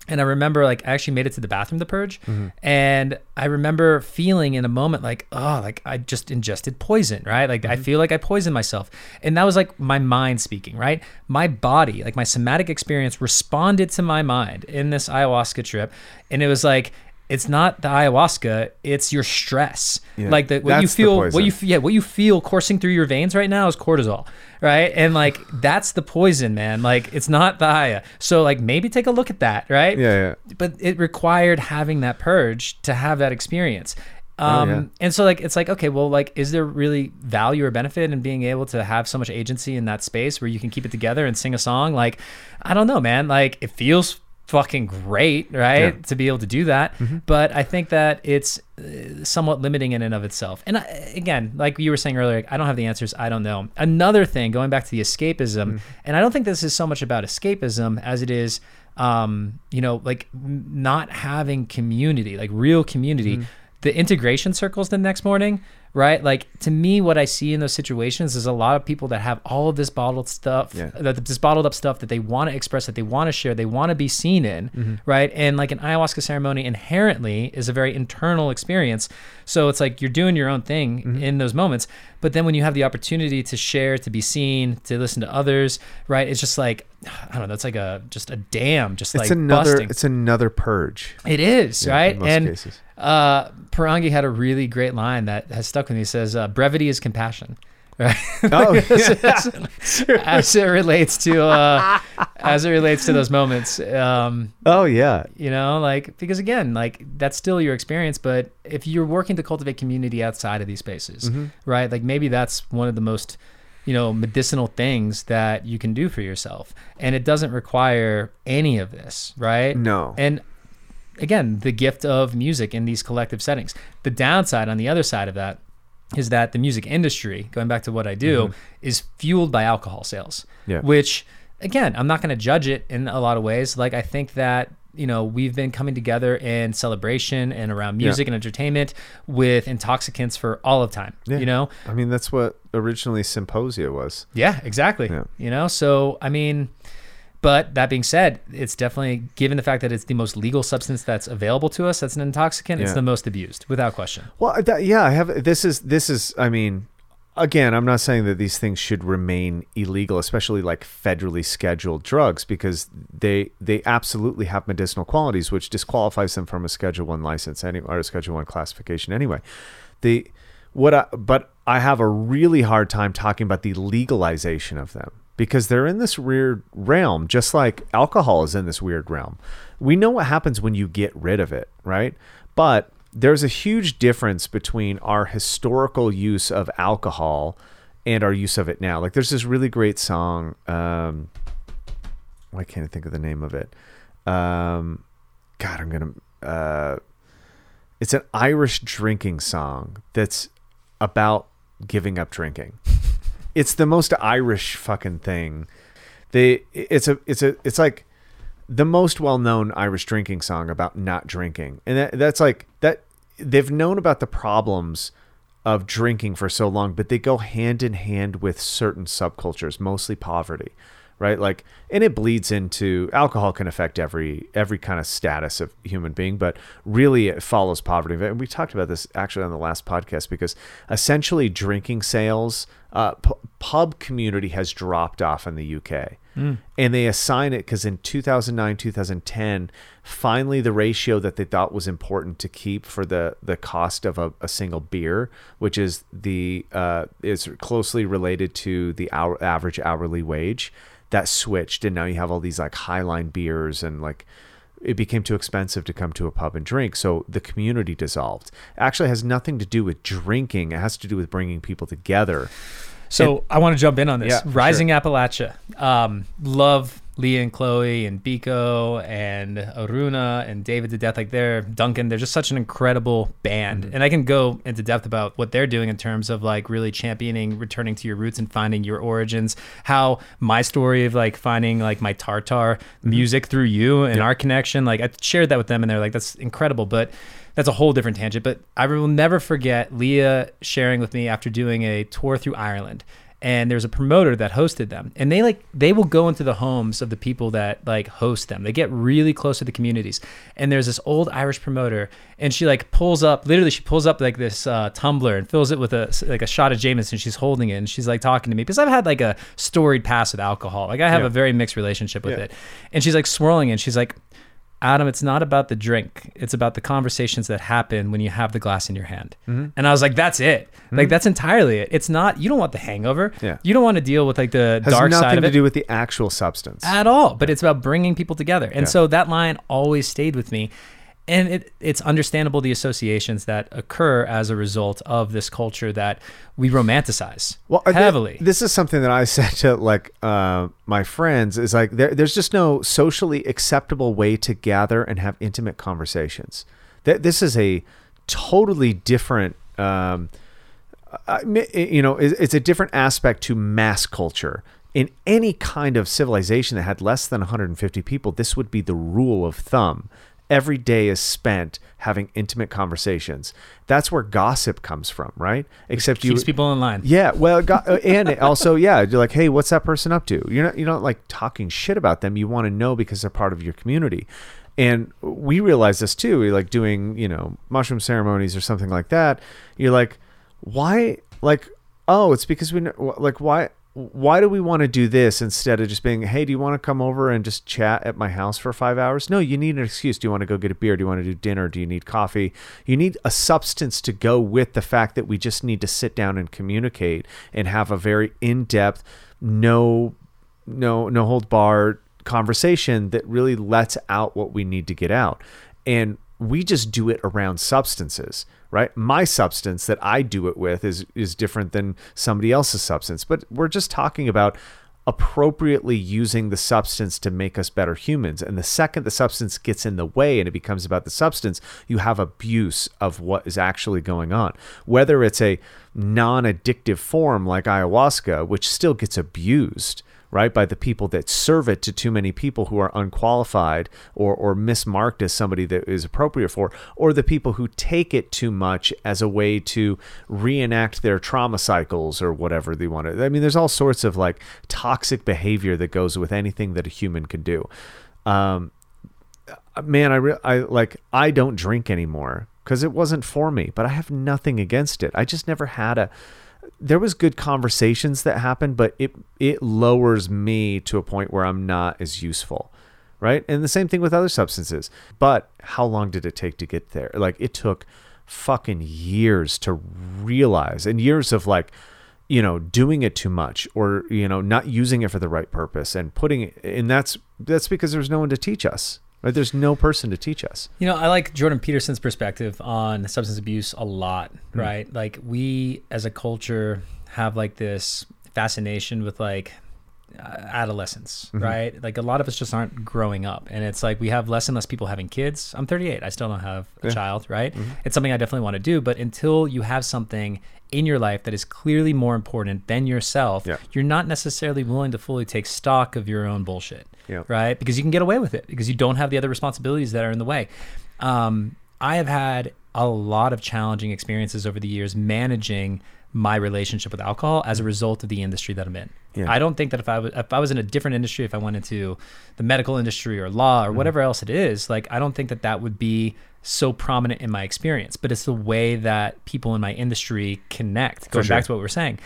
and I remember like I actually made it to the bathroom to purge, mm-hmm. and I remember feeling in a moment like, oh, like I just ingested poison, right? Like I mm-hmm. feel like I poisoned myself, and that was like my mind speaking, right? My body, like my somatic experience, responded to my mind in this ayahuasca trip, and it was like. It's not the ayahuasca; it's your stress. Yeah. Like the what you feel, what you yeah, what you feel coursing through your veins right now is cortisol, right? And like that's the poison, man. Like it's not the aya. So like maybe take a look at that, right? yeah yeah but it required having that purge to have that experience. Um, Oh, yeah. And so, like, it's like, okay, well, like, is there really value or benefit in being able to have so much agency in that space where you can keep it together and sing a song? Like, I don't know, man. Like, it feels fucking great, right? Yeah. Mm-hmm. To be able to do that. But I think that it's uh, somewhat limiting in and of itself. And I, again, like you were saying earlier, I don't have the answers. I don't know. Another thing, going back to the escapism, Mm-hmm. and I don't think this is so much about escapism as it is um, you know, like not having community, like real community. Mm-hmm. The integration circles the next morning, right? Like to me, what I see in those situations is a lot of people that have all of this bottled stuff, Yeah. that this bottled up stuff that they want to express, that they want to share, they want to be seen in, Mm-hmm. right? And like an ayahuasca ceremony inherently is a very internal experience. So it's like you're doing your own thing Mm-hmm. in those moments. But then when you have the opportunity to share, to be seen, to listen to others, right? It's just like, I don't know, it's like a just a dam, just it's like another busting. it's another purge It is, Yeah, right? in most and cases. uh Porangui had a really great line that has stuck with me. He says, uh, brevity is compassion. Oh, as, as it relates to uh, as it relates to those moments. Um, oh yeah, you know, like because again, like that's still your experience, but if you're working to cultivate community outside of these spaces, Mm-hmm. right? Like maybe that's one of the most you know medicinal things that you can do for yourself and it doesn't require any of this right No. and again the gift of music in these collective settings the downside on the other side of that is that the music industry going back to what i do is fueled by alcohol sales Mm-hmm. Yeah. which again i'm not going to judge it in a lot of ways like i think that you know we've been coming together in celebration and around music and entertainment with intoxicants for all of time Yeah. you know I mean, that's what originally Symposia was. yeah, exactly. Yeah. You know, so I mean, but that being said, it's definitely given the fact that it's the most legal substance that's available to us. That's an intoxicant. It's the most abused, without question. Well, that, yeah, I have. This is this is. I mean, again, I'm not saying that these things should remain illegal, especially like federally scheduled drugs, because they they absolutely have medicinal qualities, which disqualifies them from a Schedule One license any or a Schedule One classification anyway. The what I, but I have a really hard time talking about the legalization of them because they're in this weird realm, just like alcohol is in this weird realm. We know what happens when you get rid of it, right? But there's a huge difference between our historical use of alcohol and our use of it now. Like there's this really great song. Um, why can't I think of the name of it? Um, God, I'm gonna. Uh, it's an Irish drinking song that's about giving up drinking. it's the most Irish fucking thing. They it's a it's a it's like the most well-known Irish drinking song about not drinking. And that, that's like that they've known about the problems of drinking for so long, but they go hand in hand with certain subcultures, mostly poverty, right? Like and it bleeds into alcohol can affect every every kind of status of human being, but really it follows poverty. And we talked about this actually on the last podcast because essentially drinking sales uh, p- pub community has dropped off in the UK. And they assign it because in 2009, 2010, finally the ratio that they thought was important to keep for the, the cost of a, a single beer, which is the uh, is closely related to the hour, average hourly wage, that switched, and now you have all these like highline beers and like it became too expensive to come to a pub and drink. So the community dissolved. Actually, has nothing to do with drinking. It has to do with bringing people together. So I want to jump in on this. Yeah, Rising Appalachia. Um, love Leah and Chloe and Biko and Aruna and David to death. Like they're Duncan. They're just such an incredible band. Mm-hmm. And I can go into depth about what they're doing in terms of like really championing returning to your roots and finding your origins. How my story of like finding like my Tartar Mm-hmm. music through you and our connection. Like I shared that with them and they're like, that's incredible. But that's a whole different tangent. But I will never forget Leah sharing with me after doing a tour through Ireland. And there's a promoter that hosted them. And they like they will go into the homes of the people that like host them. They get really close to the communities. And there's this old Irish promoter and she like pulls up literally she pulls up like this uh, tumbler and fills it with a like a shot of Jameson. She's holding it and she's like talking to me because I've had like a storied past with alcohol. Like I have Yeah. a very mixed relationship with Yeah. it. And she's like swirling and she's like Adam, it's not about the drink. It's about the conversations that happen when you have the glass in your hand. Mm-hmm. And I was like, that's it. Like that's entirely it. It's not. You don't want the hangover. Yeah. You don't want to deal with like the Has dark side of it. Nothing to do with the actual substance. at all. But it's about bringing people together. And Yeah. so that line always stayed with me. And it, it's understandable the associations that occur as a result of this culture that we romanticize well heavily. this is something that i said to like uh, my friends is like there, there's just no socially acceptable way to gather and have intimate conversations. Th- this is a totally different um, I you know it's a different aspect to mass culture. In any kind of civilization that had less than 150 people this would be the rule of thumb every day is spent having intimate conversations that's where gossip comes from right except you Keeps people in line. yeah, well, got, uh, and also, yeah, you're like, hey, what's that person up to? You're not, you're not like talking shit about them. You want to know because they're part of your community. And we realize this too. We're like doing, you know, mushroom ceremonies or something like that. You're like, why? Like, oh, it's because we know, like, why? Why do we want to do this instead of just being, hey, do you want to come over and just chat at my house for five hours? No, you need an excuse. Do you want to go get a beer? Do you want to do dinner? Do you need coffee? You need a substance to go with the fact that we just need to sit down and communicate and have a very in depth, no, no, no hold bar conversation that really lets out what we need to get out. And we just do it around substances right? My substance that i do it with is is different than somebody else's substance. But we're just talking about appropriately using the substance to make us better humans. And the second the substance gets in the way and it becomes about the substance you have abuse of what is actually going on. Whether it's a non-addictive form like ayahuasca which still gets abused right, by the people that serve it to too many people who are unqualified or, or mismarked as somebody that is appropriate for, or the people who take it too much as a way to reenact their trauma cycles or whatever they want to. I mean, there's all sorts of like toxic behavior that goes with anything that a human can do. Um, man, I, re- I like, I don't drink anymore because it wasn't for me, but I have nothing against it. I just never had a, there was good conversations that happened, but it it lowers me to a point where I'm not as useful, right? And the same thing with other substances. But how long did it take to get there? Like it took fucking years to realize, and years of like, you know, doing it too much, or you know, not using it for the right purpose, and putting it. And that's that's because there's no one to teach us. Right? There's no person to teach us. You know, I like Jordan Peterson's perspective on substance abuse a lot, Hmm. right? Like we as a culture have like this fascination with like adolescence, Mm-hmm. right? Like a lot of us just aren't growing up, and it's like we have less and less people having kids. I'm 38. I still don't have a child, right? Mm-hmm. It's something I definitely want to do, but until you have something in your life that is clearly more important than yourself, Yeah. you're not necessarily willing to fully take stock of your own bullshit, Yeah. right? Because you can get away with it because you don't have the other responsibilities that are in the way. Um, I have had a lot of challenging experiences over the years managing my relationship with alcohol as a result of the industry that I'm in. Yeah. I don't think that if I was if I was in a different industry, if I went into the medical industry or law or mm-hmm. whatever else it is, like I don't think that that would be so prominent in my experience. But it's the way that people in my industry connect. Going back to what we're saying,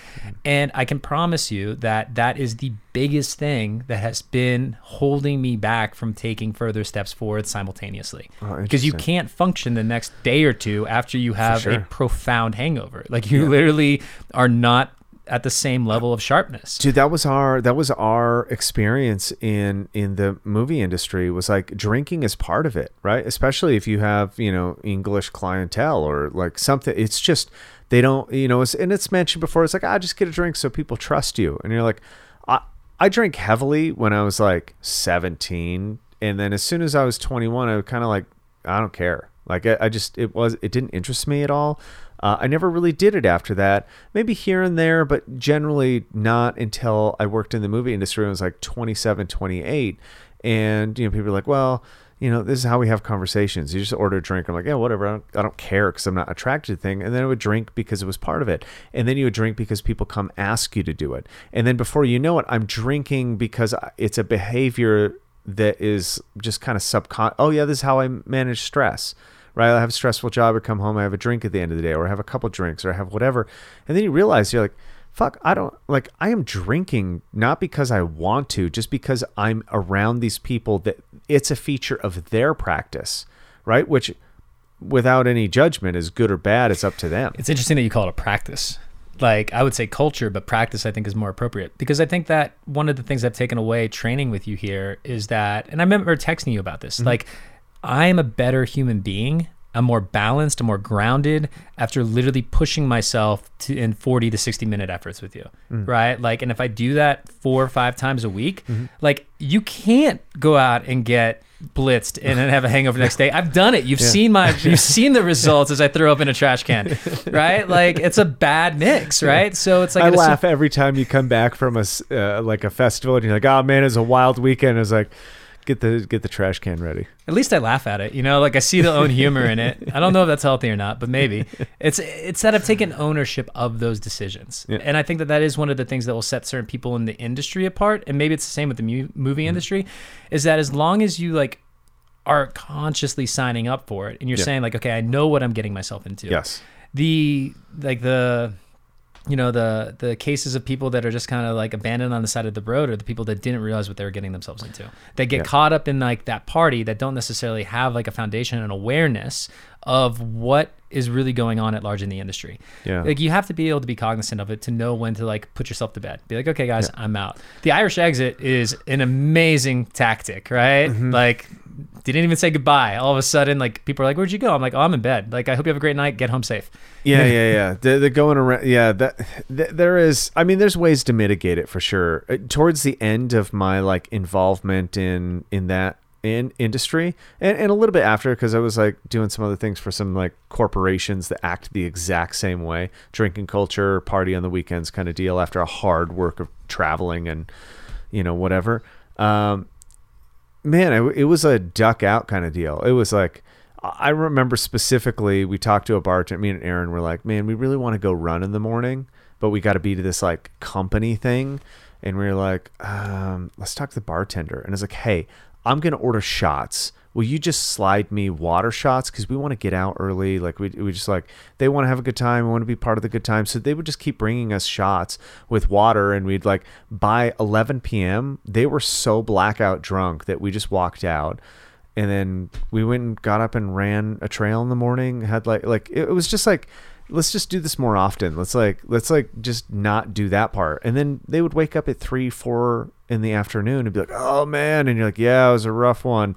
and I can promise you that that is the biggest thing that has been holding me back from taking further steps forward simultaneously. Oh, because you can't function the next day or two after you have a profound hangover. Like you literally are not at the same level of sharpness. dude that was our that was our experience in in the movie industry was like drinking is part of it right? Especially if you have you know english clientele or like something it's just they don't you know it's, and it's mentioned before it's like ah just get a drink so people trust you. And you're like i i drank heavily when i was like 17 and then as soon as i was 21 i was kind of like i don't care. Like I, I just it was it didn't interest me at all uh, I never really did it after that. Maybe here and there, but generally not until I worked in the movie industry. I was like 27, 28. And, you know, people are like, well, you know, this is how we have conversations. You just order a drink. I'm like, yeah, whatever. I don't, I don't care because I'm not attracted to the thing. And then I would drink because it was part of it. And then you would drink because people come ask you to do it. And then before you know it, I'm drinking because it's a behavior that is just kind of subcon. Oh, yeah, this is how I manage stress right? I have a stressful job. I come home, I have a drink at the end of the day, or I have a couple drinks, or I have whatever. And then you realize you're like, fuck, I don't like, I am drinking not because I want to, just because I'm around these people that it's a feature of their practice, right? Which, without any judgment, is good or bad. It's up to them. It's interesting that you call it a practice. Like I would say culture, but practice I think is more appropriate because I think that one of the things I've taken away training with you here is that, and I remember texting you about this, mm-hmm. like I am a better human being. I'm more balanced, I'm more grounded after literally pushing myself to in 40 to 60 minute efforts with you. Right? Like, and if I do that four or five times a week, like you can't go out and get blitzed and then have a hangover the next day. I've done it. You've seen my you've seen the results as I throw up in a trash can. Right? Like it's a bad mix, right? So it's like I laugh every time you come back from a uh, like a festival and you're like, oh man, it's a wild weekend. It's like, get the get the trash can ready. At least I laugh at it, you know. Like I see the own humor in it. I don't know if that's healthy or not, but maybe it's it's that I've taken ownership of those decisions, Yeah. and I think that that is one of the things that will set certain people in the industry apart. And maybe it's the same with the mu- movie Mm-hmm. industry, is that as long as you like are consciously signing up for it, and you're Yeah. saying like, okay, I know what I'm getting myself into. Yes. The like the you know the the cases of people that are just kind of like abandoned on the side of the road or the people that didn't realize what they were getting themselves into they get Yeah. caught up in like that party that don't necessarily have like a foundation and awareness of what is really going on at large in the industry Yeah. like you have to be able to be cognizant of it to know when to like put yourself to bed be like okay guys i'm out the irish exit is an amazing tactic right Mm-hmm. like didn't even say goodbye all of a sudden like people are like where'd you go i'm like oh i'm in bed like i hope you have a great night get home safe Yeah, yeah, yeah. The, the going around. Yeah, that th- there is. I mean, there's ways to mitigate it for sure. Uh, Towards the end of my like involvement in in that in industry, and, and a little bit after, because I was like doing some other things for some like corporations that act the exact same way, drinking culture, party on the weekends kind of deal. After a hard work of traveling and you know whatever. Um, man, it, it was a duck out kind of deal. It was like, I remember specifically, we talked to a bartender, me and Aaron were like, man, we really want to go run in the morning, but we got to be to this like company thing. And we were like, um, let's talk to the bartender. And it's like, hey, I'm to order shots. Will you just slide me water shots? Because we want to get out early. Like, we, we just like, they want to have a good time. We want to be part of the good time. So they would just keep bringing us shots with water. And we'd like, by 11 p.m., they were so blackout drunk that we just walked out and then we went and got up and ran a trail in the morning had like like it was just like let's just do this more often let's like let's like just not do that part and then they would wake up at three four in the afternoon and be like oh man and you're like yeah it was a rough one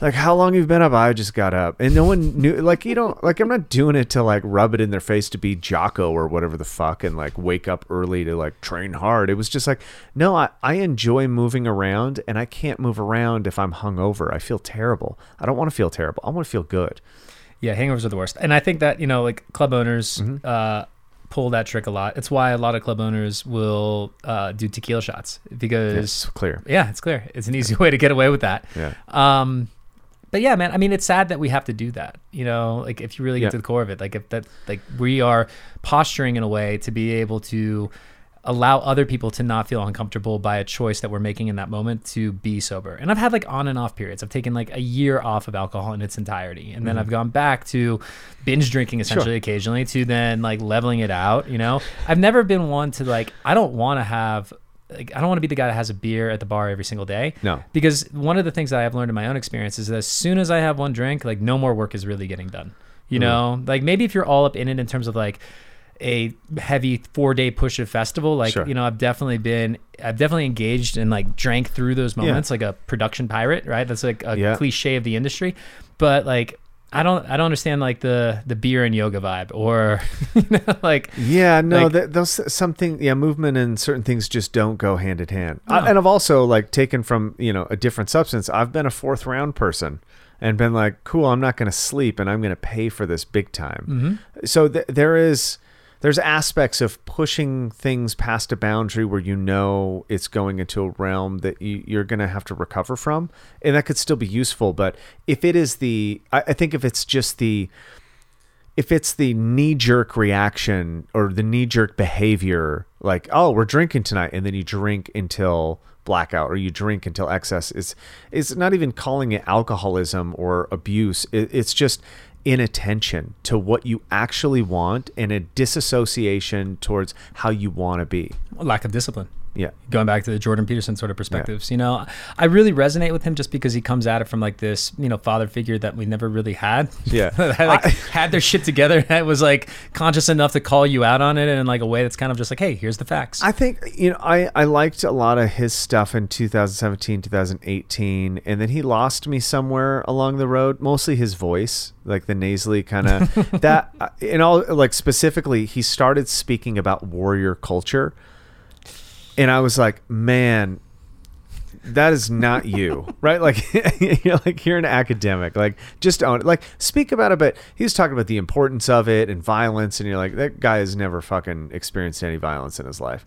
like how long you've been up i just got up and no one knew like you don't like i'm not doing it to like rub it in their face to be jocko or whatever the fuck and like wake up early to like train hard it was just like no i, I enjoy moving around and i can't move around if i'm hungover i feel terrible i don't want to feel terrible i want to feel good Yeah, hangovers are the worst. And I think that, you know, like club owners Mm-hmm. uh, pull that trick a lot. It's why a lot of club owners will uh, do tequila shots because, it's clear yeah, it's clear. It's an easy way to get away with that. yeah Um, but yeah, man, I mean, it's sad that we have to do that. You know, like if you really get Yeah. to the core of it, like if that, like we are posturing in a way to be able to allow other people to not feel uncomfortable by a choice that we're making in that moment to be sober. And I've had like on and off periods. I've taken like a year off of alcohol in its entirety. And then Mm-hmm. I've gone back to binge drinking essentially occasionally to then like leveling it out, you know. I've never been one to like I don't want to have like I don't want to be the guy that has a beer at the bar every single day. No. Because one of the things that I've learned in my own experience is that as soon as I have one drink, like no more work is really getting done. You hmm. know, like maybe if you're all up in it in terms of like a heavy four day push of festival, like Sure. you know, I've definitely been, I've definitely engaged and like drank through those moments, like a production pirate, right? That's like a Yeah. cliche of the industry, but like. I don't. I don't understand like the the beer and yoga vibe, or you know, like Yeah, no, Like- that those something. Yeah, movement and certain things just don't go hand in hand. No. I, and I've also like taken from you know a different substance. I've been a fourth round person and been like, cool, I'm not going to sleep and I'm going to pay for this big time. Mm-hmm. So th- there is there's aspects of pushing things past a boundary where you know it's going into a realm that you, you're going to have to recover from, and that could still be useful. But if it is the, I, I think if it's just the if it's the knee jerk reaction or the knee jerk behavior, like, oh, we're drinking tonight, and then you drink until blackout or you drink until excess, it's, it's not even calling it alcoholism or abuse. It, it's just inattention to what you actually want and a disassociation towards how you want to be. lack of discipline. Yeah. going back to the Jordan Peterson sort of perspectives. You know, I really resonate with him just because he comes at it from like this, you know, father figure that we never really had. Yeah. that like I- had their shit together and was like conscious enough to call you out on it in like a way that's kind of just like, hey, here's the facts. I think you know I I liked a lot of his stuff in 2017, 2018, and then he lost me somewhere along the road. Mostly his voice, like the nasally kind of that. uh, In all, like specifically, he started speaking about warrior culture, and I was like, man. That is not you, right? Like, you're like you're an academic. Like, just own it. Like, speak about it. But he was talking about the importance of it and violence, and you're like, that guy has never fucking experienced any violence in his life.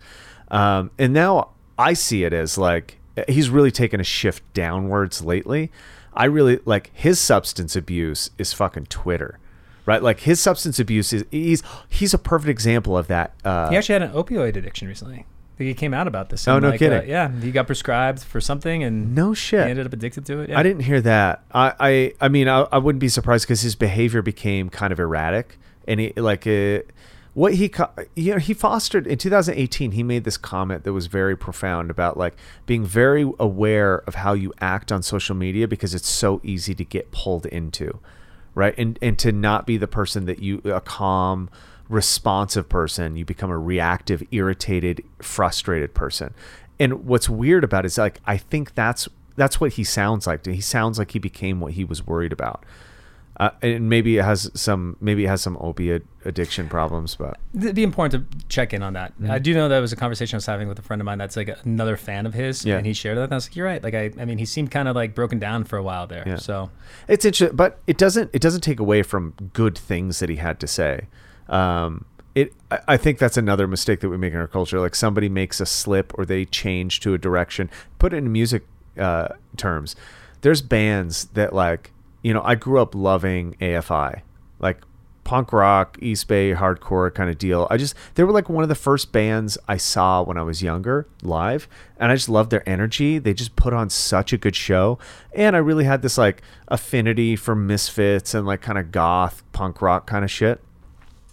Um, and now I see it as like he's really taken a shift downwards lately. I really like his substance abuse is fucking Twitter, right? Like his substance abuse is he's he's a perfect example of that. Uh, he actually had an opioid addiction recently. He came out about this. Oh, no like, kidding. uh, yeah, he got prescribed for something and no shit. he ended up addicted to it. Yeah. I didn't hear that. I I, I mean I, I wouldn't be surprised because his behavior became kind of erratic, and he like uh, what he you know he fostered in 2018 he made this comment that was very profound about like being very aware of how you act on social media because it's so easy to get pulled into right and and to not be the person that you a calm responsive person you become a reactive irritated frustrated person and what's weird about it is like i think that's that's what he sounds like he sounds like he became what he was worried about uh, and maybe it has some maybe it has some opiate addiction problems but It'd be important to check in on that. I do know that was a conversation I was having with a friend of mine that's like another fan of his, Yeah. and he shared that. And I was like, "You're right." Like, I, I mean, he seemed kind of like broken down for a while there. Yeah. So, It's interesting, but it doesn't it doesn't take away from good things that he had to say. Um, it I, think that's another mistake that we make in our culture. Like somebody makes a slip or they change to a direction. Put it in music uh, terms. There's bands that like you know I grew up loving AFI like punk rock, East Bay hardcore kind of deal. I just they were like one of the first bands I saw when I was younger live, and I just loved their energy. They just put on such a good show, and I really had this like affinity for Misfits and like kind of goth punk rock kind of shit.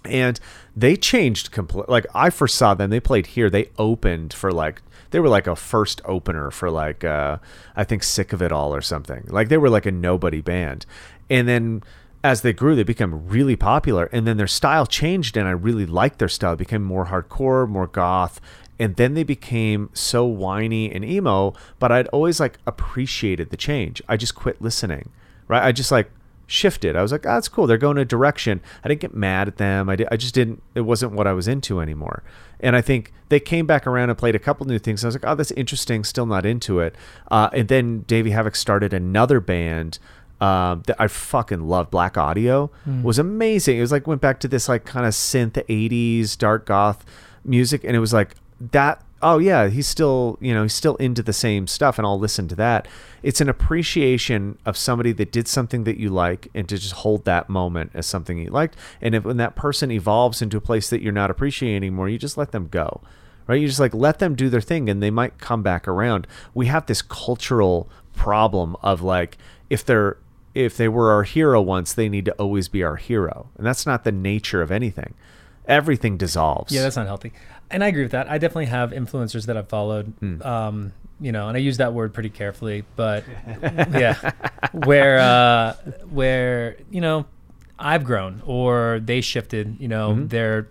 And they changed completely. Like I first saw them, they played here. They opened for like they were like a first opener for like uh I think Sick of It All or something. Like they were like a nobody band. And then as they grew, they became really popular. And then their style changed, and I really liked their style. It became more hardcore, more goth. And then they became so whiny and emo, but I'd always like appreciated the change. I just quit listening, right? I just like shifted. I was like, oh, that's cool. They're going a direction. I didn't get mad at them. I, di- I just didn't, it wasn't what I was into anymore. And I think they came back around and played a couple new things. I was like, oh, that's interesting. Still not into it. Uh, and then Davey Havok started another band um, that I fucking love. Blaqk Audio was amazing. It was like, went back to this like kind of synth 80s dark goth music. And it was like that oh yeah he's still you know he's still into the same stuff and i'll listen to that. It's an appreciation of somebody that did something that you like and to just hold that moment as something you liked. And if when that person evolves into a place that you're not appreciating anymore you just let them go right? You just like let them do their thing and they might come back around. We have this cultural problem of like if they're if they were our hero once they need to always be our hero. And that's not the nature of anything. Everything dissolves. Yeah, that's not healthy. And I agree with that. I definitely have influencers that I've followed. Hmm. Um, you know, and I use that word pretty carefully, but yeah, where uh, where you know I've grown or they shifted, you know, their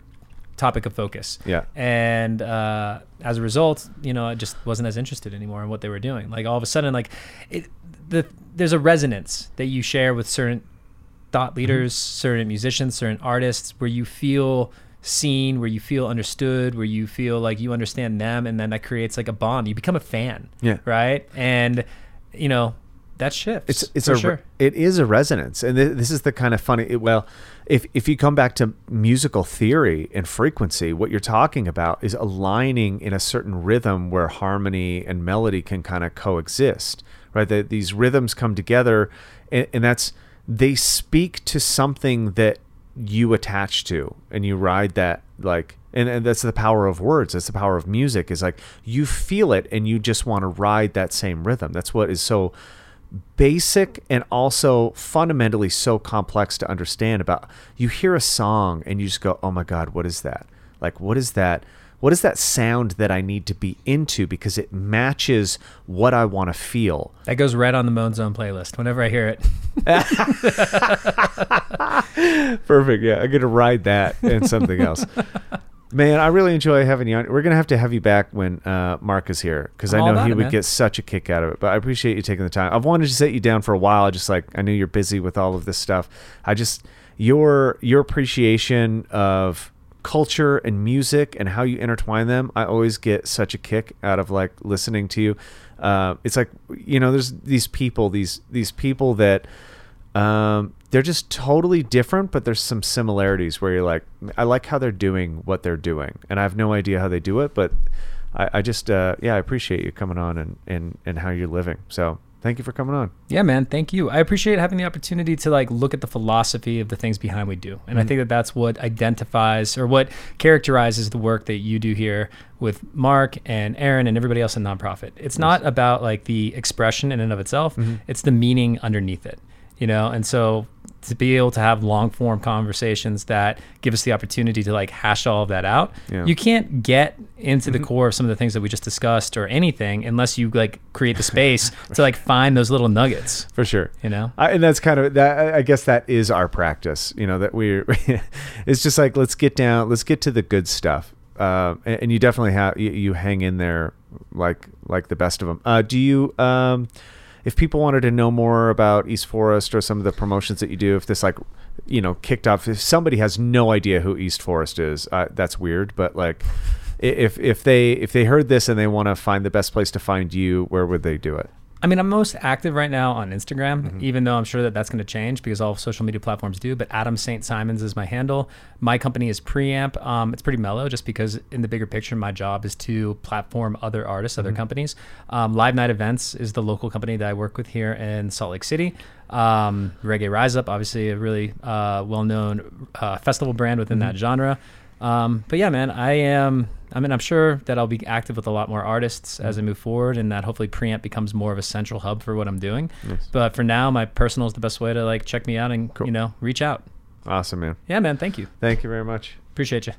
topic of focus. Mm-hmm. Yeah. And uh, as a result, you know, I just wasn't as interested anymore in what they were doing. Like all of a sudden, like it, the there's a resonance that you share with certain thought leaders, certain musicians, certain artists, where you feel seen, where you feel understood, where you feel like you understand them, and then that creates like a bond. You become a fan. Yeah. Right. And you know that shifts. it's it's a sure. it is a resonance and th- this is the kind of funny it, well if if you come back to musical theory and frequency what you're talking about is aligning in a certain rhythm where harmony and melody can kind of coexist right that these rhythms come together and, and that's they speak to something that you attach to and you ride that like and, and that's the power of words that's the power of music is like you feel it and you just want to ride that same rhythm. That's what is so basic and also fundamentally so complex to understand about you hear a song and you just go oh my god what is that? Like what is that what is that sound that i need to be into because it matches what i want to feel That goes right on the Moan Zone playlist. Whenever I hear it, Perfect. Yeah, I'm gonna ride that and something else. Man, I really enjoy having you on. We're gonna have to have you back when uh, Mark is here because I know he it, would man. get such a kick out of it. But I appreciate you taking the time. I've wanted to sit you down for a while. I just like I knew you're busy with all of this stuff. I just your your appreciation of culture and music and how you intertwine them. I always get such a kick out of like listening to you. Uh, it's like you know, there's these people, these these people that um, they're just totally different, but there's some similarities where you're like, I like how they're doing what they're doing, and I have no idea how they do it, but I, I just, uh, yeah, I appreciate you coming on and, and, and how you're living. So thank you for coming on. Yeah, man. Thank you. I appreciate having the opportunity to like look at the philosophy of the things behind we do, and I mm-hmm. think that that's what identifies or what characterizes the work that you do here with Mark and Aaron and everybody else in nonprofit. It's not about like the expression in and of itself; mm-hmm. it's the meaning underneath it, you know. And so to be able to have long form conversations that give us the opportunity to like hash all of that out. Yeah. You can't get into the core of some of the things that we just discussed or anything unless you like create the space to like find those little nuggets. for sure. You know? I, and that's kind of that. I- I guess that is our practice. You know that we're. it's just like let's get down. Let's get to the good stuff. Uh, and, and you definitely have you, you hang in there like like the best of them. Uh, do you? Um, if people wanted to know more about East Forest or some of the promotions that you do, if this like you know kicked off, if somebody has no idea who East Forest is, uh, that's weird. But like. If if they if they heard this and they want to find the best place to find you, where would they do it? I mean, I'm most active right now on Instagram, Mm-hmm. even though I'm sure that that's going to change because all social media platforms do. But Adam St. Simons is my handle. My company is Preamp. Um, it's pretty mellow just because, in the bigger picture, my job is to platform other artists, Mm-hmm. other companies. Um, Live Nite Events is the local company that I work with here in Salt Lake City. Um, Reggae Rise Up, obviously, a really uh, well known uh, festival brand within Mm-hmm. that genre. Um, but yeah, man, I am. I mean, I'm sure that I'll be active with a lot more artists as I move forward, and that hopefully Preamp becomes more of a central hub for what I'm doing. But for now, my personal is the best way to like check me out and Cool. you know reach out. Awesome, man. Yeah, man. Thank you. Thank you very much. Appreciate you.